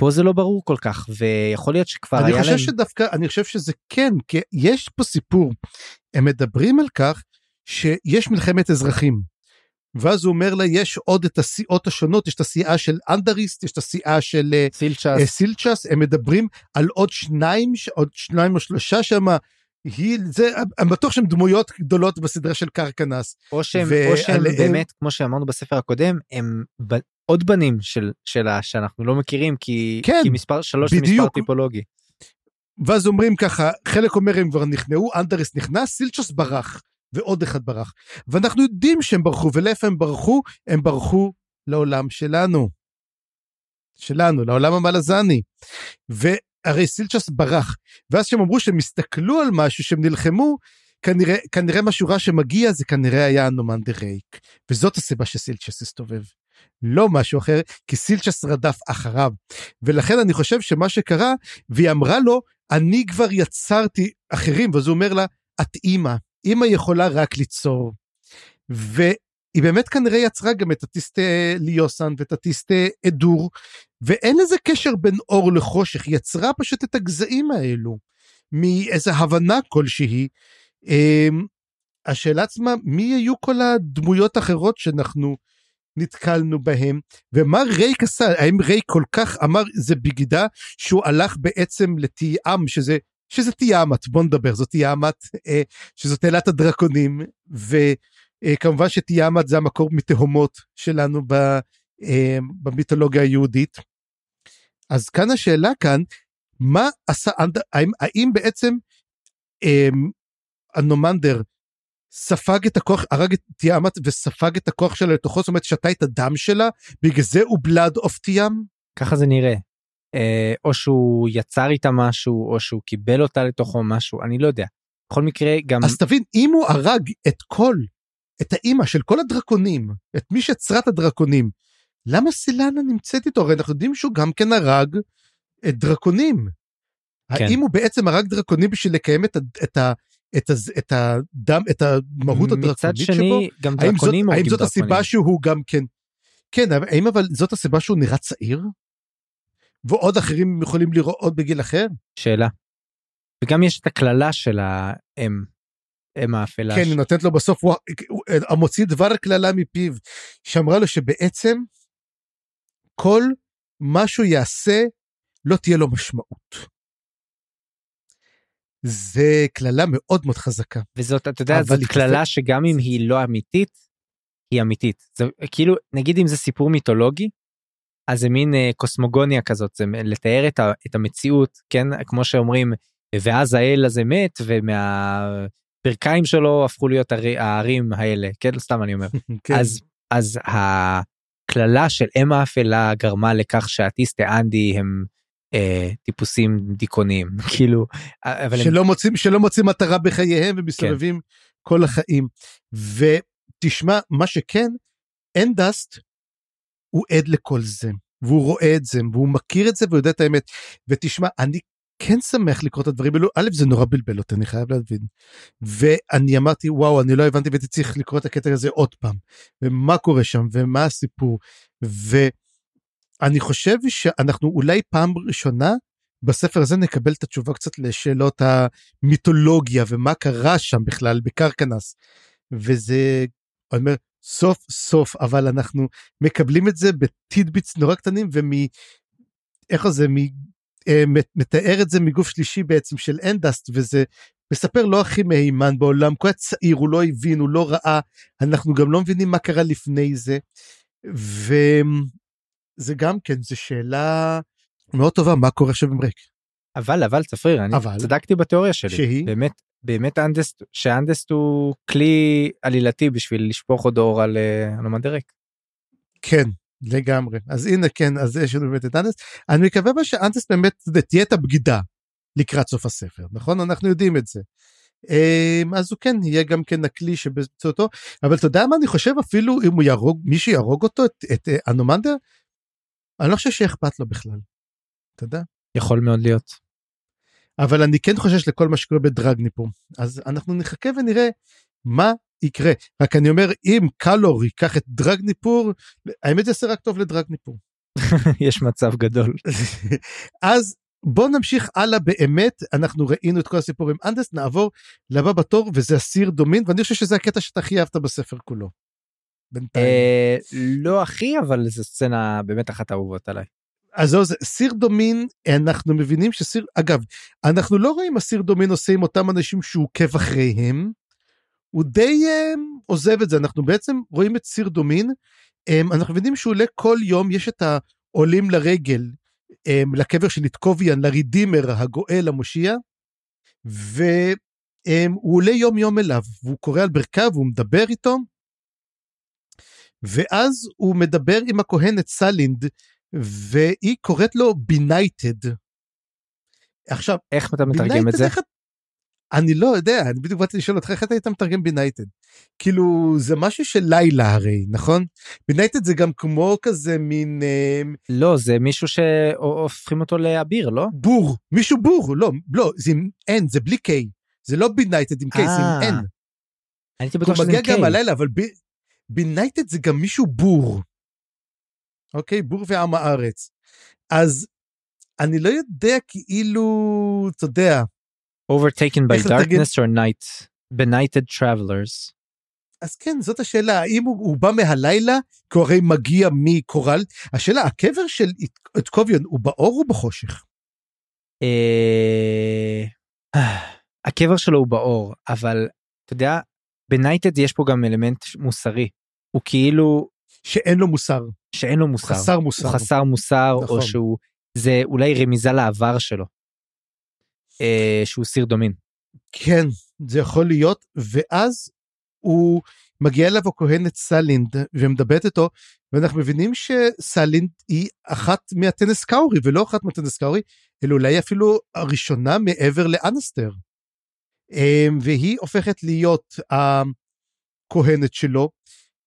פה זה לא ברור כל כך, ויכול להיות שכבר אני היה חושב להם... שדווקא, אני חושב שזה כן, כי יש פה סיפור. הם מדברים על כך שיש מלחמת אזרחים. ואז הוא אומר לה, יש עוד את הסיעות השונות, יש את הסיעה של אנדריסט, יש את הסיעה של אה, סילצ'ס, אה, סילצ'ס, הם מדברים על עוד שניים, עוד שניים או שלושה שם. היא, זה, אני בטוח שהם דמויות גדולות בסדרה של קרקנס. או שהם, ועליהם- או שהם באמת, כמו שאמרנו בספר הקודם, הם ב... עוד בנים של, שלה שאנחנו לא מכירים, כי, כן, כי מספר שלוש זה מספר. טיפולוגי. ואז אומרים ככה, חלק אומר הם כבר נכנעו, אנדריסט נכנס, סילצ'וס ברח, ועוד אחד ברח. ואנחנו יודעים שהם ברחו, ולאיפה הם ברחו? הם ברחו לעולם שלנו. שלנו, לעולם המלזני. והרי סילצ'וס ברח. ואז כשהם אמרו שהם הסתכלו על משהו, שהם נלחמו, כנראה, כנראה משהו רע שמגיע זה כנראה היה אנומנדר רייק. וזאת הסיבה שסילצ'ס הסתובב. לא משהו אחר, כי סילצ'ס רדף אחריו. ולכן אני חושב שמה שקרה, והיא אמרה לו, אני כבר יצרתי אחרים, ואז הוא אומר לה, את אימא, אימא יכולה רק ליצור. והיא באמת כנראה יצרה גם את הטיסטה ליוסן ואת הטיסטה אדור, ואין לזה קשר בין אור לחושך, היא יצרה פשוט את הגזעים האלו, מאיזה הבנה כלשהי. אמ, השאלה עצמה, מי היו כל הדמויות האחרות שאנחנו נתקלנו בהם, ומה רייק עשה, האם רייק כל כך אמר זה בגידה שהוא הלך בעצם לתיאם, שזה, שזה תיאמת, בוא נדבר, זאת תיאמת, אה, שזאת אלת הדרקונים, וכמובן שתיאמת זה המקור מתהומות שלנו ב, אה, במיתולוגיה היהודית. אז כאן השאלה כאן, מה עשה, האם, האם בעצם אה, הנומנדר ספג את הכוח, הרג את תיאמת וספג את הכוח שלה לתוכו, זאת אומרת שתה את הדם שלה, בגלל זה הוא בלאד אוף תיאם? ככה זה נראה. אה, או שהוא יצר איתה משהו, או שהוא קיבל אותה לתוכו משהו, אני לא יודע. בכל מקרה, גם... אז תבין, אם הוא הרג את כל, את האימא של כל הדרקונים, את מי שיצרה את הדרקונים, למה סילנה נמצאת איתו? הרי אנחנו יודעים שהוא גם כן הרג את דרקונים. כן. האם הוא בעצם הרג דרקונים בשביל לקיים את, ה, את, ה, את, ה, את הדם, את המהות מצד הדרקונית שבו? שני, גם האם זאת, דרקונים האם זאת דרקונים. הסיבה שהוא גם כן... כן, האם אבל זאת הסיבה שהוא נראה צעיר? ועוד אחרים יכולים לראות בגיל אחר? שאלה. וגם יש את הקללה של האם, אם האפלה. כן, היא נותנת לו בסוף, הוא, הוא, המוציא דבר קללה מפיו, שאמרה לו שבעצם כל מה שהוא יעשה, לא תהיה לו משמעות. זה קללה מאוד מאוד חזקה. וזאת, אתה יודע, זאת קללה שגם אם היא לא אמיתית, היא אמיתית. זה כאילו, נגיד אם זה סיפור מיתולוגי, אז זה מין אה, קוסמוגוניה כזאת, זה לתאר את, ה, את המציאות, כן? כמו שאומרים, ואז האל הזה מת, ומהברכיים שלו הפכו להיות הר- הערים האלה, כן? סתם אני אומר. כן. אז, אז הקללה של אם האפלה גרמה לכך שהטיסטי אנדי הם אה, טיפוסים דיכאוניים, כאילו, אבל הם שלא מוצאים, שלא מוצאים מטרה בחייהם ומסתובבים כל החיים. ותשמע, מה שכן, אנדסט הוא עד לכל זה, והוא רואה את זה, והוא מכיר את זה והוא יודע את האמת. ותשמע, אני כן שמח לקרוא את הדברים האלו, א', זה נורא בלבל אותי, אני חייב להבין. ואני אמרתי, וואו, אני לא הבנתי והייתי צריך לקרוא את הקטע הזה עוד פעם. ומה קורה שם, ומה הסיפור. ואני חושב שאנחנו אולי פעם ראשונה בספר הזה נקבל את התשובה קצת לשאלות המיתולוגיה ומה קרה שם בכלל בקרקנס. וזה, אני אומר, סוף סוף, אבל אנחנו מקבלים את זה בטידביטס נורא קטנים ומ... איך זה, מ... אה, מתאר את זה מגוף שלישי בעצם של אנדסט, וזה מספר לא הכי מהימן בעולם, הוא היה צעיר, הוא לא הבין, הוא לא ראה, אנחנו גם לא מבינים מה קרה לפני זה. וזה גם כן, זו שאלה מאוד טובה, מה קורה עכשיו עם רייק. אבל אבל צפריר אני אבל, צדקתי בתיאוריה שלי שהיא באמת באמת אנדסט שאנדסט הוא כלי עלילתי בשביל לשפוך עוד אור על אנומנדר אה, רייק. כן לגמרי אז הנה כן אז יש לנו באמת את אנדסט אני מקווה שאנדסט באמת תהיה את הבגידה לקראת סוף הספר נכון אנחנו יודעים את זה. אמ, אז הוא כן יהיה גם כן הכלי שבאמצעותו אבל אתה יודע מה אני חושב אפילו אם הוא יהרוג מי שיהרוג אותו את, את אה, אנומנדר אני לא חושב שאכפת לו בכלל. אתה יודע. יכול מאוד להיות. אבל אני כן חושש לכל מה שקורה בדרגניפור אז אנחנו נחכה ונראה מה יקרה רק אני אומר אם קלור ייקח את דרגניפור האמת זה רק טוב לדרגניפור. יש מצב גדול. אז בוא נמשיך הלאה באמת אנחנו ראינו את כל הסיפור עם אנדס נעבור לבא בתור וזה הסיר דומין ואני חושב שזה הקטע שאתה הכי אהבת בספר כולו. אה, לא הכי אבל זו סצנה באמת אחת האהובות עליי. אז זה סיר דומין אנחנו מבינים שסיר אגב אנחנו לא רואים מה סיר דומין עושה עם אותם אנשים שהוא עוקב אחריהם. הוא די אמ, עוזב את זה אנחנו בעצם רואים את סיר דומין אמ, אנחנו מבינים שהוא עולה כל יום יש את העולים לרגל אמ, לקבר של איטקוביאן ל Redeemer הגואל המושיע. והוא עולה יום יום אליו והוא כורע על ברכיו והוא מדבר איתו. ואז הוא מדבר עם הכהנת סלינד והיא קוראת לו בינייטד. עכשיו, איך אתה מתרגם את זה? איך... אני לא יודע, אני בדיוק באתי לשאול אותך איך אתה היית מתרגם בינייטד. כאילו זה משהו של לילה הרי, נכון? בינייטד זה גם כמו כזה מין... אה... לא, זה מישהו שהופכים אותו לאביר, לא? בור, מישהו בור, לא, לא, זה עם N, זה בלי K. זה לא בינייטד עם K, זה עם N. אני הייתי בטוח שזה עם K. הוא מגיע גם הלילה, אבל בינייטד זה גם מישהו בור. אוקיי? בור ועם הארץ. אז אני לא יודע כאילו, אתה יודע. overtaken by darkness or night, benighted travelers. אז כן, זאת השאלה, האם הוא, הוא בא מהלילה, כי הוא הרי מגיע מקורל? השאלה, הקבר של אתקוביון הוא באור או בחושך? אה, הקבר שלו הוא באור, אבל אתה יודע, Benighted יש פה גם אלמנט מוסרי. הוא כאילו... שאין לו מוסר. שאין לו מוסר. חסר מוסר. הוא חסר מוסר, נכון. או שהוא, זה אולי רמיזה לעבר שלו. אה, שהוא סיר דומין. כן, זה יכול להיות, ואז הוא מגיע אליו הכהנת סלינד ומדברת איתו, ואנחנו מבינים שסלינד היא אחת מהטנסקאורי, ולא אחת מהטנסקאורי, אלא אולי אפילו הראשונה מעבר לאנסטר. אה, והיא הופכת להיות הכהנת שלו,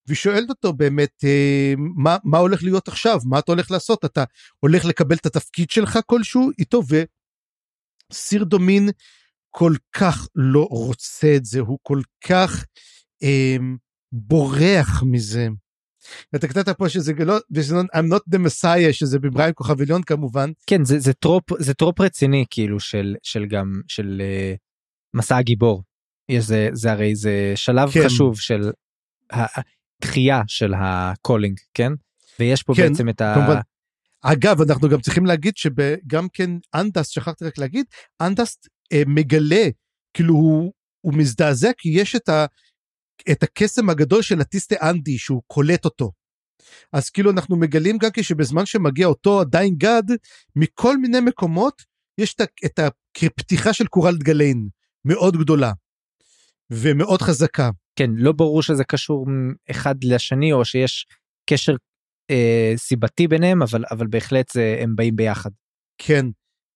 והיא שואלת אותו באמת אה, מה, מה הולך להיות עכשיו מה אתה הולך לעשות אתה הולך לקבל את התפקיד שלך כלשהו איתו וסיר דומין כל כך לא רוצה את זה הוא כל כך אה, בורח מזה. אתה כתבת פה שזה לא I'm not the messiah שזה בבריאן כוכב עליון כמובן. כן זה, זה trope זה trope רציני כאילו של של גם של אה, מסע הגיבור. יש זה, זה הרי זה שלב כן. חשוב של דחייה של ה calling כן ויש פה כן, בעצם את ה... כמובן. אגב אנחנו גם צריכים להגיד שגם כן אנדסט שכחתי רק להגיד אנדסט אה, מגלה כאילו הוא, הוא מזדעזע כי יש את, ה, את הקסם הגדול של הטיסטה אנדי שהוא קולט אותו. אז כאילו אנחנו מגלים גם כשבזמן שמגיע אותו עדיין גד מכל מיני מקומות יש את הפתיחה של קורלד גליין מאוד גדולה ומאוד חזקה. כן לא ברור שזה קשור אחד לשני או שיש קשר אה, סיבתי ביניהם אבל אבל בהחלט זה, הם באים ביחד. כן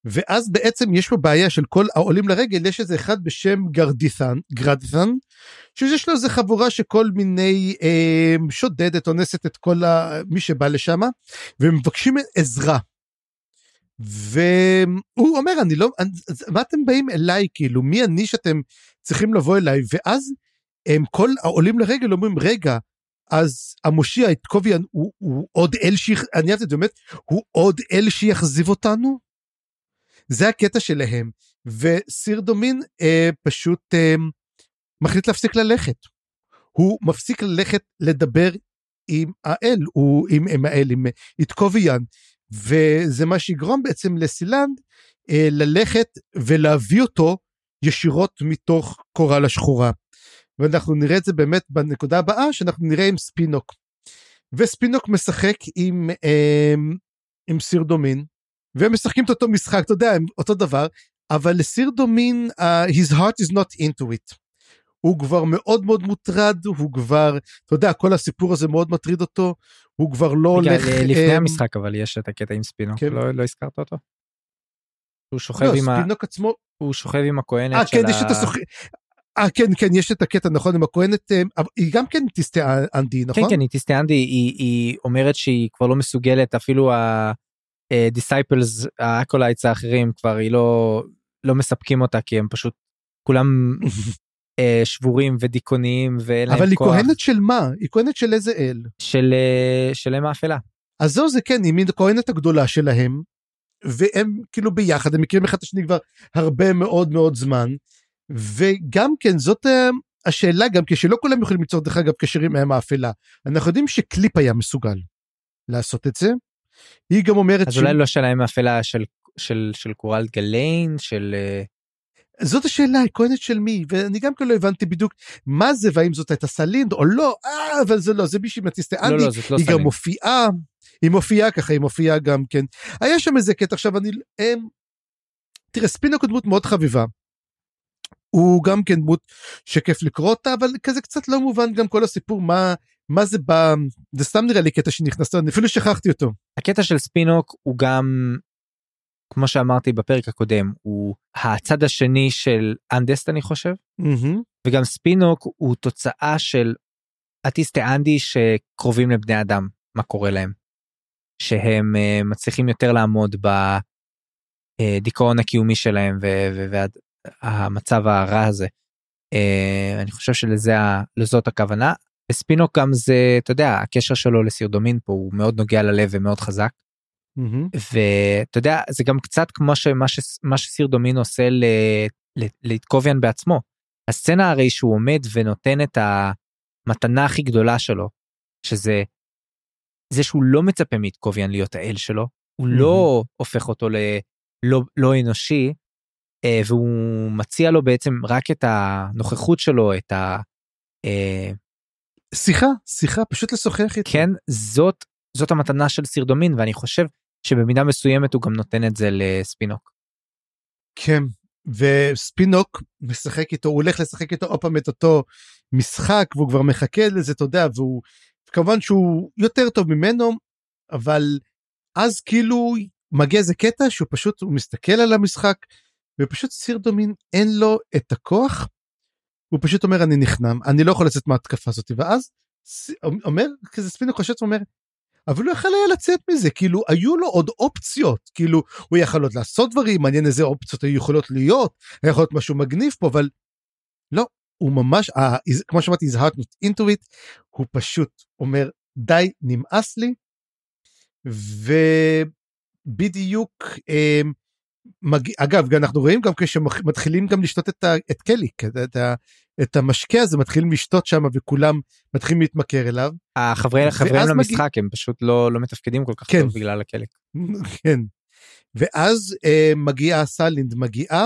ואז בעצם יש פה בעיה של כל העולים לרגל יש איזה אחד בשם גרדית'ן גרדית'ן שיש לו איזה חבורה שכל מיני אה, שודדת אונסת את כל ה, מי שבא לשם ומבקשים עזרה. והוא אומר אני לא מה אתם באים אליי כאילו מי אני שאתם צריכים לבוא אליי ואז הם כל העולים לרגל אומרים רגע אז המושיע את קוביאן הוא, הוא עוד אל שיח... אני באמת הוא עוד אל שיחזיב אותנו. זה הקטע שלהם וסיר דומין אה, פשוט אה, מחליט להפסיק ללכת. הוא מפסיק ללכת לדבר עם האל, הוא עם, עם האל, עם איתקוביאן, וזה מה שיגרום בעצם לסילנד אה, ללכת ולהביא אותו ישירות מתוך קורל השחורה. ואנחנו נראה את זה באמת בנקודה הבאה, שאנחנו נראה עם ספינוק. וספינוק משחק עם, אה, עם סיר דומין, והם משחקים את אותו משחק, אתה יודע, אותו דבר, אבל לסיר דומין, uh, his heart is not into it. הוא כבר מאוד מאוד מוטרד, הוא כבר, אתה יודע, כל הסיפור הזה מאוד מטריד אותו, הוא כבר לא הולך... לפני אה, המשחק אבל יש את הקטע עם ספינוק, כן. לא לא הזכרת אותו? הוא שוכב לא, עם ה... ספינוק עצמו, הוא שוכב עם הכהנת אה של כן, יש את ה... הסוכ... אה כן, כן, יש את הקטע, נכון, עם הכהנת, אה, היא גם כן תסטה אנדי, כן נכון? כן היא טיסטיאנדי היא היא אומרת שהיא כבר לא מסוגלת אפילו ה disciples ה acolytes האחרים כבר היא לא לא מספקים אותה כי הם פשוט כולם אה, שבורים ודיכאוניים ואין להם אבל היא כוח כהנת של מה? היא כהנת של איזה אל? של אה, של אם האפלה. אז זהו זה כן, היא מין הכהנת הגדולה שלהם, והם כאילו ביחד, הם מכירים אחד את השני כבר הרבה מאוד מאוד זמן, וגם כן זאת אה, השאלה גם כשלא כולם יכולים ליצור דרך אגב קשר עם האפלה. אנחנו יודעים שקליפ היה מסוגל לעשות את זה. היא גם אומרת אז אולי לא של האם האפלה של של של קורלד גליין של אה, זאת השאלה, היא כהנת של מי? ואני גם כן לא הבנתי בדיוק מה זה והאם זאת הייתה סלינד או לא, אה, אבל זה לא, זה מישהי מטיסטה לא אנדי, לא לא היא גם סלין. מופיעה, היא מופיעה ככה, היא מופיעה גם כן. היה שם איזה קטע, עכשיו אני, הם, תראה, ספינוק הוא דמות מאוד חביבה. הוא גם כן דמות שכיף לקרוא אותה, אבל כזה קצת לא מובן גם כל הסיפור, מה, מה זה בא, זה סתם נראה לי קטע שנכנס, אני אפילו שכחתי אותו. הקטע של ספינוק הוא גם כמו שאמרתי בפרק הקודם הוא הצד השני של אנדסט אני חושב מהמם. וגם ספינוק הוא תוצאה של אטיסטי אנדי שקרובים לבני אדם מה קורה להם. שהם uh, מצליחים יותר לעמוד בדיכאון הקיומי שלהם והמצב הרע הזה. Uh, אני חושב שלזה לזאת הכוונה. ספינוק גם זה אתה יודע הקשר שלו לסירדומין פה הוא מאוד נוגע ללב ומאוד חזק. מהמם. ואתה יודע זה גם קצת כמו שמה ש... מה שסיר דומין עושה ל... ל... לאיתקוביאן בעצמו. הסצנה הרי שהוא עומד ונותן את המתנה הכי גדולה שלו שזה זה שהוא לא מצפה מאיתקוביאן להיות האל שלו הוא לא הופך אותו ללא לא אנושי והוא מציע לו בעצם רק את הנוכחות שלו את ה... אה, שיחה, שיחה, פשוט לשוחח איתו. כן זאת זאת המתנה של סירדומין ואני חושב שבמידה מסוימת הוא גם נותן את זה לספינוק. כן, וספינוק משחק איתו, הוא הולך לשחק איתו עוד פעם את אותו משחק, והוא כבר מחכה לזה, אתה יודע, והוא, כמובן שהוא יותר טוב ממנו, אבל אז כאילו מגיע איזה קטע שהוא פשוט, הוא מסתכל על המשחק, ופשוט סיר דומין אין לו את הכוח, הוא פשוט אומר אני נכנע, אני לא יכול לצאת מההתקפה הזאת, ואז אומר, כזה ספינוק חושב, הוא אומר, אבל הוא יכל היה לצאת מזה, כאילו היו לו עוד אופציות, כאילו הוא יכל עוד לעשות דברים, מעניין איזה אופציות היו יכולות להיות, היה יכול להיות משהו מגניב פה, אבל לא, הוא ממש, ה- is- כמו שאמרתי, his heart not into it, הוא פשוט אומר, די, נמאס לי, ובדיוק, אה, מג... אגב, אנחנו רואים גם כשמתחילים גם לשתות את, ה... את קליק, את, ה... את המשקה הזה, מתחילים לשתות שם וכולם מתחילים להתמכר אליו. החברים מגיע- למשחק הם פשוט לא לא מתפקדים כל כך כן. טוב בגלל הקלק. כן. ואז אה, מגיעה סלינד מגיעה,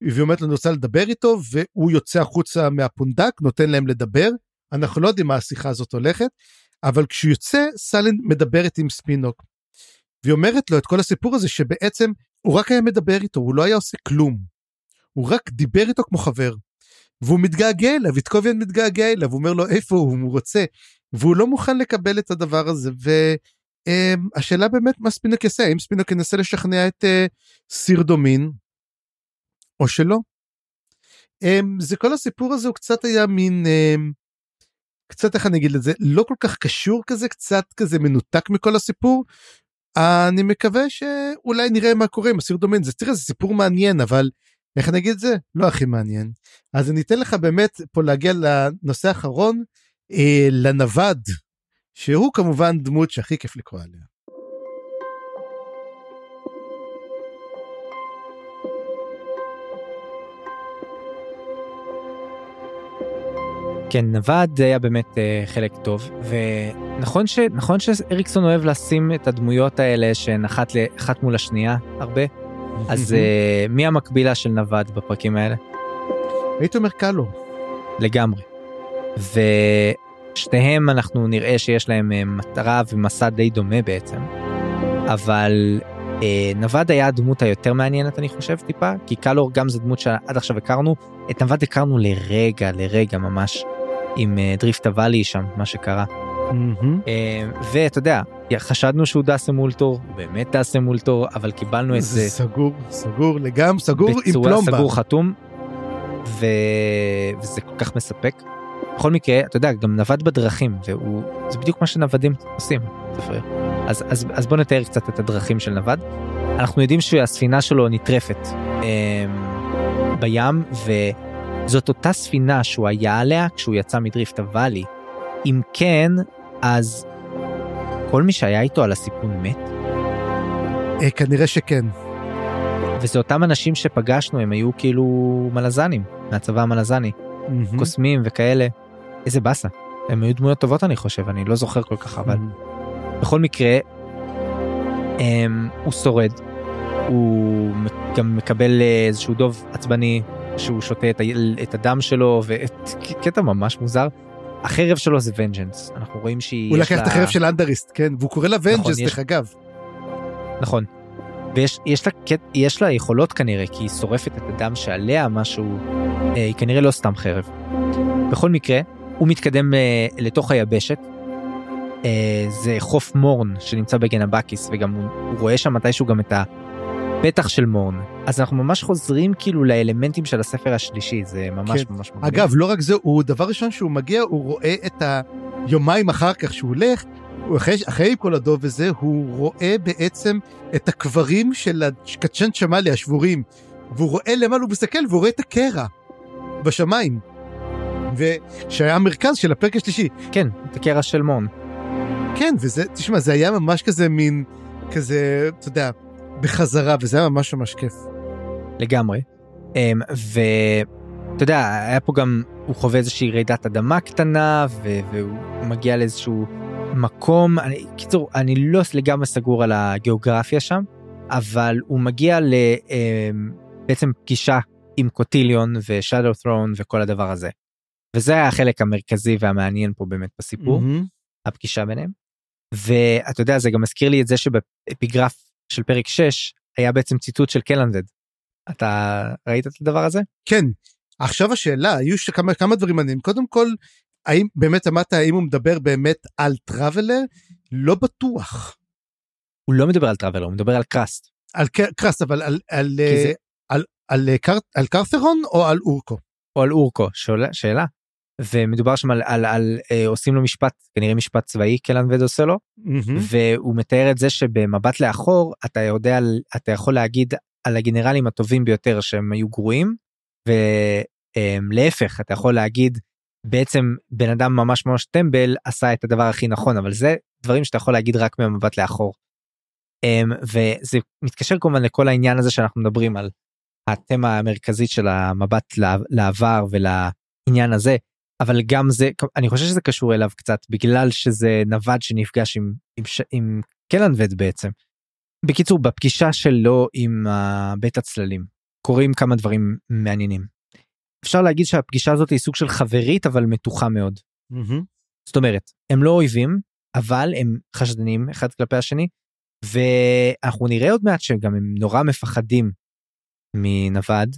והיא אומרת לו אני רוצה לדבר איתו, והוא יוצא החוצה מהפונדק, נותן להם לדבר. אנחנו לא יודעים מה השיחה הזאת הולכת, אבל כשהוא יוצא, סלינד מדברת עם ספינוק. והיא אומרת לו את כל הסיפור הזה שבעצם הוא רק היה מדבר איתו, הוא לא היה עושה כלום. הוא רק דיבר איתו כמו חבר. והוא מתגעגע אליו, איטקוביאן מתגעגע אליו, הוא אומר לו איפה הוא, הוא רוצה. והוא לא מוכן לקבל את הדבר הזה, והשאלה באמת מה ספינוק יעשה, האם ספינוק ינסה לשכנע את אה, סיר דומין, או שלא. Um, זה כל הסיפור הזה הוא קצת היה מין, um, קצת איך אני אגיד את זה, לא כל כך קשור כזה, קצת כזה מנותק מכל הסיפור. אני מקווה שאולי נראה מה קורה עם הסיר דומין, זה תראה זה סיפור מעניין, אבל איך אני אגיד את זה? לא הכי מעניין. אז אני אתן לך באמת פה להגיע לנושא האחרון, אה, לנווד, שהוא כמובן דמות שהכי כיף לקרוא עליה. כן, נווד היה באמת אה, חלק טוב, ונכון ש, נכון שאריקסון אוהב לשים את הדמויות האלה שהן אחת, ל- אחת מול השנייה הרבה, אז אה, מי המקבילה של נווד בפרקים האלה? הייתי אומר קלו. לגמרי. ושתיהם אנחנו נראה שיש להם אה, מטרה ומסע די דומה בעצם, אבל אה, נווד היה הדמות היותר מעניינת אני חושב טיפה, כי קלור גם זו דמות שעד עכשיו הכרנו, את נווד הכרנו לרגע, לרגע ממש, עם אה, דריפט הוואלי שם, מה שקרה. אה, ואתה יודע, חשדנו שהוא דאסה מולטור, הוא באמת דאסה מולטור, אבל קיבלנו את זה סגור, סגור לגמרי, סגור עם בצורה פלומבה. סגור חתום, ו... וזה כל כך מספק. בכל מקרה, אתה יודע, גם נווד בדרכים, והוא, זה בדיוק מה שנוודים עושים. ספרי. אז, אז, אז בוא נתאר קצת את הדרכים של נווד. אנחנו יודעים שהספינה שלו נטרפת אה, בים, וזאת אותה ספינה שהוא היה עליה כשהוא יצא מדריפט הוואלי. אם כן, אז כל מי שהיה איתו על הסיפון מת. אה, כנראה שכן. וזה אותם אנשים שפגשנו, הם היו כאילו מלזנים, מהצבא המלזני, מהמם. קוסמים וכאלה. איזה באסה. הם היו דמויות טובות אני חושב, אני לא זוכר כל כך אבל. מהמם. בכל מקרה, הם, הוא שורד, הוא גם מקבל אה, איזשהו דוב עצבני שהוא שותה את, ה- את הדם שלו וקטע ממש מוזר. החרב שלו זה ונג'נס אנחנו רואים שהיא הוא לקח לה- את החרב של אנדריסט, כן, והוא קורא לה ונג'ס, יש- דרך אגב. נכון. ויש יש לה, יש לה יכולות כנראה כי היא שורפת את הדם שעליה משהו אה, היא כנראה לא סתם חרב. בכל מקרה הוא מתקדם אה, לתוך היבשת. אה, זה חוף מורן שנמצא בגנבקיס וגם הוא, הוא רואה שם מתישהו גם את הפתח של מורן אז אנחנו ממש חוזרים כאילו לאלמנטים של הספר השלישי זה ממש כן. ממש מגניב. אגב, לא רק זה, הוא דבר ראשון שהוא מגיע, הוא רואה את היומיים אחר כך שהוא הולך, אחרי, אחרי כל הדוב הזה, הוא רואה בעצם את הקברים של הקצ'ן שמאלי השבורים, והוא רואה למעלה, הוא מסתכל והוא רואה את הקרע בשמיים. ושהיה המרכז של הפרק השלישי. כן את הקרע של מורן. כן, וזה, תשמע, זה היה ממש כזה מין, כזה, אתה יודע, בחזרה, וזה היה ממש ממש כיף. לגמרי. אמ, ואתה יודע, היה פה גם, הוא חווה איזושהי רעידת אדמה קטנה, ו- והוא מגיע לאיזשהו מקום, אני, קיצור, אני לא לגמרי סגור על הגיאוגרפיה שם, אבל הוא מגיע ל... אמ, בעצם פגישה עם קוטיליון ושאדו ת'רון וכל הדבר הזה. וזה היה החלק המרכזי והמעניין פה באמת בסיפור. מהמם. הפגישה ביניהם. ואתה יודע זה גם מזכיר לי את זה שבאפיגרף של פרק 6 היה בעצם ציטוט של קלנדד. אתה ראית את הדבר הזה? כן, עכשיו השאלה, היו ש- כמה, כמה דברים מעניינים. קודם כל, האם באמת אמרת, האם הוא מדבר באמת על טראבלר? לא בטוח. הוא לא מדבר על טראבלר הוא מדבר על קראסט. על ק- קרס, אבל על, על, כי אה, זה- על, על, אה, קר, על קרת'רון או על אורקו? או על אורקו שאלה, שאלה. ומדובר שם על, על, על אה, עושים לו משפט כנראה משפט צבאי קלנדד עושה לו מהמם. והוא מתאר את זה שבמבט לאחור אתה יודע על- אתה יכול להגיד על הגנרלים הטובים ביותר שהם היו גרועים ולהפך אתה יכול להגיד בעצם בן אדם ממש ממש טמבל עשה את הדבר הכי נכון אבל זה דברים שאתה יכול להגיד רק מהמבט לאחור. אמ, וזה מתקשר כמובן לכל העניין הזה שאנחנו מדברים על התמה המרכזית של המבט לעב- לעבר ולעניין הזה אבל גם זה אני חושב שזה קשור אליו קצת בגלל שזה נווד שנפגש עם עם, עם קלנבד בעצם. בקיצור בפגישה שלו עם uh, בית הצללים קורים כמה דברים מעניינים. אפשר להגיד שהפגישה הזאת היא סוג של חברית אבל מתוחה מאוד. מהמם. זאת אומרת הם לא אויבים אבל הם חשדנים אחד כלפי השני ואנחנו נראה עוד מעט שגם הם נורא מפחדים מנווד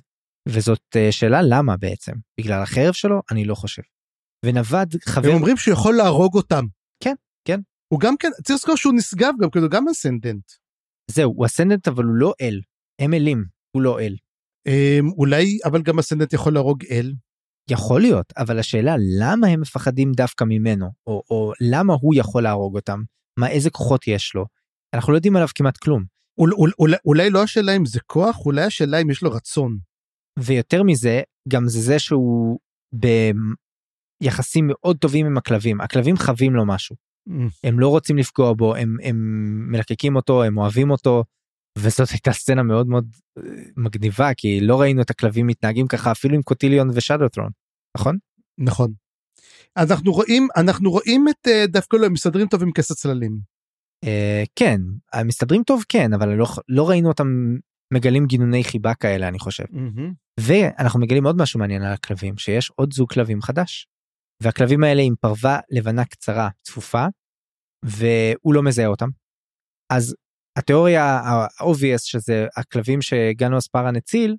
וזאת אה, שאלה למה בעצם בגלל החרב שלו אני לא חושב. ונווד חבר הם אומרים שהוא יכול להרוג אותם. כן, כן. הוא גם כן, צריך לזכור שהוא נשגב גם, כאילו גם אסנדנט. זהו הוא אסנדנט אבל הוא לא אל הם אלים הוא לא אל. אמ, אולי, אבל גם אסנדנט יכול להרוג אל. יכול להיות אבל השאלה למה הם מפחדים דווקא ממנו או, או למה הוא יכול להרוג אותם מה איזה כוחות יש לו אנחנו לא יודעים עליו כמעט כלום אול, אול, אולי, אולי לא השאלה אם זה כוח, אולי השאלה אם יש לו רצון. ויותר מזה גם זה זה שהוא ביחסים מאוד טובים עם הכלבים הכלבים חווים לו משהו הם לא רוצים לפגוע בו הם, הם מלקקים אותו הם אוהבים אותו וזאת הייתה סצנה מאוד מאוד אה, מגניבה כי לא ראינו את הכלבים מתנהגים ככה אפילו עם קוטיליון ושדוטרון נכון נכון. אנחנו רואים, אנחנו רואים את אה, דווקא לא, הם מסתדרים טוב עם כס הצללים. אה, כן, הם מסתדרים טוב כן, אבל לא, לא ראינו אותם מגלים גינוני חיבה כאלה אני חושב. ואנחנו מגלים עוד משהו מעניין על הכלבים, שיש עוד זוג כלבים חדש. והכלבים האלה עם פרווה לבנה קצרה צפופה, והוא לא מזהה אותם. אז התיאוריה ה-obvious שזה הכלבים שגנו אספרה נציל,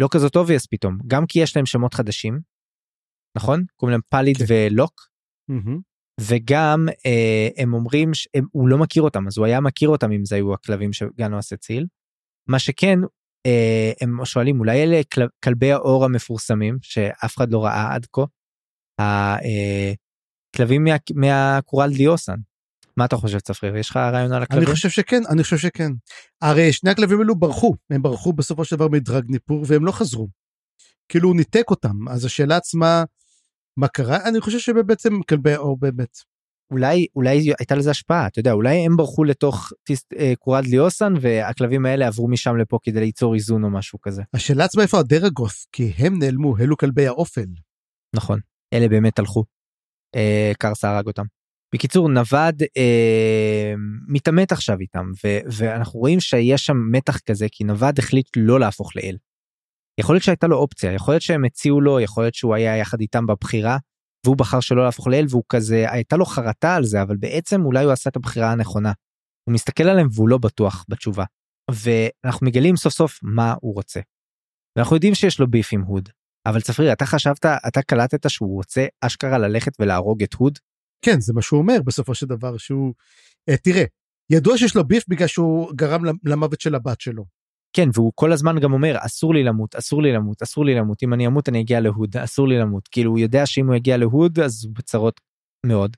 לא כזאת obvious פתאום, גם כי יש להם שמות חדשים, נכון? קוראים להם פליד כן. ולוק, מהמם. וגם אה, הם אומרים שהוא לא מכיר אותם, אז הוא היה מכיר אותם אם זה היו הכלבים שגנואס הציל. מה שכן, אה, הם שואלים אולי אלה כל, כלבי האור המפורסמים שאף אחד לא ראה עד כה. הכלבים מה, מהקורל דיוסן. מה אתה חושב צפריר? יש לך רעיון על הכלבים? אני חושב שכן, אני חושב שכן. הרי שני הכלבים האלו ברחו, הם ברחו בסופו של דבר מדרג ניפור והם לא חזרו. כאילו הוא ניתק אותם, אז השאלה עצמה, מה קרה? אני חושב שבעצם כלבי האור באמת. אולי אולי הייתה לזה השפעה אתה יודע אולי הם ברחו לתוך טיס, אה, קורת ליאוסן והכלבים האלה עברו משם לפה כדי ליצור איזון או משהו כזה השאלה עצמה איפה הדרגוס, כי הם נעלמו, אלו כלבי האופל. נכון אלה באמת הלכו. אה, קרסה הרג אותם. בקיצור נווד אה, מתעמת עכשיו איתם ו, ואנחנו רואים שיש שם מתח כזה כי נווד החליט לא להפוך לאל. יכול להיות שהייתה לו אופציה יכול להיות שהם הציעו לו יכול להיות שהוא היה יחד איתם בבחירה והוא בחר שלא להפוך לאל והוא כזה הייתה לו חרטה על זה אבל בעצם אולי הוא עשה את הבחירה הנכונה. הוא מסתכל עליהם והוא לא בטוח בתשובה. ואנחנו מגלים סוף סוף מה הוא רוצה. ואנחנו יודעים שיש לו ביף עם הוד. אבל צפריר אתה חשבת אתה קלטת שהוא רוצה אשכרה ללכת ולהרוג את הוד? כן, זה מה שהוא אומר בסופו של דבר, שהוא... אה, תראה, ידוע שיש לו ביף בגלל שהוא גרם למוות של הבת שלו. כן והוא כל הזמן גם אומר אסור לי למות אסור לי למות אסור לי למות אם אני אמות אני אגיע להוד אסור לי למות כאילו הוא יודע שאם הוא יגיע להוד אז הוא בצרות מאוד.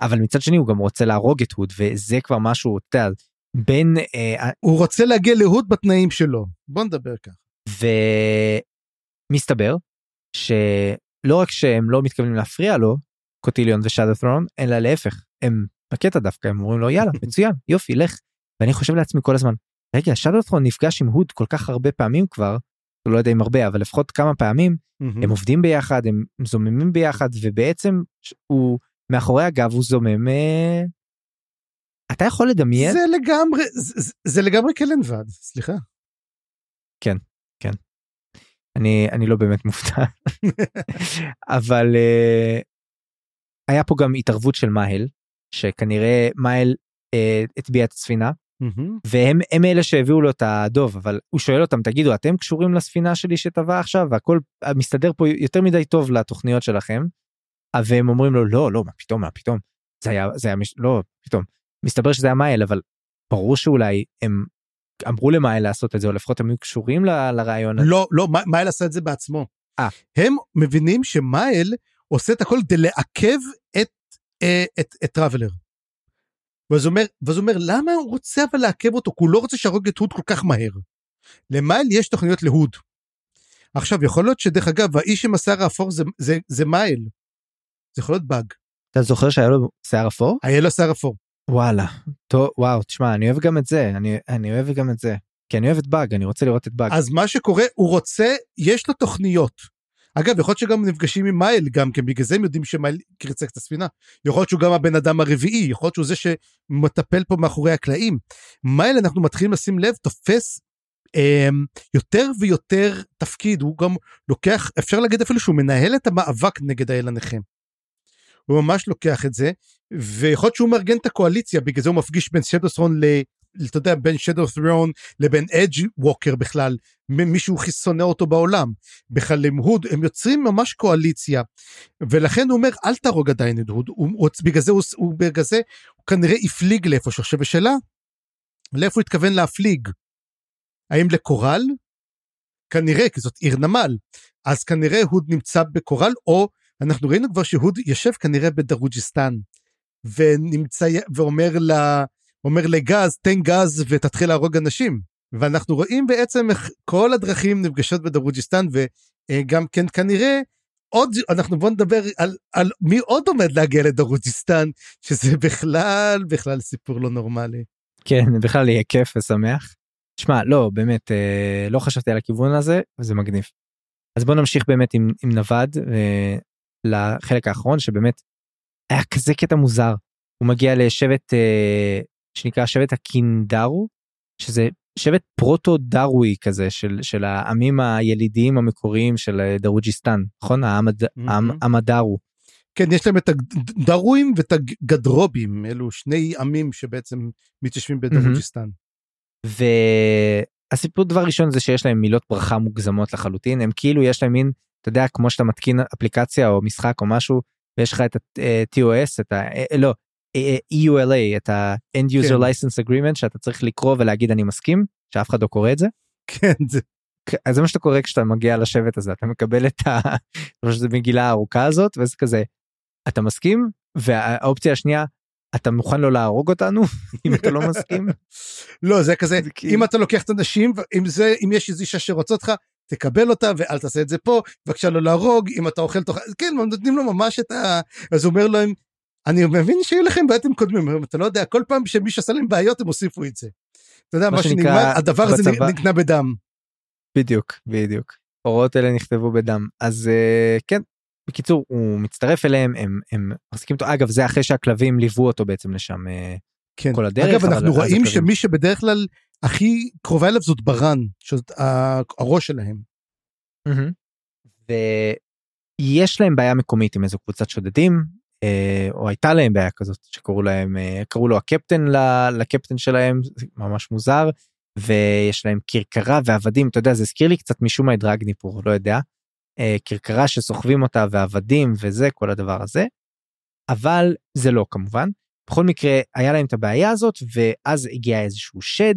אבל מצד שני הוא גם רוצה להרוג את הוד וזה כבר משהו אתה יודע, בין אה, הוא רוצה להגיע להוד בתנאים שלו. בוא נדבר כך. ומסתבר שלא רק שהם לא מתכוונים להפריע לו קוטיליון ושאדות'רון אלא להפך הם בקטע דווקא הם אומרים לו יאללה מצוין יופי לך ואני חושב לעצמי כל הזמן רגע שדות'רון נפגש עם הוד כל כך הרבה פעמים כבר לא יודע אם הרבה אבל לפחות כמה פעמים. הם עובדים ביחד הם זוממים ביחד ובעצם הוא מאחורי הגב הוא זומם. אה, אתה יכול לדמיין זה לגמרי, זה, זה- לגמרי כלנבד, סליחה. אני אני לא באמת מופתע אבל אה, היה פה גם התערבות של מאהל שכנראה מאהל אה, הטביע את הספינה. והם הם אלה שהביאו לו את הדוב אבל הוא שואל אותם תגידו אתם קשורים לספינה שלי שטבע עכשיו והכל מסתדר פה יותר מדי טוב לתוכניות שלכם. והם אומרים לו לא לא מה פתאום מה פתאום זה היה זה היה מש... לא פתאום מסתבר שזה היה מאייל אבל ברור שאולי הם אמרו למאייל לעשות את זה או לפחות הם היו קשורים ל- לרעיון הזה. לא, לא, מ- מייל עשה את זה בעצמו. אה. הם מבינים שמייל עושה את הכל כדי לעכב את, אה, את, את טראבלר. ואז הוא אומר, ואז הוא אומר, למה הוא רוצה אבל לעכב אותו? כי הוא לא רוצה שיהרוג את הוד כל כך מהר. למייל יש תוכניות להוד. עכשיו, יכול להיות שדרך אגב, האיש עם השיער האפור זה, זה, זה מייל. זה יכול להיות באג. אתה זוכר שהיה לו שיער אפור? היה לו שיער אפור. וואלה טוב וואו תשמע אני אוהב גם את זה אני אני אוהב גם את זה כי אני אוהב את באג אני רוצה לראות את באג. אז מה שקורה, הוא רוצה, יש לו תוכניות. אגב, יכול להיות שגם נפגשים עם מייל גם כן, בגלל זה הם יודעים שמייל קרצק את הספינה. יכול להיות שהוא גם הבן אדם הרביעי, יכול להיות שהוא זה שמטפל פה מאחורי הקלעים. מייל, אנחנו מתחילים לשים לב, תופס אה, יותר ויותר תפקיד, הוא גם לוקח, אפשר להגיד אפילו שהוא מנהל את המאבק נגד האל הנכה. הוא ממש לוקח את זה, ויכול להיות שהוא מארגן את הקואליציה, בגלל זה הוא מפגיש בין שדוסרון ל... אתה יודע, בין שדו ת'רון לבין אדג' ווקר בכלל, מישהו שונא אותו בעולם. בכלל עם הוד, הם יוצרים ממש קואליציה. ולכן הוא אומר, אל תהרוג עדיין את הוד, הוא, הוא, בגלל זה הוא, הוא, בגלל זה הוא כנראה הפליג לאיפשהו. עכשיו השאלה, לאיפה הוא התכוון להפליג? האם לקורל? כנראה, כי זאת עיר נמל. אז כנראה הוד נמצא בקורל, או אנחנו ראינו כבר שהוד יושב כנראה בדרוג'יסטן, ונמצא, ואומר לה, אומר לגז, תן גז ותתחיל להרוג אנשים. ואנחנו רואים בעצם איך כל הדרכים נפגשות בדרוג'יסטן, וגם כן כנראה עוד, אנחנו בוא נדבר על, על מי עוד עומד להגיע לדרוג'יסטן, שזה בכלל, בכלל סיפור לא נורמלי. כן בכלל יהיה כיף ושמח. שמע לא באמת אה, לא חשבתי על הכיוון הזה וזה מגניב. אז בוא נמשיך באמת עם, עם נווד לחלק האחרון שבאמת היה כזה קטע מוזר. הוא מגיע לשבט אה, שנקרא שבט הקינדרו שזה שבט פרוטו דרוי כזה של של העמים הילידיים המקוריים של אה, דרוג'יסטן נכון העם מהמם. העם- העם הדרו. כן, יש להם את הדרואים ואת הגדרובים, אלו שני עמים שבעצם מתיישבים בדרוג'יסטן. והסיפור דבר ראשון זה שיש להם מילות ברכה מוגזמות לחלוטין הם כאילו יש להם מין אתה יודע כמו שאתה מתקין אפליקציה או משחק או משהו ויש לך את ה-TOS את ה... אה, לא אה, EULA את ה-End User כן. License Agreement שאתה צריך לקרוא ולהגיד אני מסכים שאף אחד לא קורא את זה. כן, זה, אז זה מה שאתה קורא כשאתה מגיע לשבט הזה אתה מקבל את ה... שזה מגילה הארוכה הזאת וזה כזה אתה מסכים והאופציה השנייה אתה מוכן לא להרוג אותנו אם אתה לא מסכים. לא, זה כזה, זה כאילו- אם אתה לוקח את הנשים, אם זה, אם יש איזו אישה שרוצה אותך, תקבל אותה ואל תעשה את זה פה, בבקשה לא להרוג, אם אתה אוכל תוך... כן, נותנים לו ממש את ה... אז הוא אומר להם, אני מבין שיהיו לכם בעיות עם קודמים, אתה לא יודע, כל פעם שמישהו עשה להם בעיות הם הוסיפו את זה. אתה יודע, מה מה שנקרא, שנגמר, הדבר הזה נקנה בדם. בדיוק בדיוק הוראות אלה נכתבו בדם אז uh, כן בקיצור הוא מצטרף אליהם הם הם מחזיקים אותו אגב זה אחרי שהכלבים ליוו אותו בעצם לשם uh, כן. כל הדרך, אגב, אנחנו רואים הכלבים. שמי שבדרך כלל הכי קרובה אליו זאת ברן, שזאת הראש שלהם. ויש להם בעיה מקומית עם איזו קבוצת שודדים אה, או הייתה להם בעיה כזאת שקראו להם אה, קראו לו הקפטן לקפטן שלהם זה ממש מוזר ויש להם כרכרה ועבדים אתה יודע זה הזכיר לי קצת משום מה את דרגניפור לא יודע אה, כרכרה שסוחבים אותה ועבדים וזה כל הדבר הזה. אבל זה לא כמובן בכל מקרה היה להם את הבעיה הזאת ואז הגיע איזשהו שד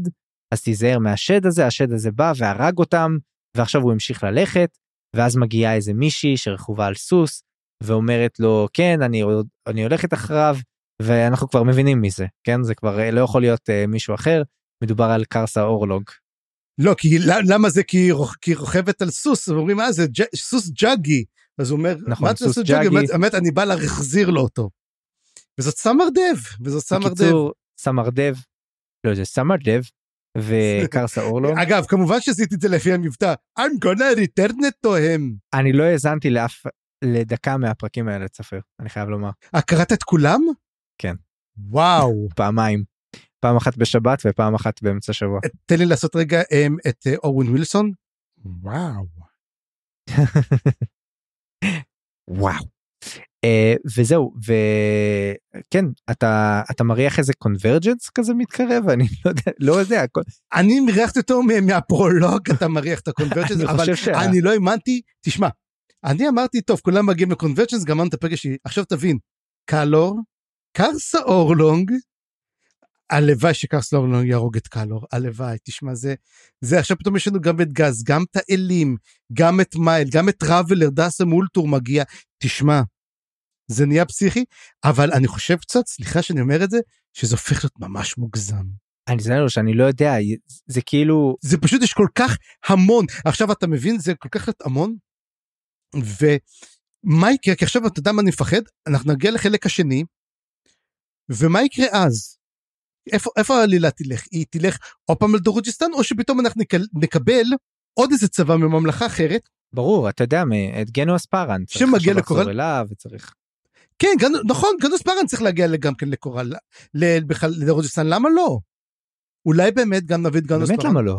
אז תיזהר מהשד הזה השד הזה בא והרג אותם ועכשיו הוא המשיך ללכת ואז מגיעה איזה מישהי שרכובה על סוס ואומרת לו כן אני אני הולכת אחריו ואנחנו כבר מבינים מי זה כן זה כבר אה, לא יכול להיות אה, מישהו אחר מדובר על קרסה אורלוג. לא, כי למה זה? כי היא רוכ- כי היא רוכבת על סוס, ואומרים, אה, זה ג'- סוס ג'אגי. אז הוא אומר, נכון, מה סוס ג'אגי? באמת, אני בא להחזיר לו אותו. וזאת סמר דב, וזאת סמר דב. בקיצור סמרדב לא זה סמרדב וקרסה אורלוג אגב, כמובן שעשיתי את זה לפי המבטא. I'm gonna return it to him. אני לא האזנתי לאף לדקה מהפרקים האלה צפיר אני חייב לומר אה, קראת את כולם? כן. וואו. פעמיים פעם אחת בשבת ופעם אחת באמצע השבוע. תן לי לעשות רגע אמ, את אה, אורווין ווילסון. וואו. וואו. Uh, וזהו וכן אתה אתה מריח איזה קונברג'נס כזה מתקרב? אני לא יודע לא יודע הכל- אני מריחתי אותו מ- מהפרולוג, אתה מריח את הקונברג'נס, אבל אני לא האמנתי, תשמע, אני אמרתי, טוב, כולם מגיעים לקונברג'נס, גמרנו את הפרק השני, עכשיו תבין, קלור, קרסה אורלונג, הלוואי שקרסה אורלונג יהרוג את קלור, הלוואי, תשמע, זה, זה עכשיו פתאום יש לנו גם את גז, גם את האלים, גם את מייל, גם את ראבלר, דאסה מולטור מגיע, תשמע, זה נהיה פסיכי, אבל אני חושב קצת, סליחה שאני אומר את זה, שזה הופך להיות ממש מוגזם. אני זה לא שאני לא יודע זה כאילו זה פשוט יש כל כך המון עכשיו אתה מבין זה כל כך המון. ומה יקרה כי עכשיו אתה יודע מה אני מפחד אנחנו נגיע לחלק השני. ומה יקרה אז. איפה איפה העלילה תלך היא תלך עוד פעם לדרוג'יסטן או שפתאום אנחנו נקל, נקבל עוד איזה צבא מממלכה אחרת ברור אתה יודע את גנו אספרן צריך שמגיע לקורל- אליו וצריך כן גנ, נכון גנוס פארן צריך להגיע גם כן לקורל ל- בכלל לדרוג'יסטן למה לא. אולי באמת גם נביא את גנוס באמת פארן. למה לא?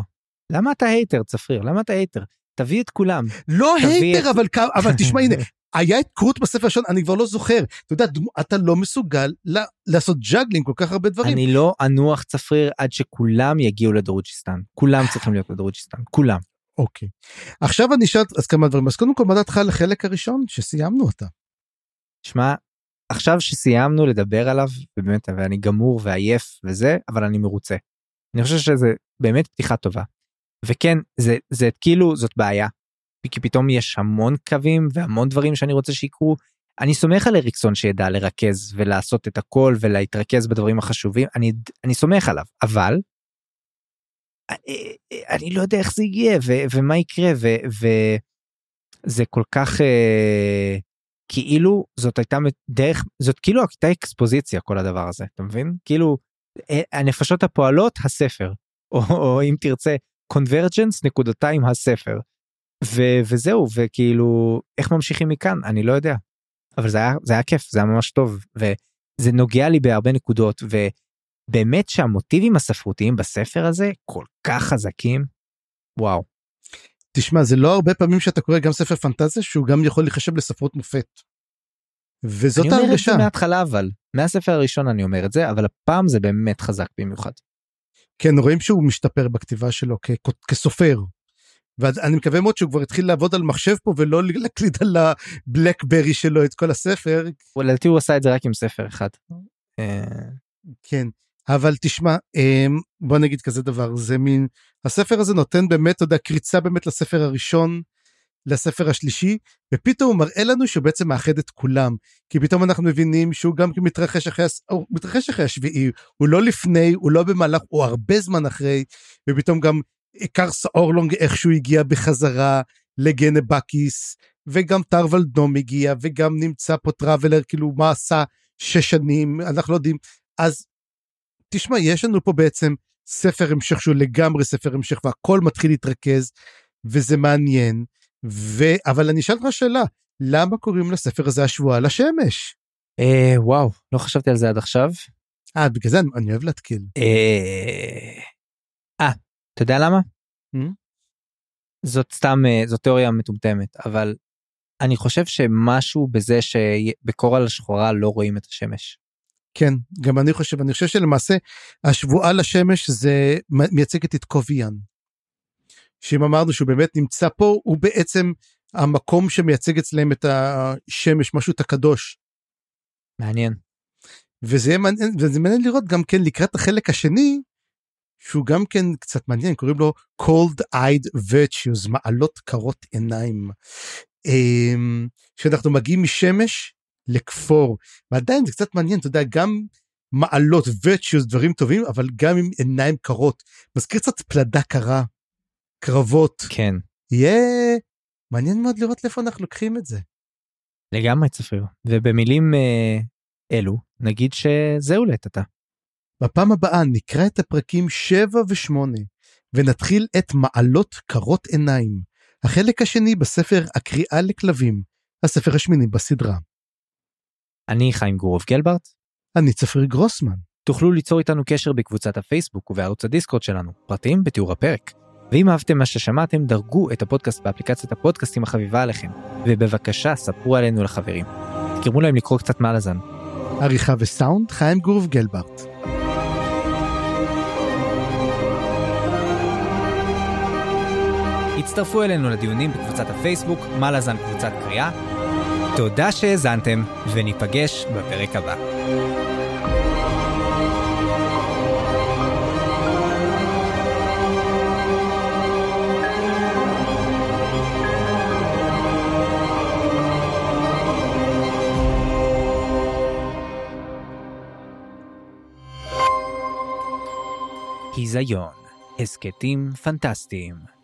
למה אתה hater צפריר? למה אתה hater? תביא את כולם. לא hater את- אבל אבל תשמע הנה היה את קרוט בספר הראשון אני כבר לא זוכר. אתה יודע אתה לא מסוגל לעשות juggling כל כך הרבה דברים. אני לא אנוח צפריר עד שכולם יגיעו לדרוג'יסטן. כולם צריכים להיות בדרוג'יסטן כולם. אוקיי. עכשיו אני אשאל אז כמה דברים. אז קודם כל מה דעתך על החלק הראשון שסיימנו אותה? שמע עכשיו שסיימנו לדבר עליו ובאמת ואני גמור ועייף וזה אבל אני מרוצה. אני חושב שזה באמת פתיחה טובה. וכן זה זה כאילו זאת בעיה. כי פתאום יש המון קווים והמון דברים שאני רוצה שיקרו. אני סומך על אריקסון שידע לרכז ולעשות את הכל ולהתרכז בדברים החשובים אני אני סומך עליו אבל. אני לא יודע איך זה ו- ומה יקרה וזה כל כך אה, כאילו זאת הייתה דרך זאת כאילו הייתה אקספוזיציה כל הדבר הזה אתה מבין? כאילו אה, הנפשות הפועלות הספר. או, או אם תרצה קונברג'נס נקודתיים הספר. ו, וזהו וכאילו איך ממשיכים מכאן? אני לא יודע. אבל זה היה, זה היה כיף, זה היה ממש טוב, וזה נוגע לי בהרבה נקודות, ובאמת שהמוטיבים הספרותיים בספר הזה כל כך חזקים, וואו. תשמע, זה לא הרבה פעמים שאתה קורא גם ספר פנטזיה שהוא גם יכול להיחשב לספרות מופת. וזאת אני אומר את ההרגשה. זה מההתחלה אבל, מהספר הראשון אני אומר את זה, אבל הפעם זה באמת חזק במיוחד. כן, רואים שהוא משתפר בכתיבה שלו כ- כסופר. ואני מקווה מאוד שהוא כבר התחיל לעבוד על מחשב פה ולא להקליד על הבלקברי שלו את כל הספר. לדעתי הוא עשה את זה רק עם ספר אחד. אה, כן, אבל תשמע, אמ, בוא נגיד כזה דבר, זה מין, הספר הזה נותן באמת, אתה יודע, קריצה באמת לספר הראשון, לספר השלישי, ופתאום הוא מראה לנו שהוא בעצם מאחד את כולם. כי פתאום אנחנו מבינים שהוא גם מתרחש אחרי, הוא מתרחש אחרי השביעי, הוא לא לפני, הוא לא במהלך, הוא הרבה זמן אחרי, ופתאום גם קרס אורלונג איכשהו הגיע בחזרה לגנבאקיס, וגם טרוולדנום הגיע, וגם נמצא פה טראבלר, כאילו מה עשה שש שנים, אנחנו לא יודעים. אז תשמע, יש לנו פה בעצם ספר המשך שהוא לגמרי ספר המשך, והכל מתחיל להתרכז, וזה מעניין. ו... אבל אני אשאל אותך שאלה, למה קוראים לספר הזה השבועה לשמש? אה, וואו, לא חשבתי על זה עד עכשיו. אה, בגלל זה אני, אני אוהב להתקיל. אה, אה, אתה יודע למה? Hmm? זאת סתם, אה, זאת תיאוריה מטומטמת, אבל אני חושב שמשהו בזה שבקורל השחורה לא רואים את השמש. כן, גם אני חושב, אני חושב שלמעשה השבועה לשמש זה מייצגת את קוביאן. שאם אמרנו שהוא באמת נמצא פה, הוא בעצם המקום שמייצג אצלם את השמש, משהו את הקדוש. מעניין. וזה יהיה מעניין, וזה מעניין לראות גם כן לקראת החלק השני, שהוא גם כן קצת מעניין, קוראים לו cold eyed virtues, מעלות קרות עיניים. אמ, שאנחנו מגיעים משמש לכפור, ועדיין זה קצת מעניין, אתה יודע, גם מעלות, virtues, דברים טובים, אבל גם עם עיניים קרות. מזכיר קצת פלדה קרה, קרבות. כן, יהיה מעניין מאוד לראות לאיפה אנחנו לוקחים את זה. לגמרי צפריר. ובמילים אה, אלו, נגיד שזהו לעת עתה. בפעם הבאה נקרא את הפרקים 7 ו-8 ונתחיל את מעלות קרות עיניים, החלק השני בספר הקריאה לכלבים, הספר השמיני בסדרה. אני חיים גורוב גלברט. אני צפריר גרוסמן. תוכלו ליצור איתנו קשר בקבוצת הפייסבוק ובערוץ הדיסקורד שלנו, פרטים בתיאור הפרק. ואם אהבתם מה ששמעתם, דרגו את הפודקאסט באפליקציית הפודקאסטים החביבה עליכם, ובבקשה ספרו עלינו לחברים. תגרמו להם לקרוא קצת מעלזן. עריכה וסאונד חיים גורוב גלברט. הצטרפו אלינו לדיונים בקבוצת הפייסבוק, מעלזן קבוצת קריאה. תודה שהאזנתם, וניפגש בפרק הבא. היזיון, הסכתים פנטסטיים.